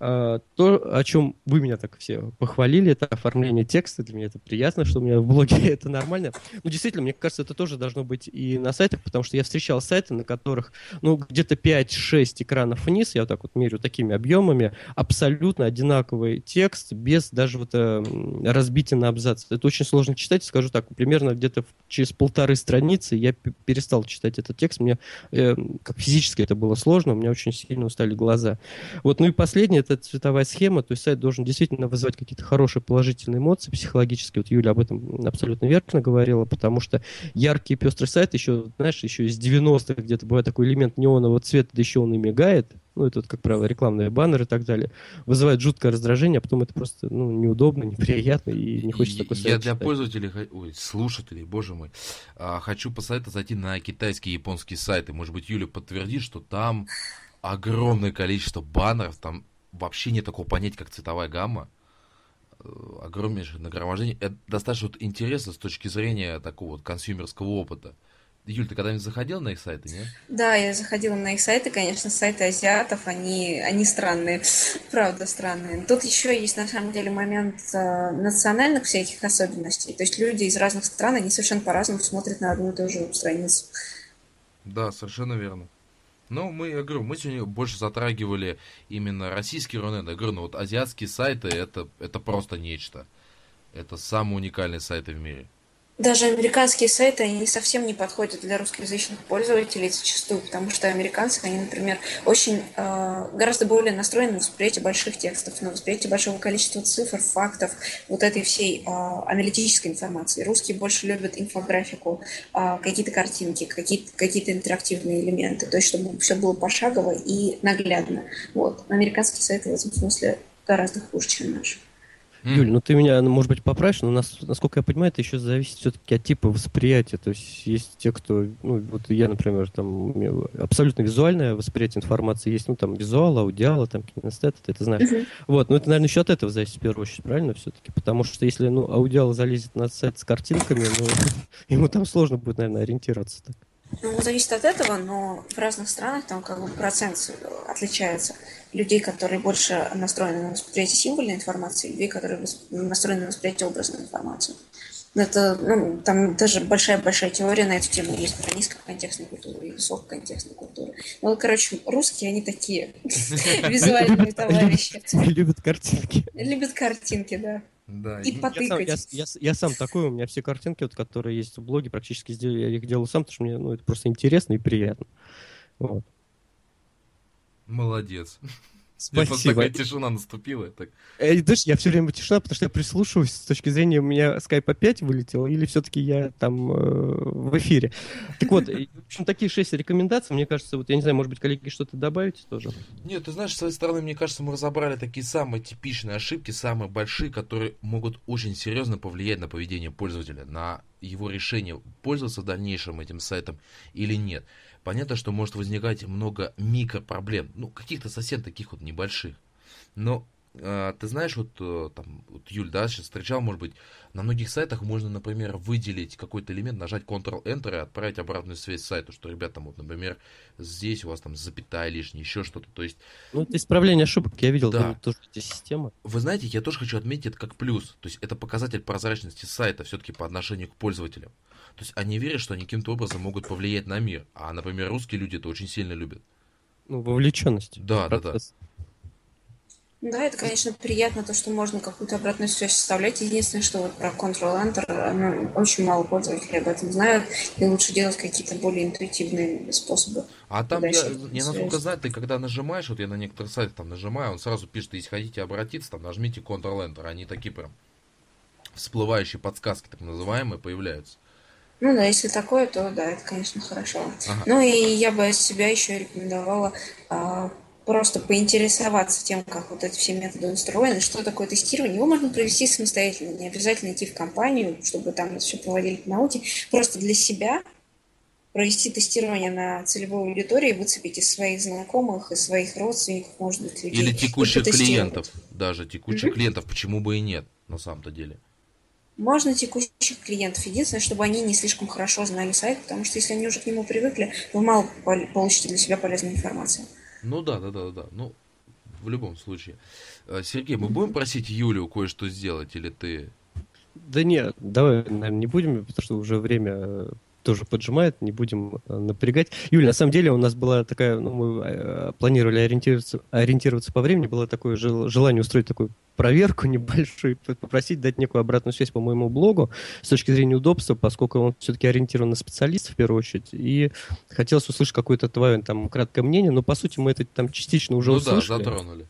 А, то, о чем вы меня так все похвалили, это оформление текста. Для меня это приятно, что у меня в блоге это нормально. Ну, действительно, мне кажется, это тоже должно быть и на сайтах, потому что я встречал сайты, на которых, ну, где-то 5-6 экранов вниз, я вот так вот мерю такими объемами, абсолютно одинаковый текст, без даже вот э, разбития на абзац. Это очень сложно читать, скажу так, примерно где-то через полторы страницы я перестал читать этот текст. Мне э, как физически это было сложно, меня очень сильно устали глаза. Вот, ну и последнее, это цветовая схема, то есть сайт должен действительно вызывать какие-то хорошие положительные эмоции психологические. Вот Юля об этом абсолютно верно говорила, потому что яркий пестрый сайт еще, знаешь, еще из 90-х где-то бывает такой элемент неонового цвета, да еще он и мигает, ну, это, вот, как правило, рекламные баннеры и так далее, вызывает жуткое раздражение, а потом это просто ну, неудобно, неприятно и не хочется такой Я для читать. пользователей, ой, слушателей, боже мой, а, хочу посоветовать зайти на китайские и японские сайты. Может быть, Юля подтвердит, что там огромное количество баннеров, там вообще нет такого понятия, как цветовая гамма э, огромнейшее нагромождение. Это достаточно вот интересно с точки зрения такого вот консюмерского опыта. Юль, ты когда-нибудь заходил на их сайты, нет? Да, я заходила на их сайты, конечно, сайты азиатов, они, они странные, правда странные. Тут еще есть на самом деле момент э, национальных всяких особенностей. То есть люди из разных стран, они совершенно по-разному смотрят на одну и ту же страницу. Да, совершенно верно. Ну, мы, я говорю, мы сегодня больше затрагивали именно российский Рунет. Я говорю, ну вот азиатские сайты это, это просто нечто. Это самые уникальные сайты в мире. Даже американские сайты, они совсем не подходят для русскоязычных пользователей зачастую, потому что американцы, они, например, очень э, гораздо более настроены на восприятие больших текстов, на восприятие большого количества цифр, фактов, вот этой всей э, аналитической информации. Русские больше любят инфографику, э, какие-то картинки, какие-то какие интерактивные элементы, то есть чтобы все было пошагово и наглядно. Вот. Американские сайты в этом смысле гораздо хуже, чем наши. Mm. Юль, ну ты меня, ну, может быть, поправишь, но нас, насколько я понимаю, это еще зависит все-таки от типа восприятия. То есть есть те, кто, ну вот я, например, там абсолютно визуальное восприятие информации есть, ну там визуал, аудиал, там кинестет, ты это знаешь. Mm-hmm. Вот, ну это, наверное, еще от этого зависит в первую очередь, правильно все-таки? Потому что если, ну, аудиал залезет на сайт с картинками, ну, ему там сложно будет, наверное, ориентироваться так. Ну, зависит от этого, но в разных странах там как бы процент отличается. Людей, которые больше настроены на восприятие символьной информации, и людей, которые настроены на восприятие образной информации. Это, ну, там даже большая-большая теория на эту тему есть про низкоконтекстную культуру и высококонтекстную культуру. Ну, короче, русские, они такие визуальные товарищи. Любят картинки. Любят картинки, да. Да. И потыкать. Я, я, я, я сам такой, у меня все картинки, вот, которые есть в блоге, практически я их делаю сам, потому что мне ну, это просто интересно и приятно. Вот. Молодец. Спасибо. Такая тишина наступила. Так. Э, знаешь, я все время тишина, потому что я прислушиваюсь с точки зрения, у меня скайп опять вылетел, или все-таки я там э, в эфире. Так вот, в общем, такие шесть рекомендаций, мне кажется, вот я не знаю, может быть, коллеги что-то добавите тоже? Нет, ты знаешь, с своей стороны, мне кажется, мы разобрали такие самые типичные ошибки, самые большие, которые могут очень серьезно повлиять на поведение пользователя, на его решение, пользоваться в дальнейшем этим сайтом или нет. Понятно, что может возникать много микропроблем, ну, каких-то совсем таких вот небольших. Но ты знаешь, вот э, там, вот Юль, да, сейчас встречал, может быть, на многих сайтах можно, например, выделить какой-то элемент, нажать Ctrl-Enter и отправить обратную связь сайту, что, ребята, там, вот, например, здесь у вас там запятая лишняя, еще что-то, то есть... Ну, это исправление ошибок, я видел, Да. там тоже эти системы. Вы знаете, я тоже хочу отметить это как плюс, то есть это показатель прозрачности сайта все-таки по отношению к пользователям. То есть они верят, что они каким-то образом могут повлиять на мир, а, например, русские люди это очень сильно любят. Ну, вовлеченность. Да, да, да. Да, это, конечно, приятно, то, что можно какую-то обратную связь вставлять. Единственное, что вот про Control-Enter, ну, очень мало пользователей об этом знают, и лучше делать какие-то более интуитивные способы. А там, я, я насколько знаю, ты когда нажимаешь, вот я на некоторых сайтах там нажимаю, он сразу пишет, если хотите обратиться, там нажмите Ctrl-Enter, они такие прям всплывающие подсказки, так называемые, появляются. Ну да, если такое, то да, это, конечно, хорошо. Ага. Ну и я бы себя еще рекомендовала а, просто поинтересоваться тем, как вот эти все методы устроены, что такое тестирование. Его можно провести самостоятельно, не обязательно идти в компанию, чтобы там все проводили по науке. Просто для себя провести тестирование на целевой аудитории, выцепить из своих знакомых, из своих родственников, может быть, людей. Или текущих клиентов, даже текущих Мгм. клиентов, почему бы и нет, на самом-то деле. Можно текущих клиентов. Единственное, чтобы они не слишком хорошо знали сайт, потому что если они уже к нему привыкли, вы мало пол- получите для себя полезной информации. Ну да, да, да, да, ну, в любом случае. Э, Сергей, мы будем просить Юлю кое-что сделать, или ты... Да нет, давай, наверное, не будем, потому что уже время э, тоже поджимает, не будем э, напрягать. Юля, на самом деле у нас была такая, ну, мы э, планировали ориентироваться, ориентироваться по времени, было такое жел- желание устроить такую проверку небольшую, попросить дать некую обратную связь по моему блогу с точки зрения удобства, поскольку он все-таки ориентирован на специалистов в первую очередь, и хотелось услышать какое-то твое там краткое мнение, но по сути мы это там частично уже ну да, услышали. затронули.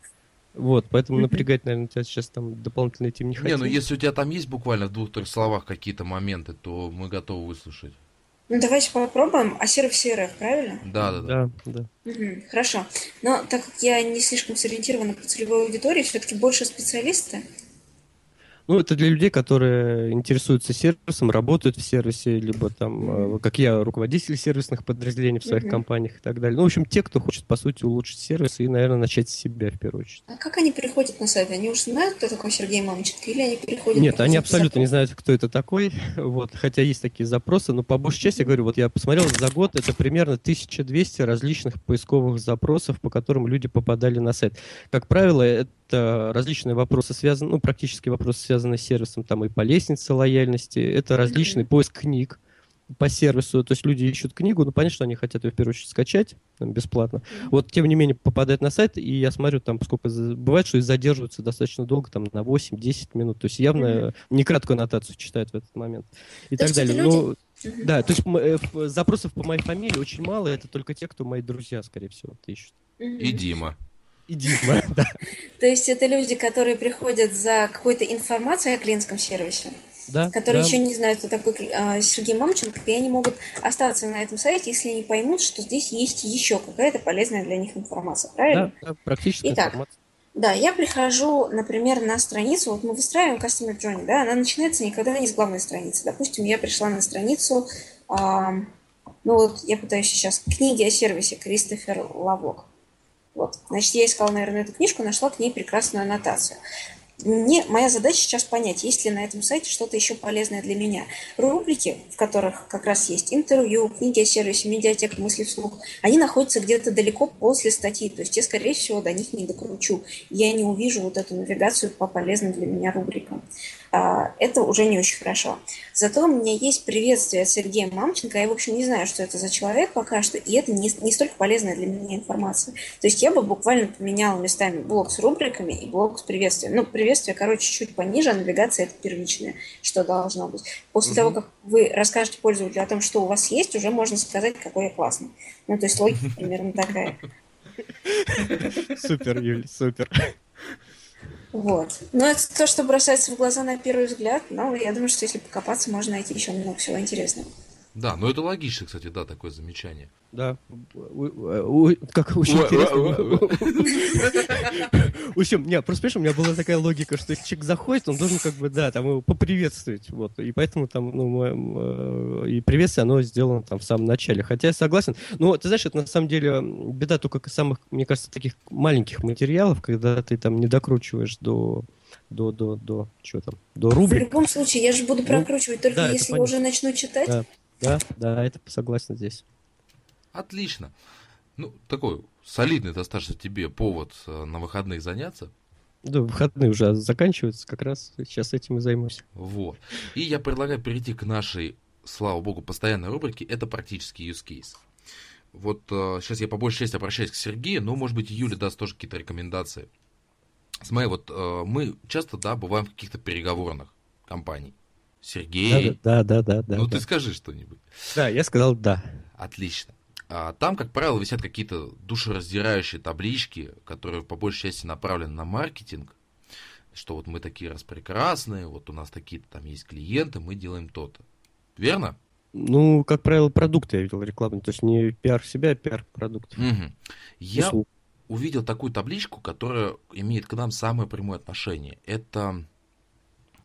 Вот, поэтому напрягать, наверное, тебя сейчас там дополнительно этим не Не, хотим. ну если у тебя там есть буквально в двух-трех словах какие-то моменты, то мы готовы выслушать. Ну, давайте попробуем. А сервис РФ, правильно? Да, да, да. Да, да. Мгм, хорошо. Но так как я не слишком сориентирована по целевой аудитории, все-таки больше специалисты. Ну, это для людей, которые интересуются сервисом, работают в сервисе, либо там, э, как я, руководитель сервисных подразделений в своих Мгм. компаниях и так далее. Ну, в общем, те, кто хочет, по сути, улучшить сервис и, наверное, начать с себя в первую очередь. А как они приходят на сайт? Они уже знают, кто такой Сергей Мамченко, или они приходят... Нет, они абсолютно не знают, кто это такой, вот, хотя есть такие запросы, но по большей части, я говорю, вот я посмотрел за год, это примерно 1200 различных поисковых запросов, по которым люди попадали на сайт. Как правило, это различные вопросы связаны, ну, практически вопросы связаны с сервисом, там и по лестнице лояльности, это различный поиск книг по сервису, то есть люди ищут книгу, ну, понятно, что они хотят ее в первую очередь скачать там, бесплатно, вот, тем не менее, попадает на сайт, и я смотрю, там, сколько... Бывает, что и задерживаются достаточно долго, там, на 8-10 минут. То есть явно не краткую аннотацию читают в этот момент. И То так это далее. люди- Ну, Мгм. да, то есть э, запросов по моей фамилии очень мало, это только те, кто мои друзья, скорее всего, вот ищут. И Дима. И Дима, да. То есть это люди, которые приходят за какой-то информацией о клиентском сервисе, Да, которые да. еще не знают, кто такой а, Сергей Мамченко, и они могут остаться на этом сайте, если они поймут, что здесь есть еще какая-то полезная для них информация, правильно? Да, да, практическая Итак, информация. Да, я прихожу, например, на страницу, вот мы выстраиваем Customer Journey, да, она начинается никогда не с главной страницы. Допустим, я пришла на страницу, ну вот я пытаюсь сейчас, книги о сервисе Кристофер Лавок. Вот, значит, я искала, наверное, эту книжку, нашла к ней прекрасную аннотацию. Мне, моя задача сейчас понять, есть ли на этом сайте что-то еще полезное для меня. Рубрики, в которых как раз есть интервью, книги о сервисе, медиатека, мысли вслух, они находятся где-то далеко после статьи. То есть я, скорее всего, до них не докручу. Я не увижу вот эту навигацию по полезным для меня рубрикам. А, Это уже не очень хорошо. Зато у меня есть приветствие от Сергея Мамченко. Я, в общем, не знаю, что это за человек пока что, и это не, не столько полезная для меня информация. То есть я бы буквально поменяла местами блок с рубриками и блок с приветствием. Ну, приветствие, короче, чуть пониже, а навигация это первичное, что должно быть. После Мгм. того, как вы расскажете пользователю о том, что у вас есть, уже можно сказать, какой я классный. Ну, то есть логика примерно такая. Супер, Юль, супер. Вот. Но это то, что бросается в глаза на первый взгляд. Но я думаю, что если покопаться, можно найти еще много всего интересного. Да, но это логично, кстати, да, такое замечание. Да. У- у- у- Как очень интересно. В общем, не, просто понимаешь, у меня была такая логика, что если человек заходит, он должен как бы, да, там его поприветствовать, вот, и поэтому там, ну, и приветствие, оно сделано там в самом начале. Хотя я согласен, но ты знаешь, это на самом деле беда только самых, мне кажется, таких маленьких материалов, когда ты там не докручиваешь до, до, до, до, что там, до В рубрик. любом случае, я же буду Ну, прокручивать только да, если я уже начну читать. Да. Да, да, это согласен здесь. Отлично. Ну, такой солидный достаточно тебе повод э, на выходных заняться. Да, выходные уже заканчиваются, как раз сейчас этим и займусь. Вот. И я предлагаю перейти к нашей, слава богу, постоянной рубрике. Это практически use case. Вот сейчас я по большей части обращаюсь к Сергею, но, может быть, Юля даст тоже какие-то рекомендации. Смотри, вот э, мы часто, да, бываем в каких-то переговорных компаний. Сергей, Да, да, да, да, да. ну да. ты скажи что-нибудь. Да, я сказал да. Отлично. А, Там, как правило, висят какие-то душераздирающие таблички, которые по большей части направлены на маркетинг, что вот мы такие распрекрасные, вот у нас такие-то там есть клиенты, мы делаем то-то. Верно? Ну, как правило, продукты я видел рекламные. То есть не пиар себя, а пиар продуктов. Мгм. Я Услуг. увидел такую табличку, которая имеет к нам самое прямое отношение. Это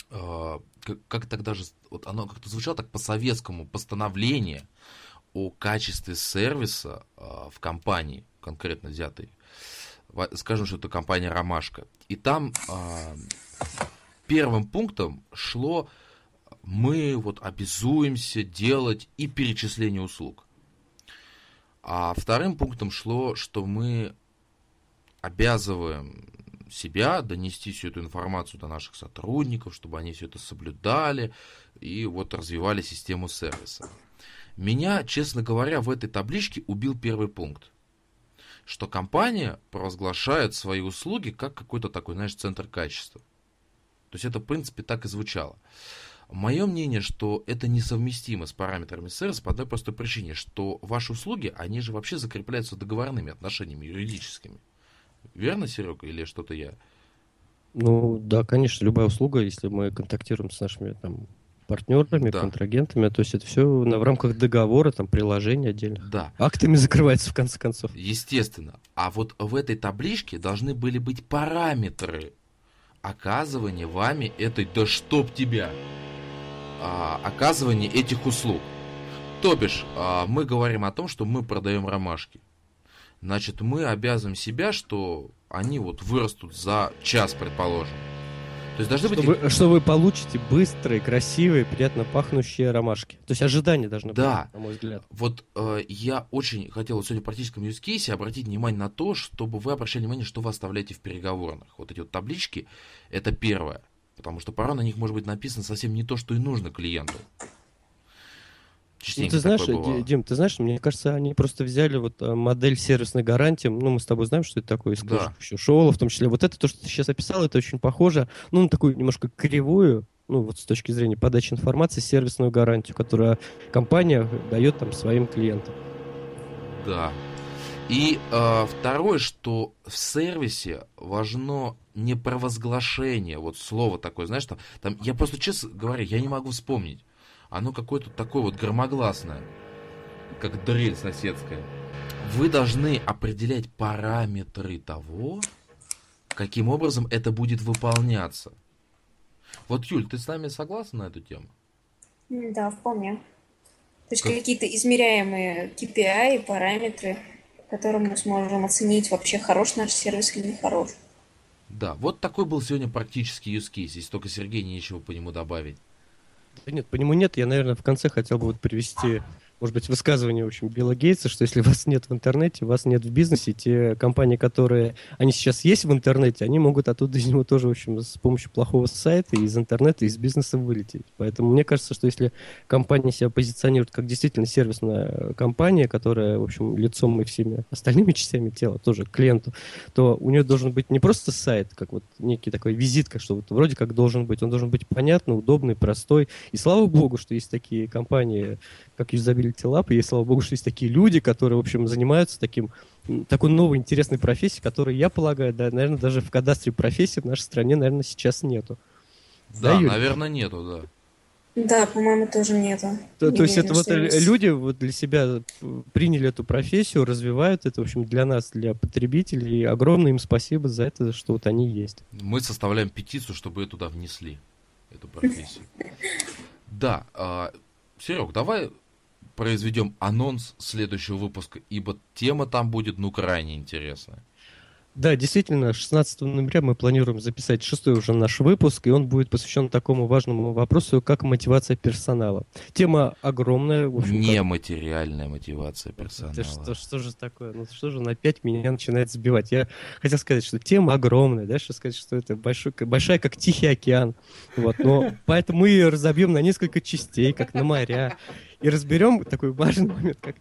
как, как тогда же, вот оно как-то звучало так по-советскому, постановление о качестве сервиса э, в компании, конкретно взятой. Скажем, что это компания «Ромашка». И там э, первым пунктом шло мы вот обязуемся делать и перечисление услуг. А вторым пунктом шло, что мы обязываем себя донести всю эту информацию до наших сотрудников, чтобы они все это соблюдали и вот развивали систему сервиса. Меня, честно говоря, в этой табличке убил первый пункт, что компания провозглашает свои услуги как какой-то такой, знаешь, центр качества. То есть это, в принципе, так и звучало. Мое мнение, что это несовместимо с параметрами сервиса по одной простой причине, что ваши услуги, они же вообще закрепляются договорными отношениями юридическими. Верно, Серега, или что-то я? Ну, да, конечно, любая услуга, если мы контактируем с нашими там партнерами, Да. контрагентами, то есть это все в рамках договора, там, приложений отдельных. Да, Актами закрывается, в конце концов. естественно. А вот в этой табличке должны были быть параметры оказывания вами этой, да чтоб тебя, а, оказывания этих услуг. То бишь, а, мы говорим о том, что мы продаем ромашки. Значит, мы обязываем себя, что они вот вырастут за час, предположим. То есть должны Что быть... вы, что вы получите быстрые, красивые, приятно пахнущие ромашки. То есть ожидания должны Да. быть, на мой взгляд. Вот э, я очень хотел вот сегодня в практическом case обратить внимание на то, чтобы вы обращали внимание, что вы оставляете в переговорных. Вот эти вот таблички, это первое. Потому что порой на них может быть написано совсем не то, что и нужно клиенту. Ну, ты знаешь, бывало. Ди- Дим, ты знаешь, мне кажется, они просто взяли вот э, модель сервисной гарантии. Ну, мы с тобой знаем, что это такое, из Да. Шоула в том числе. Вот это то, что ты сейчас описал, это очень похоже, ну, на такую немножко кривую, ну, вот с точки зрения подачи информации, сервисную гарантию, которую компания дает там своим клиентам. Да. И э, второе, что в сервисе важно не провозглашение, вот слово такое, знаешь, там, там я просто, честно говоря, я не могу вспомнить. Оно какое-то такое вот громогласное, как дрель соседская. Вы должны определять параметры того, каким образом это будет выполняться. Вот, Юль, ты с нами согласна на эту тему? Да, вполне. То есть Как- какие-то измеряемые KPI, параметры, которым мы сможем оценить, вообще хорош наш сервис или не хорош. Да, вот такой был сегодня практический use case, если только Сергей нечего по нему добавить. Да нет, по нему нет. Я, наверное, в конце хотел бы вот привести, может быть, высказывание, в общем, Билла Гейтса, что если вас нет в интернете, вас нет в бизнесе, те компании, которые, они сейчас есть в интернете, они могут оттуда из него тоже, в общем, с помощью плохого сайта из интернета, из бизнеса вылететь. Поэтому мне кажется, что если компания себя позиционирует как действительно сервисная компания, которая, в общем, лицом и всеми остальными частями тела тоже клиенту, то у нее должен быть не просто сайт, как вот некий такой визитка, что вот вроде как должен быть, он должен быть понятный, удобный, простой. И слава богу, что есть такие компании, как Usability Lab, и слава богу, что есть такие люди, которые, в общем, занимаются таким, такой новой интересной профессией, которой, я полагаю, да, наверное, даже в кадастре профессий в нашей стране, наверное, сейчас нету. Да, Да, наверное, нету, да. Да, по-моему, тоже нету. То, то есть это вот есть. люди вот для себя приняли эту профессию, развивают это, в общем, для нас, для потребителей. И огромное им спасибо за это, что вот они есть. Мы составляем петицию, чтобы ее туда внесли, эту профессию. Да, Серег, давай произведем анонс следующего выпуска, ибо тема там будет, ну, крайне интересная. Да, действительно, 16 ноября мы планируем записать шестой уже наш выпуск, и он будет посвящен такому важному вопросу, как мотивация персонала. Тема огромная. В общем, как- Нематериальная мотивация персонала. Да что, что же такое? Ну что же на опять меня начинает сбивать? Я хотел сказать, что тема огромная, да, что сказать, что это большой, большая, как Тихий океан. Вот, но поэтому мы ее разобьем на несколько частей, как на моря, и разберем такой важный момент, как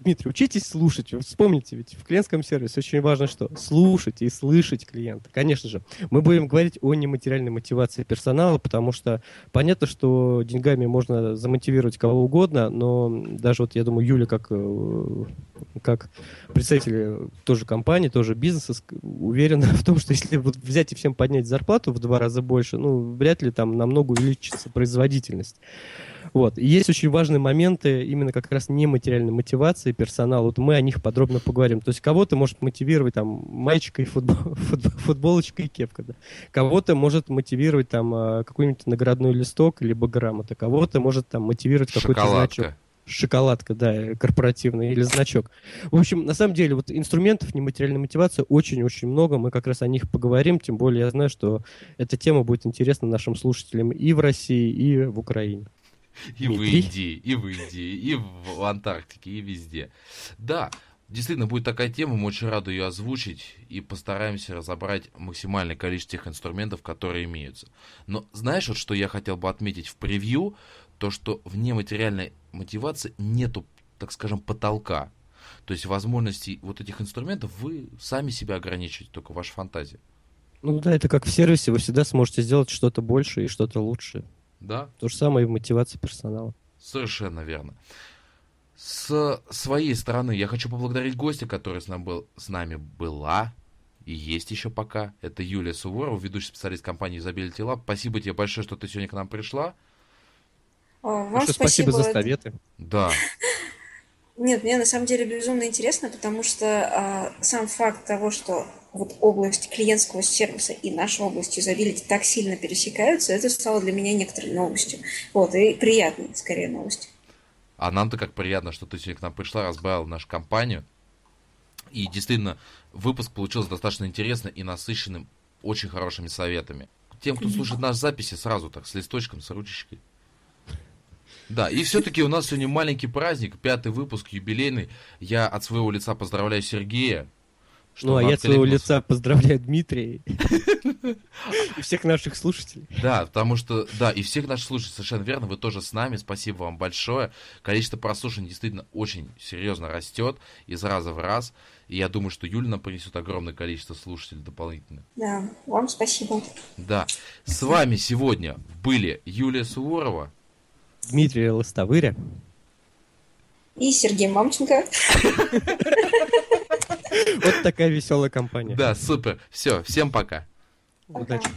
Дмитрий, учитесь слушать. Вспомните, ведь в клиентском сервисе очень важно что? Слушать и слышать клиента. Конечно же, мы будем говорить о нематериальной мотивации персонала, потому что понятно, что деньгами можно замотивировать кого угодно, но даже вот я думаю, Юля как, э, как представитель тоже компании, тоже бизнеса, уверена в том, что если вот взять и всем поднять зарплату в два раза больше, ну, вряд ли там намного увеличится производительность. Вот. И есть очень важные моменты именно как раз нематериальной мотивации персонала. Вот мы о них подробно поговорим. То есть кого-то может мотивировать там маечка и футбол, футбол- футболочка и кепка. Да. Кого-то может мотивировать там а, какой-нибудь наградной листок либо грамота. Кого-то может там мотивировать какой-то значок Шоколадка. да, корпоративная или значок. В общем, на самом деле, вот инструментов нематериальной мотивации очень-очень много. Мы как раз о них поговорим. Тем более я знаю, что эта тема будет интересна нашим слушателям и в России, и в Украине. И в Дмитрий? Индии, и в Индии, и в Антарктике, и везде. Да, действительно будет такая тема, мы очень рады ее озвучить и постараемся разобрать максимальное количество тех инструментов, которые имеются. Но знаешь, вот что я хотел бы отметить в превью, то что в нематериальной мотивации нету, так скажем, потолка. То есть возможностей вот этих инструментов вы сами себя ограничиваете, только ваша фантазия. Ну да, это как в сервисе, вы всегда сможете сделать что-то больше и что-то лучше. Да? То же самое и в мотивации персонала. Совершенно верно. С своей стороны я хочу поблагодарить гостя, который с, нам был, с нами была и есть еще пока. Это Юлия Суворова, ведущий специалист компании Usability Lab. Спасибо тебе большое, что ты сегодня к нам пришла. А, Вам Большое спасибо за советы. Да, Нет, мне на самом деле безумно интересно, потому что а, сам факт того, что вот область клиентского сервиса и наша область юзабилити так сильно пересекаются, это стало для меня некоторой новостью. Вот, и приятной, скорее, новостью. а нам-то как приятно, что ты сегодня к нам пришла, разбавила нашу компанию. И действительно, выпуск получился достаточно интересным и насыщенным очень хорошими советами. Тем, кто слушает наши записи, сразу так, с листочком, с ручечкой. Да, и все-таки у нас сегодня маленький праздник, пятый выпуск, юбилейный. Я от своего лица поздравляю Сергея. Что Ну, а я от своего лица поздравляю Дмитрия и всех наших слушателей. Да, потому что, да, и всех наших слушателей, совершенно верно, вы тоже с нами, спасибо вам большое. Количество прослушиваний действительно очень серьезно растет из раза в раз. И я думаю, что Юля нам принесет огромное количество слушателей дополнительно. Да, вам спасибо. Да, с вами сегодня были Юлия Суворова. Дмитрий Лостовыря. И Сергей Мамченко. Вот такая веселая компания. Да, супер. Все, всем пока. Удачи.